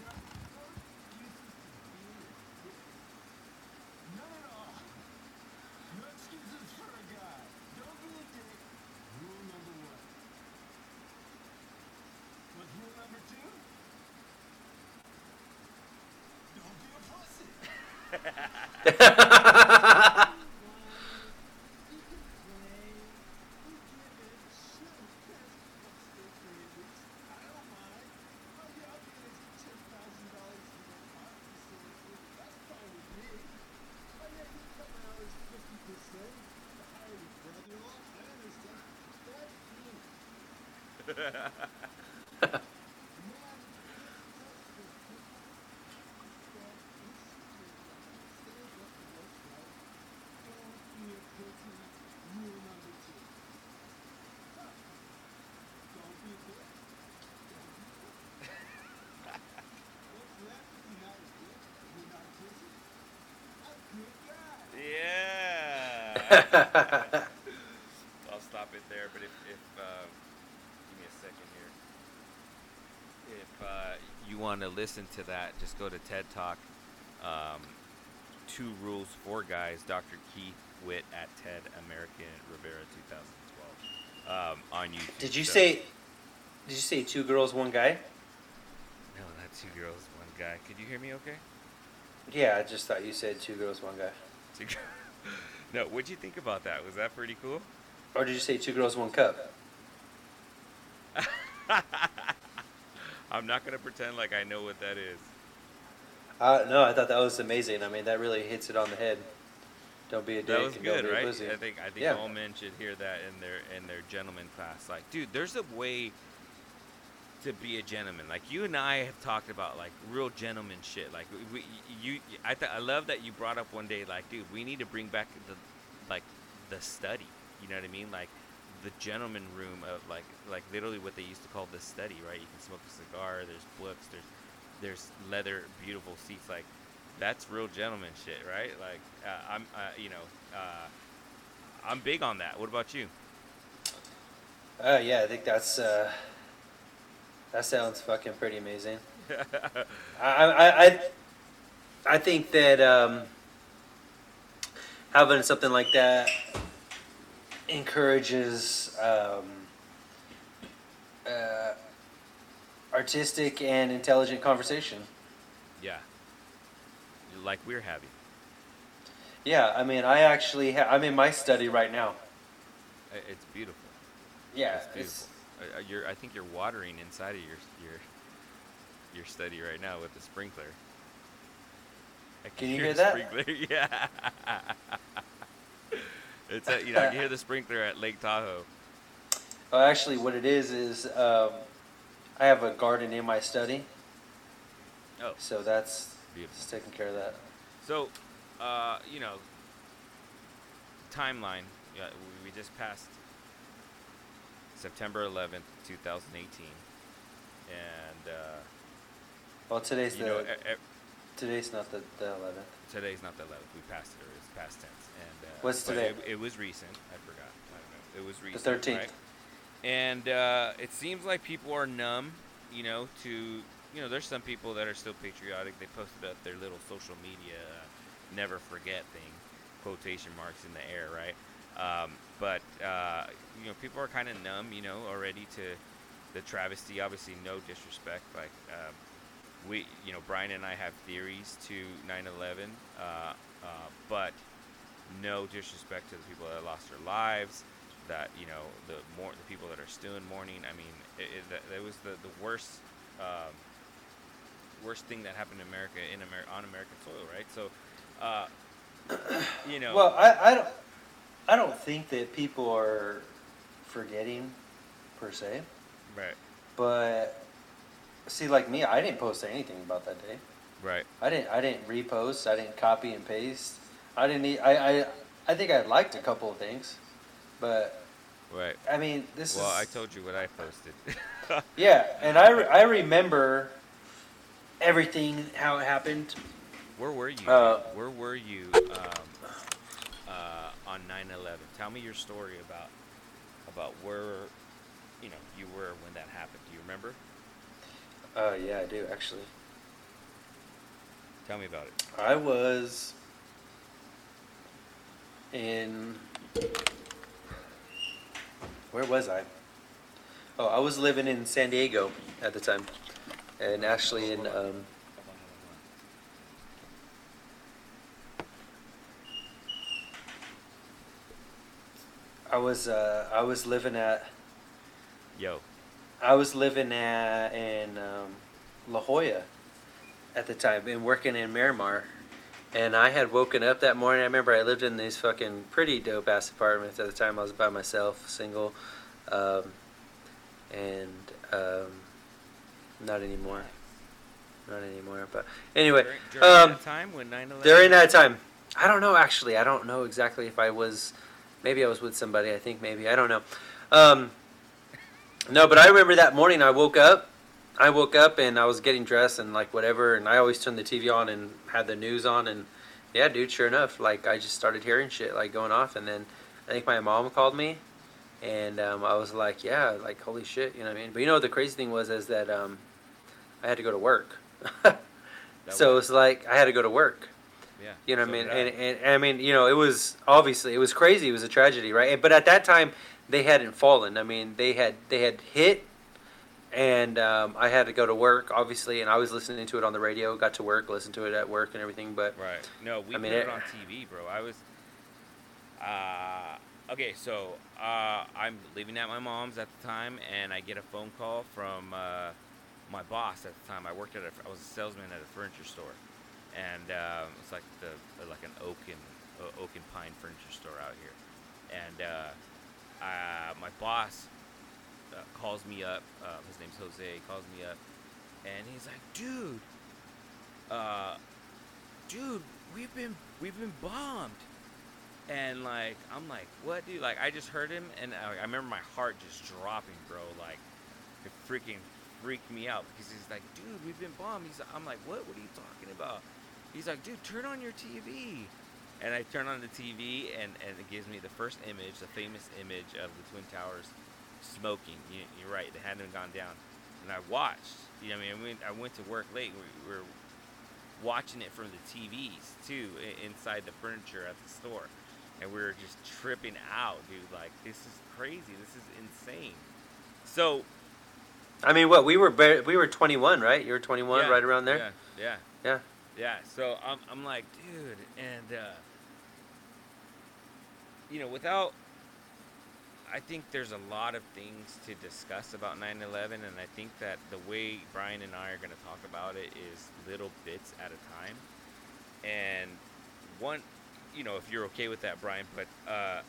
There are no excuses to being a dick. None at all. No excuses for a guy. Don't be a dick. Rule number one. What's rule number two? Don't be a pussy. Yeah. I'll stop it there, but if, if uh, give me a second here. If uh, you want to listen to that, just go to TED Talk. Um, Two Rules for Guys, Dr. Keith Witt at TED American Riviera 2012 um, on YouTube. Did you So- say? Did you say two girls, one guy? No, not two girls, one guy. Could you hear me okay? Yeah, I just thought you said two girls, one guy. Two gir- no, what'd you think about that? Was that pretty cool? Or did you say two girls, one cup? I'm not gonna pretend like I know what that is. Uh, no, I thought that was amazing. I mean, that really hits it on the head. Don't be a dick That was good, right? I think I think Yeah. all men should hear that in their in their gentleman class. Like, dude, there's a way to be a gentleman. Like you and I have talked about like real gentleman shit. Like we, you, I, th- I love that you brought up one day. Like, dude, we need to bring back the like the study. You know what I mean? Like the gentleman room of like like literally what they used to call the study, right? You can smoke a cigar. There's books. There's there's leather, beautiful seats. Like that's real gentleman shit, right? Like uh, I'm, uh, you know, uh, I'm big on that. What about you? Uh, yeah, I think that's uh, that sounds fucking pretty amazing. I, I, I, I think that um, having something like that encourages um, uh, artistic and intelligent conversation. Yeah. Like we're having. Yeah, I mean, I actually ha- I'm in my study right now. It's beautiful. Yeah, it's beautiful. Uh, uh, You're, I think you're watering inside of your your your study right now with the sprinkler. I Can you hear hear that? Sprinkler. Yeah. it's a, you know I can hear the sprinkler at Lake Tahoe. Well, actually, what it is is um, I have a garden in my study, Oh, so that's beautiful. just taking care of that. So, uh, you know, timeline. Yeah, we, we just passed September 11th, 2018, and uh, Well, today's you the know, e- today's not the the 11th. today's not the 11th. We passed it, or it's past tense. And uh, What's today? It, it was recent. I forgot. I don't know. It was recent. The 13th. right? And uh, it seems like people are numb, you know, to you know. There's some people that are still patriotic. They posted up their little social media uh, "never forget" thing, quotation marks in the air, right? Um, but uh, you know, people are kind of numb, you know, already to the travesty. Obviously, no disrespect. Like um, we, you know, Brian and I have theories to 9/11, uh, uh, but no disrespect to the people that lost their lives. That you know, the more the people that are still in mourning. I mean, it, it, that was the the worst. Um, worst thing that happened in America in Amer- on American soil, right? So, uh, you know, Well, I, I don't I don't think that people are forgetting per se, right, but see, like me, I didn't post anything about that day. right, I didn't I didn't repost. I didn't copy and paste. I didn't. I. I. I think I liked a couple of things, but right. I mean this is Well, is I told you what I posted. yeah, and I re- I remember everything how it happened. Where were you? Uh, Where were you um, on 9/11? Tell me your story about about where you know you were when that happened. Do you remember? Oh yeah, I do actually. Tell me about it. I was in where was I? Oh, I was living in San Diego at the time, and actually in um, I was uh, I was living at Yo, I was living at in um, La Jolla at the time and working in Miramar. And I had woken up that morning. I remember I lived in these fucking pretty dope ass apartments at the time. I was by myself, single, um, and um, not anymore. Not anymore. But anyway, during, during um, that time when 9/11 during that time, I don't know actually. I don't know exactly if I was. Maybe I was with somebody. I think maybe I don't know. Um, no, but I remember that morning. I woke up. I woke up and I was getting dressed and like whatever. And I always turned the TV on and had the news on. And yeah, dude, sure enough, like I just started hearing shit like going off. And then I think my mom called me, and um, I was like, yeah, like holy shit, you know what I mean? But you know what the crazy thing was is that um, I had to go to work. So was- it's like I had to go to work. Yeah. You know so what I mean? And, and, and I mean, you know, it was obviously it was crazy. It was a tragedy, right? But at that time, they hadn't fallen. I mean, they had they had hit, and um, I had to go to work, obviously, and I was listening to it on the radio. Got to work, listened to it at work, and everything. But Right. No, we I mean, it, it- on TV, bro. I was. Uh, okay, so uh, I'm living at my mom's at the time, and I get a phone call from uh, my boss at the time. I worked at a, I was a salesman at a furniture store, and um, it's like the like an oak and uh, oak and pine furniture store out here, and uh, my boss uh, calls me up. Uh, his name's Jose. He calls me up, and he's like, "Dude, uh, dude, we've been we've been bombed." And like, I'm like, what, dude? Like, I just heard him, and I, I remember my heart just dropping, bro. Like, it freaking freaked me out because he's like, dude, we've been bombed. He's, I'm like, what? What are you talking about? He's like, dude, turn on your TV. And I turn on the TV, and, and it gives me the first image, the famous image of the Twin Towers smoking. You, you're right, they hadn't gone down. And I watched. You know, I mean, I went, I went to work late. We were watching it from the TVs too, inside the furniture at the store. and we were just tripping out, dude. Like this is crazy. This is insane. So I mean, what we were we were 21, right? You were 21, yeah, right around there. Yeah, yeah, Yeah. Yeah. So I'm, I'm like, dude, and uh, you know, without, I think there's a lot of things to discuss about 9/11, and I think that the way Brian and I are going to talk about it is little bits at a time, and one, you know, if you're okay with that, Brian, but uh,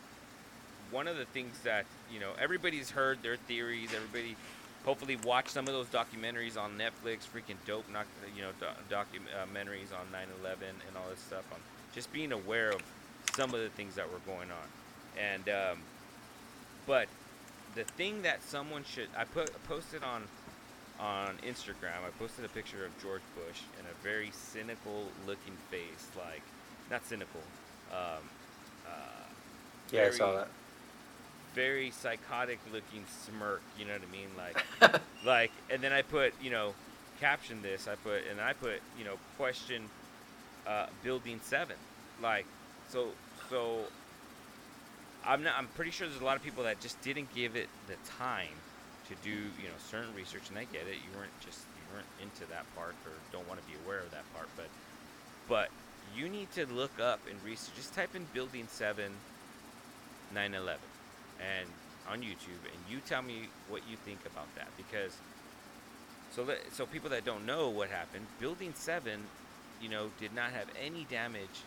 one of the things that you know everybody's heard their theories, everybody hopefully watch some of those documentaries on Netflix, freaking dope, not you know documentaries on 9/11 and all this stuff. On just being aware of some of the things that were going on, and um, but the thing that someone should I put posted on on Instagram. I posted a picture of George Bush in a very cynical looking face, like not cynical. Um, uh, Yeah, I saw that. Very psychotic looking smirk. You know what I mean? Like, like, and then I put, you know, caption this. I put, and I put, you know, question, uh, building seven. Like, so, so. I'm not. I'm pretty sure there's a lot of people that just didn't give it the time to do, you know, certain research, and I get it. You weren't just you weren't into that part or don't want to be aware of that part, but, but you need to look up and research. Just type in building seven 9/11 and on YouTube, and you tell me what you think about that because so let, so people that don't know what happened, Building Seven, you know, did not have any damage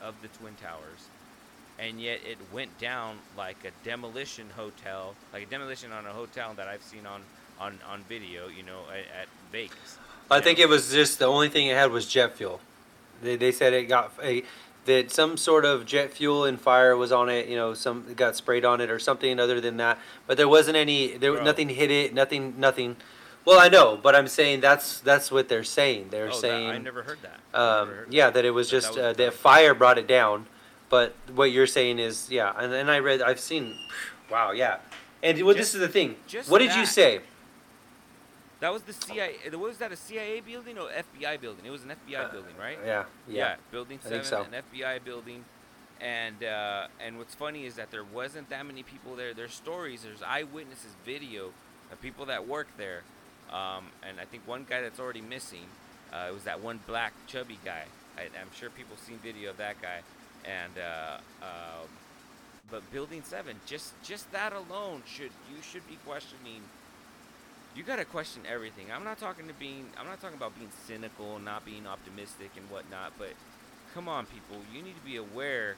of the twin towers, and yet it went down like a demolition hotel, like a demolition on a hotel that I've seen on on on video, you know, at, at Vegas. I think it was just the only thing it had was jet fuel. They, they said it got a that some sort of jet fuel and fire was on it. You know, some got sprayed on it or something other than that. But there wasn't any. There Bro. nothing hit it. Nothing. Nothing. Well, I know, but I'm saying that's that's what they're saying. They're Oh, that- saying. I never heard that. Um, never heard yeah, that. that it was just was- uh, that that fire brought it down. But what you're saying is, yeah, and then I read, I've seen, wow, yeah, and well, this is the thing. just What did you say? That was the CIA. What was that? A CIA building or FBI building? It was an FBI building, right? Yeah, yeah, building I think seven, so. an FBI building, and uh, and what's funny is that there wasn't that many people there. There's stories, there's eyewitnesses video of people that work there, um, and I think one guy that's already missing. Uh, it was that one black chubby guy. I, I'm sure people seen video of that guy, and uh, um, but building seven, just just that alone should you should be questioning you gotta question everything. I'm not talking to being I'm not talking about being cynical, not being optimistic and whatnot, but come on people, you need to be aware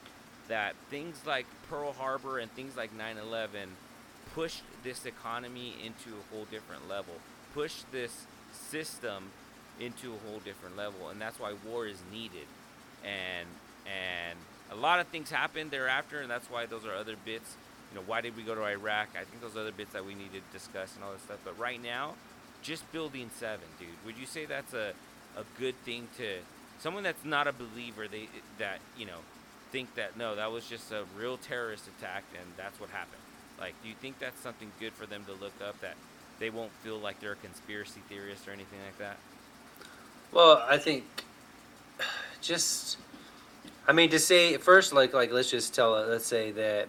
that things like Pearl Harbor and things like 9/11 pushed this economy into a whole different level, pushed this system into a whole different level, and that's why war is needed. And and a lot of things happened thereafter, and that's why those are other bits you know, why did we go to Iraq? I think those other bits that we need to discuss and all this stuff. But right now, just building seven, dude. Would you say that's a, a good thing to someone that's not a believer? They that you know think that no, that was just a real terrorist attack and that's what happened. Like, do you think that's something good for them to look up that they won't feel like they're a conspiracy theorist or anything like that? Well, I think just, I mean, to say first, like, like let's just tell, let's say that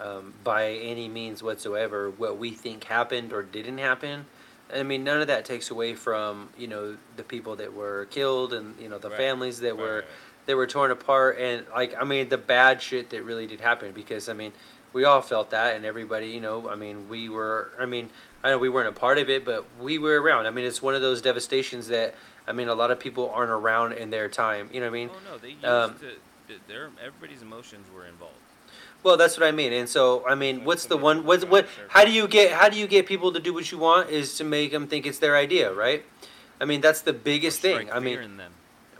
um, by any means whatsoever, what we think happened or didn't happen. I mean, none of that takes away from you know the people that were killed and you know the Right. families that Right, were right, that were torn apart and like I mean the bad shit that really did happen because I mean we all felt that and everybody you know I mean we were I mean I know we weren't a part of it but we were around I mean it's one of those devastations that I mean a lot of people aren't around in their time you know what I mean oh no, they used um, to. Their everybody's emotions were involved. Well that's what I mean and so I mean what's the one what's what how do you get how do you get people to do what you want is to make them think it's their idea right I mean that's the biggest thing I mean fear in them.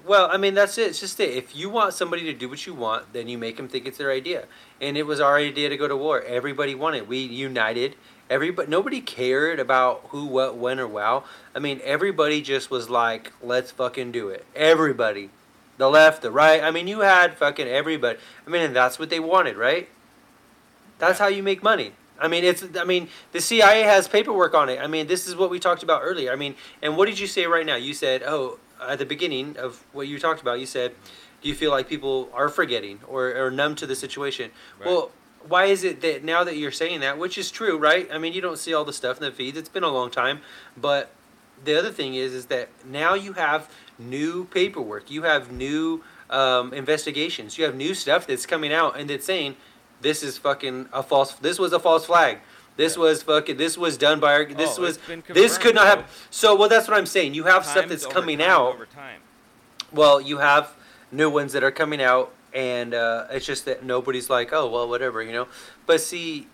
Well, I mean, that's it. It's just it. If you want somebody to do what you want, then you make them think it's their idea. And it was our idea to go to war. Everybody wanted. We united. Everybody, nobody cared about who, what, when, or wow. I mean, everybody just was like, "Let's fucking do it." Everybody, the left, the right. I mean, you had fucking everybody. I mean, and that's what they wanted, right? That's how you make money. I mean, it's. I mean, the CIA has paperwork on it. I mean, this is what we talked about earlier. I mean, and what did you say right now? You said, oh, at the beginning of what you talked about, you said, do you feel like people are forgetting or, or numb to the situation? Right. Well, why is it that now that you're saying that, which is true, right? I mean, you don't see all the stuff in the feeds. It's been a long time, but the other thing is, is that now you have new paperwork, you have new um, investigations, you have new stuff that's coming out, and it's saying this is fucking a false. This was a false flag. This Yeah. was fucking. This was done by our. This Oh, was. This could not happen. So, well, that's what I'm saying. You have stuff that's coming time out. over time. Well, you have new ones that are coming out, and uh, it's just that nobody's like, oh, well, whatever, you know. But see,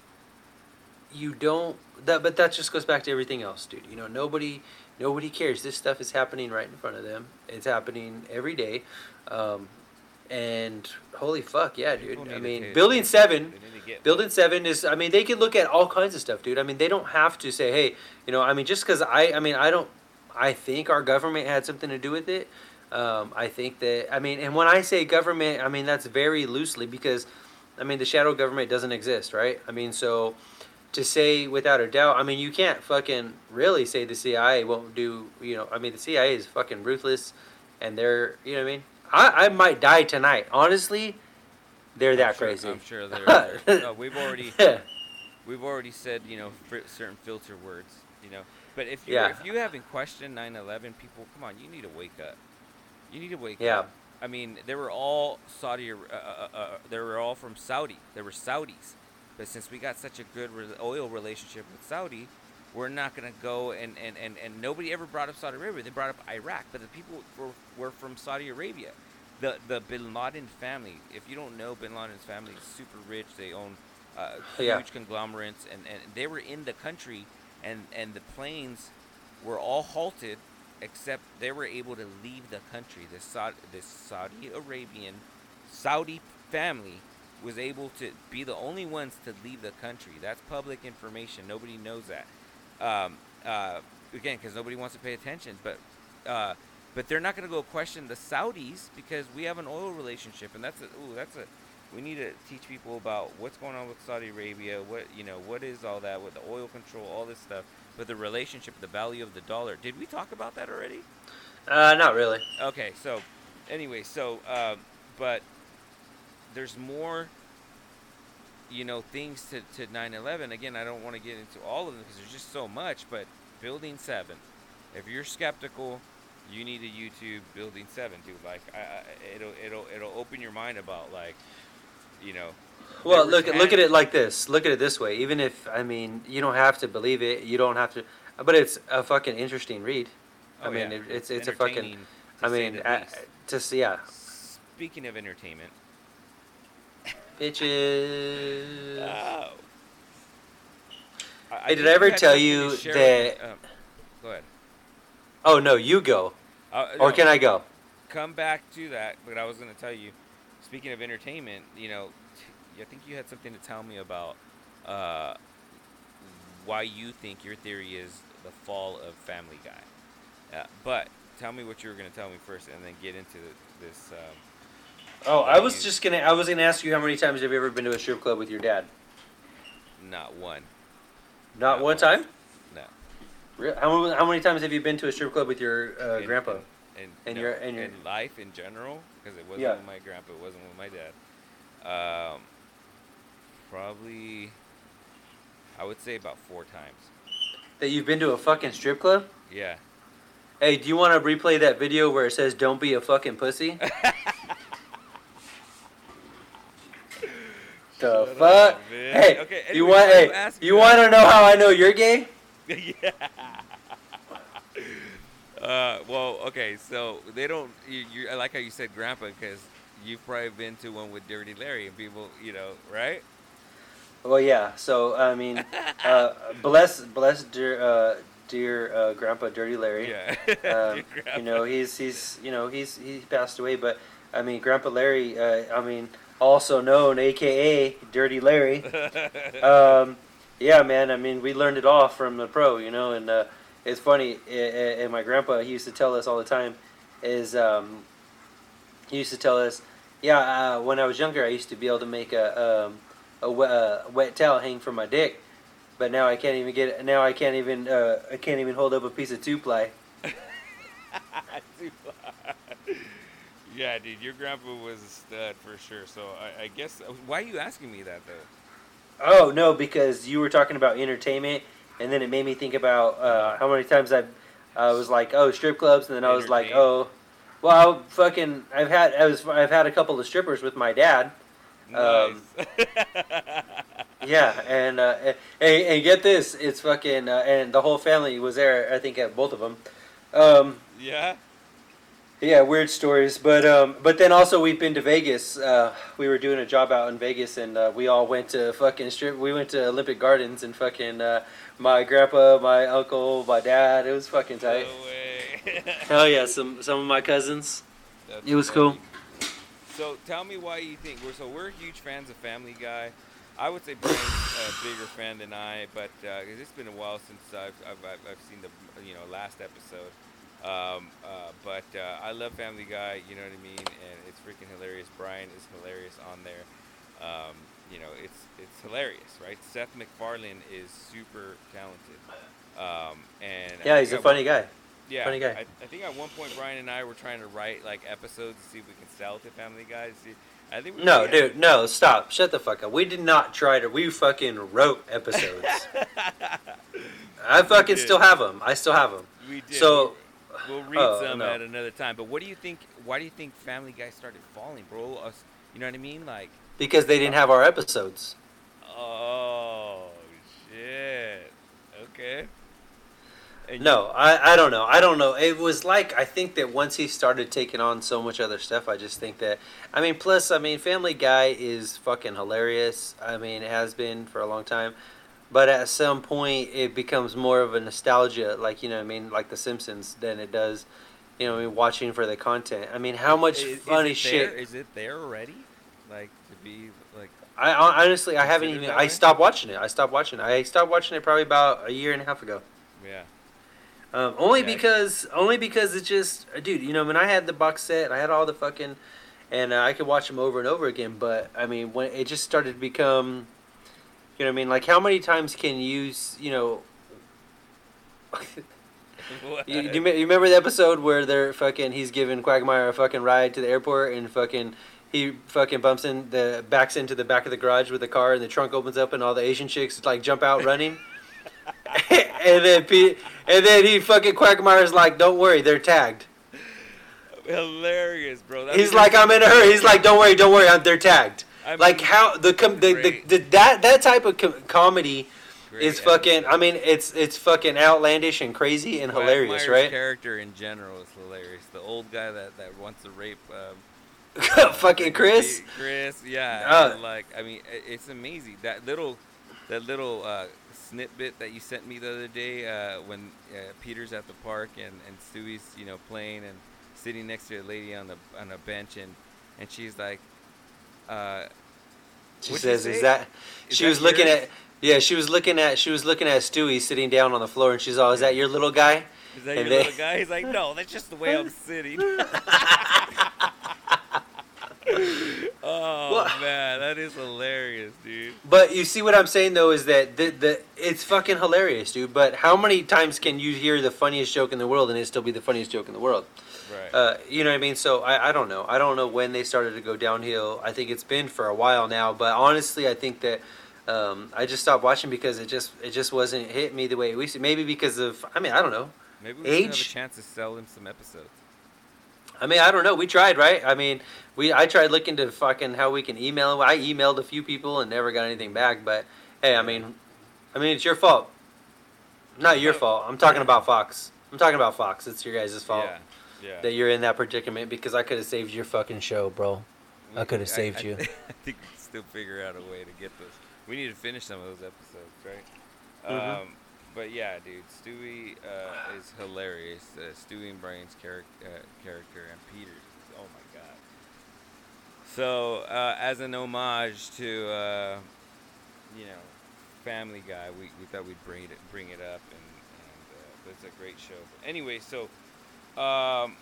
you don't. That, but that just goes back to everything else, dude. You know, nobody, nobody cares. This stuff is happening right in front of them. It's happening every day, um, and holy fuck, yeah, dude. I to mean, building seven. Building seven is. I mean, they can look at all kinds of stuff, dude. I mean, they don't have to say, hey, you know. I mean, just because I. I mean, I don't. I think our government had something to do with it. Um, I think that. I mean, and when I say government, I mean that's very loosely because, I mean, the shadow government doesn't exist, right? I mean, so to say without a doubt, I mean, you can't fucking really say the CIA won't do. You know, I mean, the CIA is fucking ruthless, and they're. You know what I mean? I I might die tonight. Honestly, they're I'm that sure- crazy. I'm sure they're. they're uh, we've already we've already said you know certain filter words you know but if you Yeah. if you haven't questioned 9-11 people come on you need to wake up you need to wake Yeah. up i mean they were all saudi Ar- uh, uh, uh, they were all from saudi they were saudis but since we got such a good re- oil relationship with saudi we're not going to go and, and, and, and nobody ever brought up saudi arabia they brought up iraq but the people were, were from saudi arabia the the bin laden family if you don't know bin laden's family is super rich they own uh, huge Yeah. conglomerates, and, and they were in the country, and, and the planes were all halted, except they were able to leave the country. This Saudi, this Saudi Arabian, Saudi family was able to be the only ones to leave the country. That's public information. Nobody knows that. Um, uh, again, because nobody wants to pay attention, but. Uh, but they're not going to go question the Saudis because we have an oil relationship, and that's a, ooh, that's a we need to teach people about what's going on with Saudi Arabia, what you know, what is all that with the oil control, all this stuff, but the relationship, the value of the dollar. Did we talk about that already? Uh, not really. Okay, so anyway, so um, but there's more, you know, things to to 9/11. Again, I don't want to get into all of them because there's just so much. But Building Seven, if you're skeptical, you need a YouTube Building Seven, dude. Like, I, I, it'll it'll it'll open your mind about like, you know. Well, look look at it like this. Look at it this way. Even if I mean, you don't have to believe it. You don't have to. But it's a fucking interesting read. Oh, I Oh, mean, yeah, it, it's it's a fucking. I mean, to see, yeah, Speaking of entertainment, bitches. oh. Hey, did I ever tell you that- um, go ahead. Oh no, you go, Uh, or no, can I go? come back to that? But I was going to tell you. Speaking of entertainment, you know, t- I think you had something to tell me about uh, why you think your theory is the fall of Family Guy. Uh, but tell me what you were going to tell me first, and then get into this. Um, Oh, I was just gonna. I was gonna ask you how many times have you ever been to a strip club with your dad? not one. Not Not one once. time. No. Re- How, many- how many times have you been to a strip club with your uh, In- grandpa? And, And no, your- and your- in life in general, because it wasn't Yeah. with my grandpa, it wasn't with my dad. Um, probably, I would say about four times. That you've been to a fucking strip club? Yeah. Hey, do you want to replay that video where it says "Don't be a fucking pussy"? the Shut fuck? up, hey, Okay, you want? you Hey, you want to know how I know you're gay? yeah. Uh, well, okay, so they don't. You, you, I like how you said grandpa because you've probably been to one with Dirty Larry and people, you know, right? Well, yeah. So I mean, uh, bless, bless, dear, uh, dear uh, Grandpa Dirty Larry. Yeah. Um, you know, he's he's you know he's he passed away, but I mean, Grandpa Larry. Uh, I mean, also known, AKA Dirty Larry. um, yeah, man. I mean, we learned it all from the pro, you know, and uh, it's funny. And my grandpa, he used to tell us all the time, is um, he used to tell us, yeah, uh, when I was younger, I used to be able to make a um, a, we- a wet towel hang from my dick, but now I can't even get. Now I can't even. Uh, I can't even hold up a piece of two ply. Yeah, dude, your grandpa was a stud for sure. So I, I guess why are you asking me that though? Oh no, because you were talking about entertainment, and then it made me think about uh, how many times I, I was like, oh, strip clubs, and then I was like, oh, well, I fucking, I've had, I was, I've had a couple of strippers with my dad. Um, Nice. Yeah, and uh, and, and get this, it's fucking, uh, and the whole family was there. I think at both of them. Um, yeah. Yeah, weird stories, but um, but then also we've been to Vegas. Uh, we were doing a job out in Vegas, and uh, we all went to fucking strip. We went to Olympic Gardens, and fucking uh, my grandpa, my uncle, my dad. It was fucking No tight. way. Hell yeah, some some of my cousins. That's It was funny. cool. So tell me why you think we're so we're huge fans of Family Guy. I would say Brian's a bigger fan than I, but uh, 'cause it's been a while since I've, I've, I've, I've seen the you know last episode. Um, uh, but uh, I love Family Guy, you know what I mean, and it's freaking hilarious. Brian is hilarious on there. Um, you know, it's it's hilarious, right? Seth MacFarlane is super talented, um, and Yeah, he's a funny one- guy. yeah, Funny guy. I, I think at one point Brian and I were trying to write like episodes to see if we can sell to Family Guy. See, I think we No, we had- dude, no, stop, shut the fuck up. We did not try to. We fucking wrote episodes. I fucking still have them. I still have them. we did. So, we'll read oh, some no. at another time. But what do you think? Why do you think Family Guy started falling, bro? Us, you know what I mean? Like, because they didn't have our episodes. oh shit. Okay. And No, I, I don't know. I don't know. It was like I think that once he started taking on so much other stuff, I just think that I mean, plus I mean, Family Guy is fucking hilarious. I mean, it has been for a long time. But at some point, it becomes more of a nostalgia, like you know, what I mean, like The Simpsons, than it does, you know, I mean, watching for the content. I mean, how much is, funny is it shit? There? Is it there already? Like to be like. I honestly, I haven't even. I stopped watching it. I stopped watching it. I stopped watching it probably about a year and a half ago. Yeah. Um, only Yeah. because, only because it's just, dude. You know, when I had the box set, I had all the fucking, and uh, I could watch them over and over again. But I mean, when it just started to become, you know, what I mean, like how many times can you, you know, you, you, you remember the episode where they're fucking, he's giving Quagmire a fucking ride to the airport, and fucking, he fucking bumps in the backs into the back of the garage with the car, and the trunk opens up, and all the Asian chicks like jump out running. and then Pete, and then he fucking Quagmire's like, "Don't worry, they're tagged." Hilarious, bro. That's He's like, "I'm in a hurry." He's like, "Don't worry, don't worry, I'm, they're tagged." I like how the, com- the, the, the that that type of com- comedy great is fucking. episode. I mean, it's it's fucking outlandish and crazy and hilarious, Quagmire's right? character in general is hilarious. The old guy that, that wants to rape. Um, fucking Chris. Chris, yeah. Uh. like, I mean, it's amazing that little, that little uh, snippet that you sent me the other day uh, when uh, Peter's at the park and, and Stewie's, you know, playing and sitting next to a lady on the on a bench and and she's like, uh, She says, say? "Is that?" Is she that was looking at. Yeah, she was looking at. She was looking at Stewie sitting down on the floor, and she's all, "Is that your little guy?" "Is that And your they- little guy?" He's like, "No, that's just the way I'm sitting." oh Well- man, that is hilarious, dude. But you see what I'm saying though is that the, the it's fucking hilarious, dude. But how many times can you hear the funniest joke in the world and it still be the funniest joke in the world? Right. Uh, you know what I mean? So I, I don't know. I don't know when they started to go downhill. I think it's been for a while now. But honestly, I think that um, I just stopped watching because it just it just wasn't hit me the way it used to. Maybe because of I mean I don't know. Maybe we should have a chance to sell him some episodes. I mean I don't know. We tried, right? I mean we I tried looking to fucking how we can email. I emailed a few people and never got anything back. But hey, I mean, I mean it's your fault. Not your fault. I'm talking about Fox. I'm talking about Fox. It's your guys' fault Yeah. Yeah. that you're in that predicament because I could have saved your fucking show, bro. I coulda saved you. I think we can still figure out a way to get this. We need to finish some of those episodes, right? Mhm. Um, but yeah, dude, Stewie uh, is hilarious. Uh, Stewie and Brian's charac- uh, character and Peter's. Oh my god. So, uh, as an homage to, uh, you know, Family Guy, we, we thought we'd bring it bring it up, and, and uh, it's a great show. Anyway, so. Um,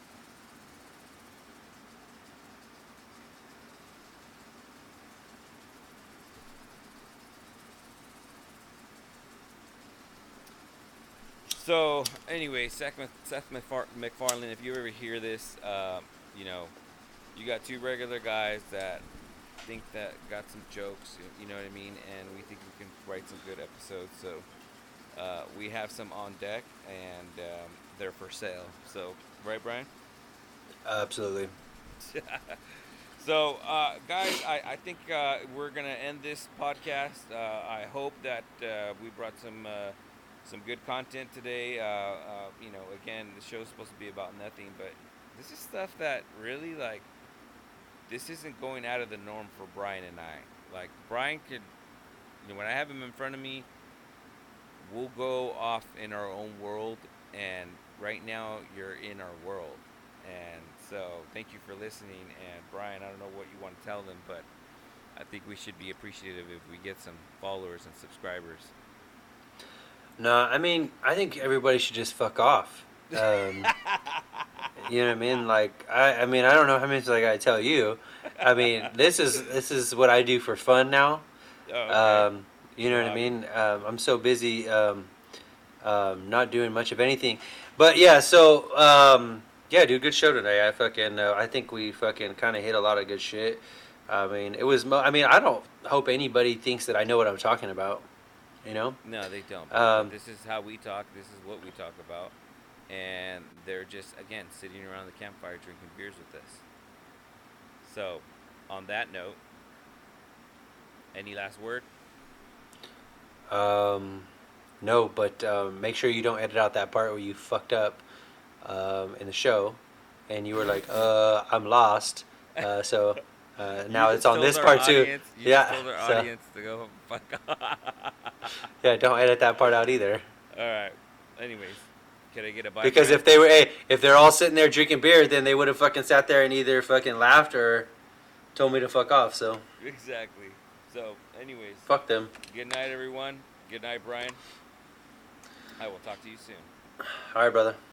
So anyway, Seth, Seth if you ever hear this, uh, you know, you got two regular guys that think that got some jokes, you know what I mean, and we think we can write some good episodes. So uh, we have some on deck, and um, they're for sale. So right, Brian. Absolutely. so, uh, guys, I, I think uh, we're gonna end this podcast. Uh, I hope that uh, we brought some uh, some good content today. Uh, uh, you know, again, the show's supposed to be about nothing, but this is stuff that really like. This isn't going out of the norm for Brian and I. Like Brian could, you know, when I have him in front of me, we'll go off in our own world, and right now you're in our world. And so, thank you for listening. And Brian, I don't know what you want to tell them, but I think we should be appreciative if we get some followers and subscribers. No, I mean, I think everybody should just fuck off. Um, you know what I mean? Like, I, I mean, I don't know how many times I gotta tell you. I mean, this is this is what I do for fun now. Oh, okay. Um, you know what I mean? Um, I'm so busy, um, um, not doing much of anything. But yeah, so um, yeah, dude, good show today. I fucking, uh, I think we fucking kind of hit a lot of good shit. I mean, it was. Mo- I mean, I don't hope anybody thinks that I know what I'm talking about. You know? no, they don't. um, this is how we talk. This is what we talk about. And they're just, again, sitting around the campfire drinking beers with us. So, on that note, any last word? Um, no, but um, make sure you don't edit out that part where you fucked up um, in the show, and you were like, "Uh, I'm lost." Uh, so uh, now it's on this part too. audience- You Yeah, so- to go fuck off. Yeah, don't edit that part out either. All right. Anyways, can I get a bite? Because if they were, hey, if they're all sitting there drinking beer, then they would have fucking sat there and either fucking laughed or told me to fuck off. So exactly. So, anyways, fuck them. good night, everyone. Good night, Brian. I will talk to you soon. All right, brother.